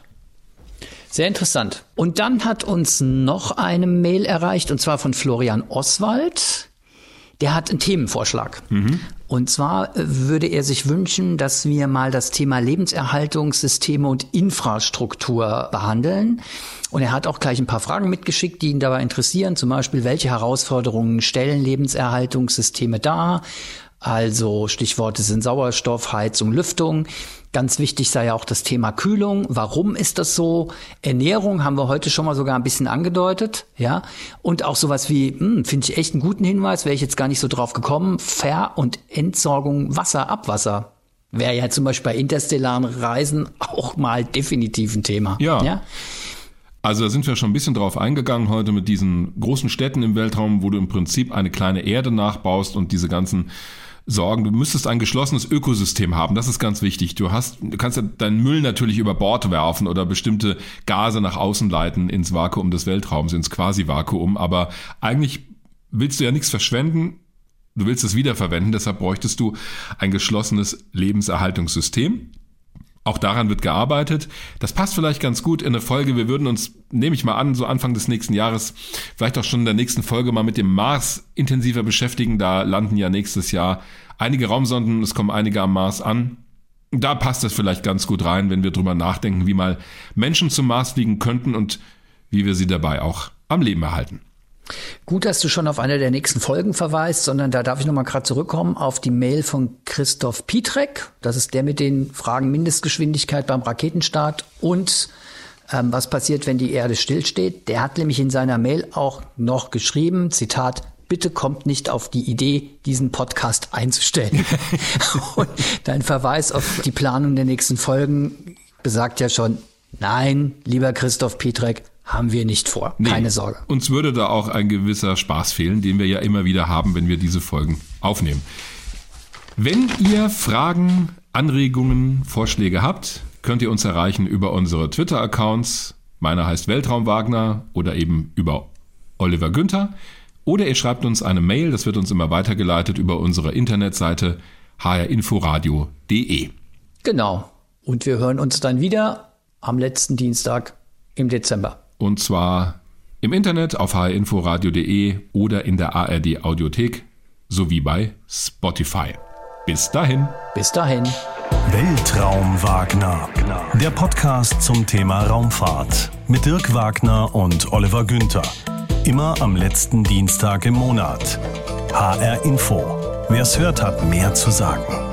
Sehr interessant. Und dann hat uns noch eine Mail erreicht, und zwar von Florian Oswald der hat einen Themenvorschlag. Mhm. Und zwar äh, würde er sich wünschen, dass wir mal das Thema Lebenserhaltungssysteme und Infrastruktur behandeln. Und er hat auch gleich ein paar Fragen mitgeschickt, die ihn dabei interessieren. Zum Beispiel, welche Herausforderungen stellen Lebenserhaltungssysteme dar? Also Stichworte sind Sauerstoff, Heizung, Lüftung. Ganz wichtig sei ja auch das Thema Kühlung. Warum ist das so? Ernährung haben wir heute schon mal sogar ein bisschen angedeutet, ja. Und auch sowas wie, hm, finde ich echt einen guten Hinweis, wäre ich jetzt gar nicht so drauf gekommen, Ver- und Entsorgung Wasser, Abwasser. Wäre ja zum Beispiel bei interstellaren Reisen auch mal definitiv ein Thema. Ja. ja? Also da sind wir schon ein bisschen drauf eingegangen heute mit diesen großen Städten im Weltraum, wo du im Prinzip eine kleine Erde nachbaust und diese ganzen sorgen. Du müsstest ein geschlossenes Ökosystem haben. Das ist ganz wichtig. Du hast, du kannst ja deinen Müll natürlich über Bord werfen oder bestimmte Gase nach außen leiten ins Vakuum des Weltraums, ins Quasi-Vakuum. Aber eigentlich willst du ja nichts verschwenden. Du willst es wiederverwenden. Deshalb bräuchtest du ein geschlossenes Lebenserhaltungssystem. Auch daran wird gearbeitet. Das passt vielleicht ganz gut in eine Folge. Wir würden uns, nehme ich mal an, so Anfang des nächsten Jahres, vielleicht auch schon in der nächsten Folge mal mit dem Mars intensiver beschäftigen. Da landen ja nächstes Jahr einige Raumsonden, es kommen einige am Mars an. Da passt es vielleicht ganz gut rein, wenn wir drüber nachdenken, wie mal Menschen zum Mars fliegen könnten und wie wir sie dabei auch am Leben erhalten. Gut, dass du schon auf eine der nächsten Folgen verweist, sondern da darf ich nochmal gerade zurückkommen auf die Mail von Christoph Pietrek. Das ist der mit den Fragen Mindestgeschwindigkeit beim Raketenstart und ähm, was passiert, wenn die Erde stillsteht. Der hat nämlich in seiner Mail auch noch geschrieben, Zitat, bitte kommt nicht auf die Idee, diesen Podcast einzustellen. <laughs> und dein Verweis auf die Planung der nächsten Folgen besagt ja schon, nein, lieber Christoph Pietrek, haben wir nicht vor. Nee, Keine Sorge. Uns würde da auch ein gewisser Spaß fehlen, den wir ja immer wieder haben, wenn wir diese Folgen aufnehmen. Wenn ihr Fragen, Anregungen, Vorschläge habt, könnt ihr uns erreichen über unsere Twitter-Accounts. Meiner heißt Weltraum Wagner oder eben über Oliver Günther. Oder ihr schreibt uns eine Mail, das wird uns immer weitergeleitet über unsere Internetseite hrinforadio.de. Genau. Und wir hören uns dann wieder am letzten Dienstag im Dezember. Und zwar im Internet auf hrinforadio.de oder in der ARD Audiothek sowie bei Spotify. Bis dahin. Bis dahin. Weltraum Wagner. Der Podcast zum Thema Raumfahrt mit Dirk Wagner und Oliver Günther. Immer am letzten Dienstag im Monat. HR Info. Wer es hört, hat mehr zu sagen.